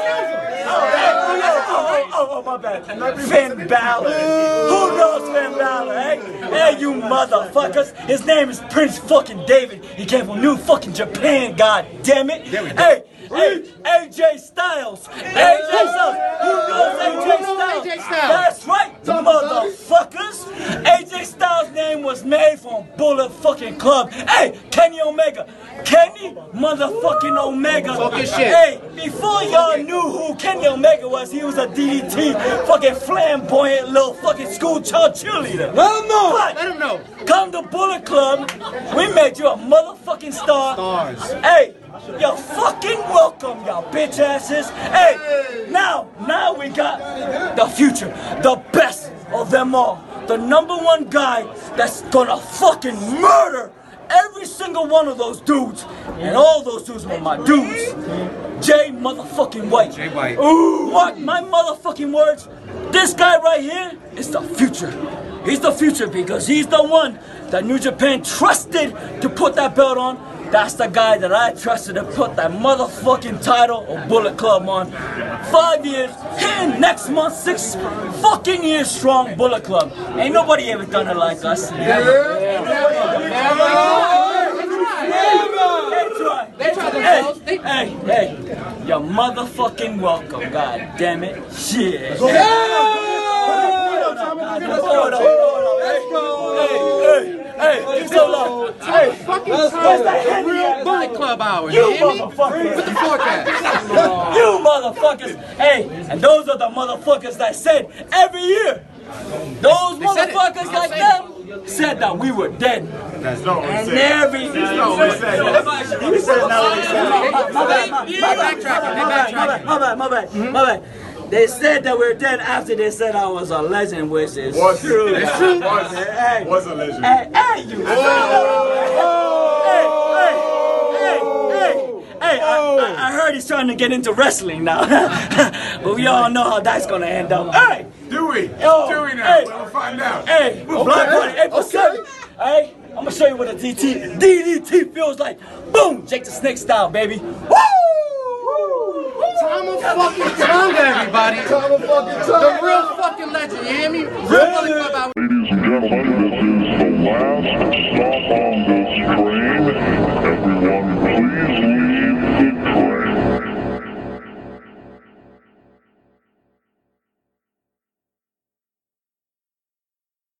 Oh, hey, who knows? Oh, oh, oh, oh my bad. Finn Balor. Who knows Finn Balor, hey? Hey, you motherfuckers. His name is Prince fucking Devitt. He came from New fucking Japan, god damn it. Hey, hey, AJ Styles. AJ Styles. Who knows AJ Styles? That's right, motherfuckers. AJ Styles' name was made from Bullet fucking Club. Hey, Kenny Omega. Kenny motherfucking Omega.
Talking shit.
Hey, before y'all knew who Kenny Omega was, he was a DDT fucking flamboyant little fucking school child cheerleader.
Let him know.
But
Let him know.
Come to Bullet Club, we made you a motherfucking star.
Stars.
Hey, you're fucking welcome, y'all bitch asses. Hey, now, now we got the future, the best of them all. The number one guy that's gonna fucking murder every single one of those dudes. And all those dudes were my dudes. Jay motherfucking White.
Jay White.
Ooh, mark my motherfucking words. This guy right here is the future. He's the future because he's the one that New Japan trusted to put that belt on. That's the guy that I trusted to put that motherfucking title of Bullet Club on. Five years, and next month, six fucking years strong Bullet Club. Ain't nobody ever done it like us. Ain't nobody ever- They tried. Hey, hey, hey, you're motherfucking welcome, god damn it. Shit. Hold on, hold on, hold on. Hey, hey, hey, so long. Hey,
Fucking
where's
time.
that Henry
Real
at?
Bullet Club hour.
You
You
motherfuckers.
With the forecast.
You motherfuckers. Hey, and those are the motherfuckers that said every year. Those
They
motherfuckers like
say
them, said that we were dead.
That's not what we
And
said.
every.
That's not what we said. We said not what we said.
My bad, my bad, my bad, my bad, my bad, my bad, my bad. They said that we we're dead after they said I was a legend, which is
Was.
true.
It's true. Was.
Hey,
Was a legend.
Hey, hey, you. Oh. Hey, hey, hey, hey, hey, I, I, oh! I heard he's trying to get into wrestling now. but we all know how that's gonna end up. Hey!
Do we?
Yo,
Do we now?
hey.
We'll find out.
Hey,
Okay.
Black Bunny, hey, for seven. Hey, I'm gonna show you what a DT, DDT feels like. Boom! Jake the Snake style, baby. Woo!
Tama fucking Tonga, everybody. Tama fucking Tonga. The real fucking
legend, you hear me?
Real yeah. Ladies and gentlemen, this is the last stop on this train.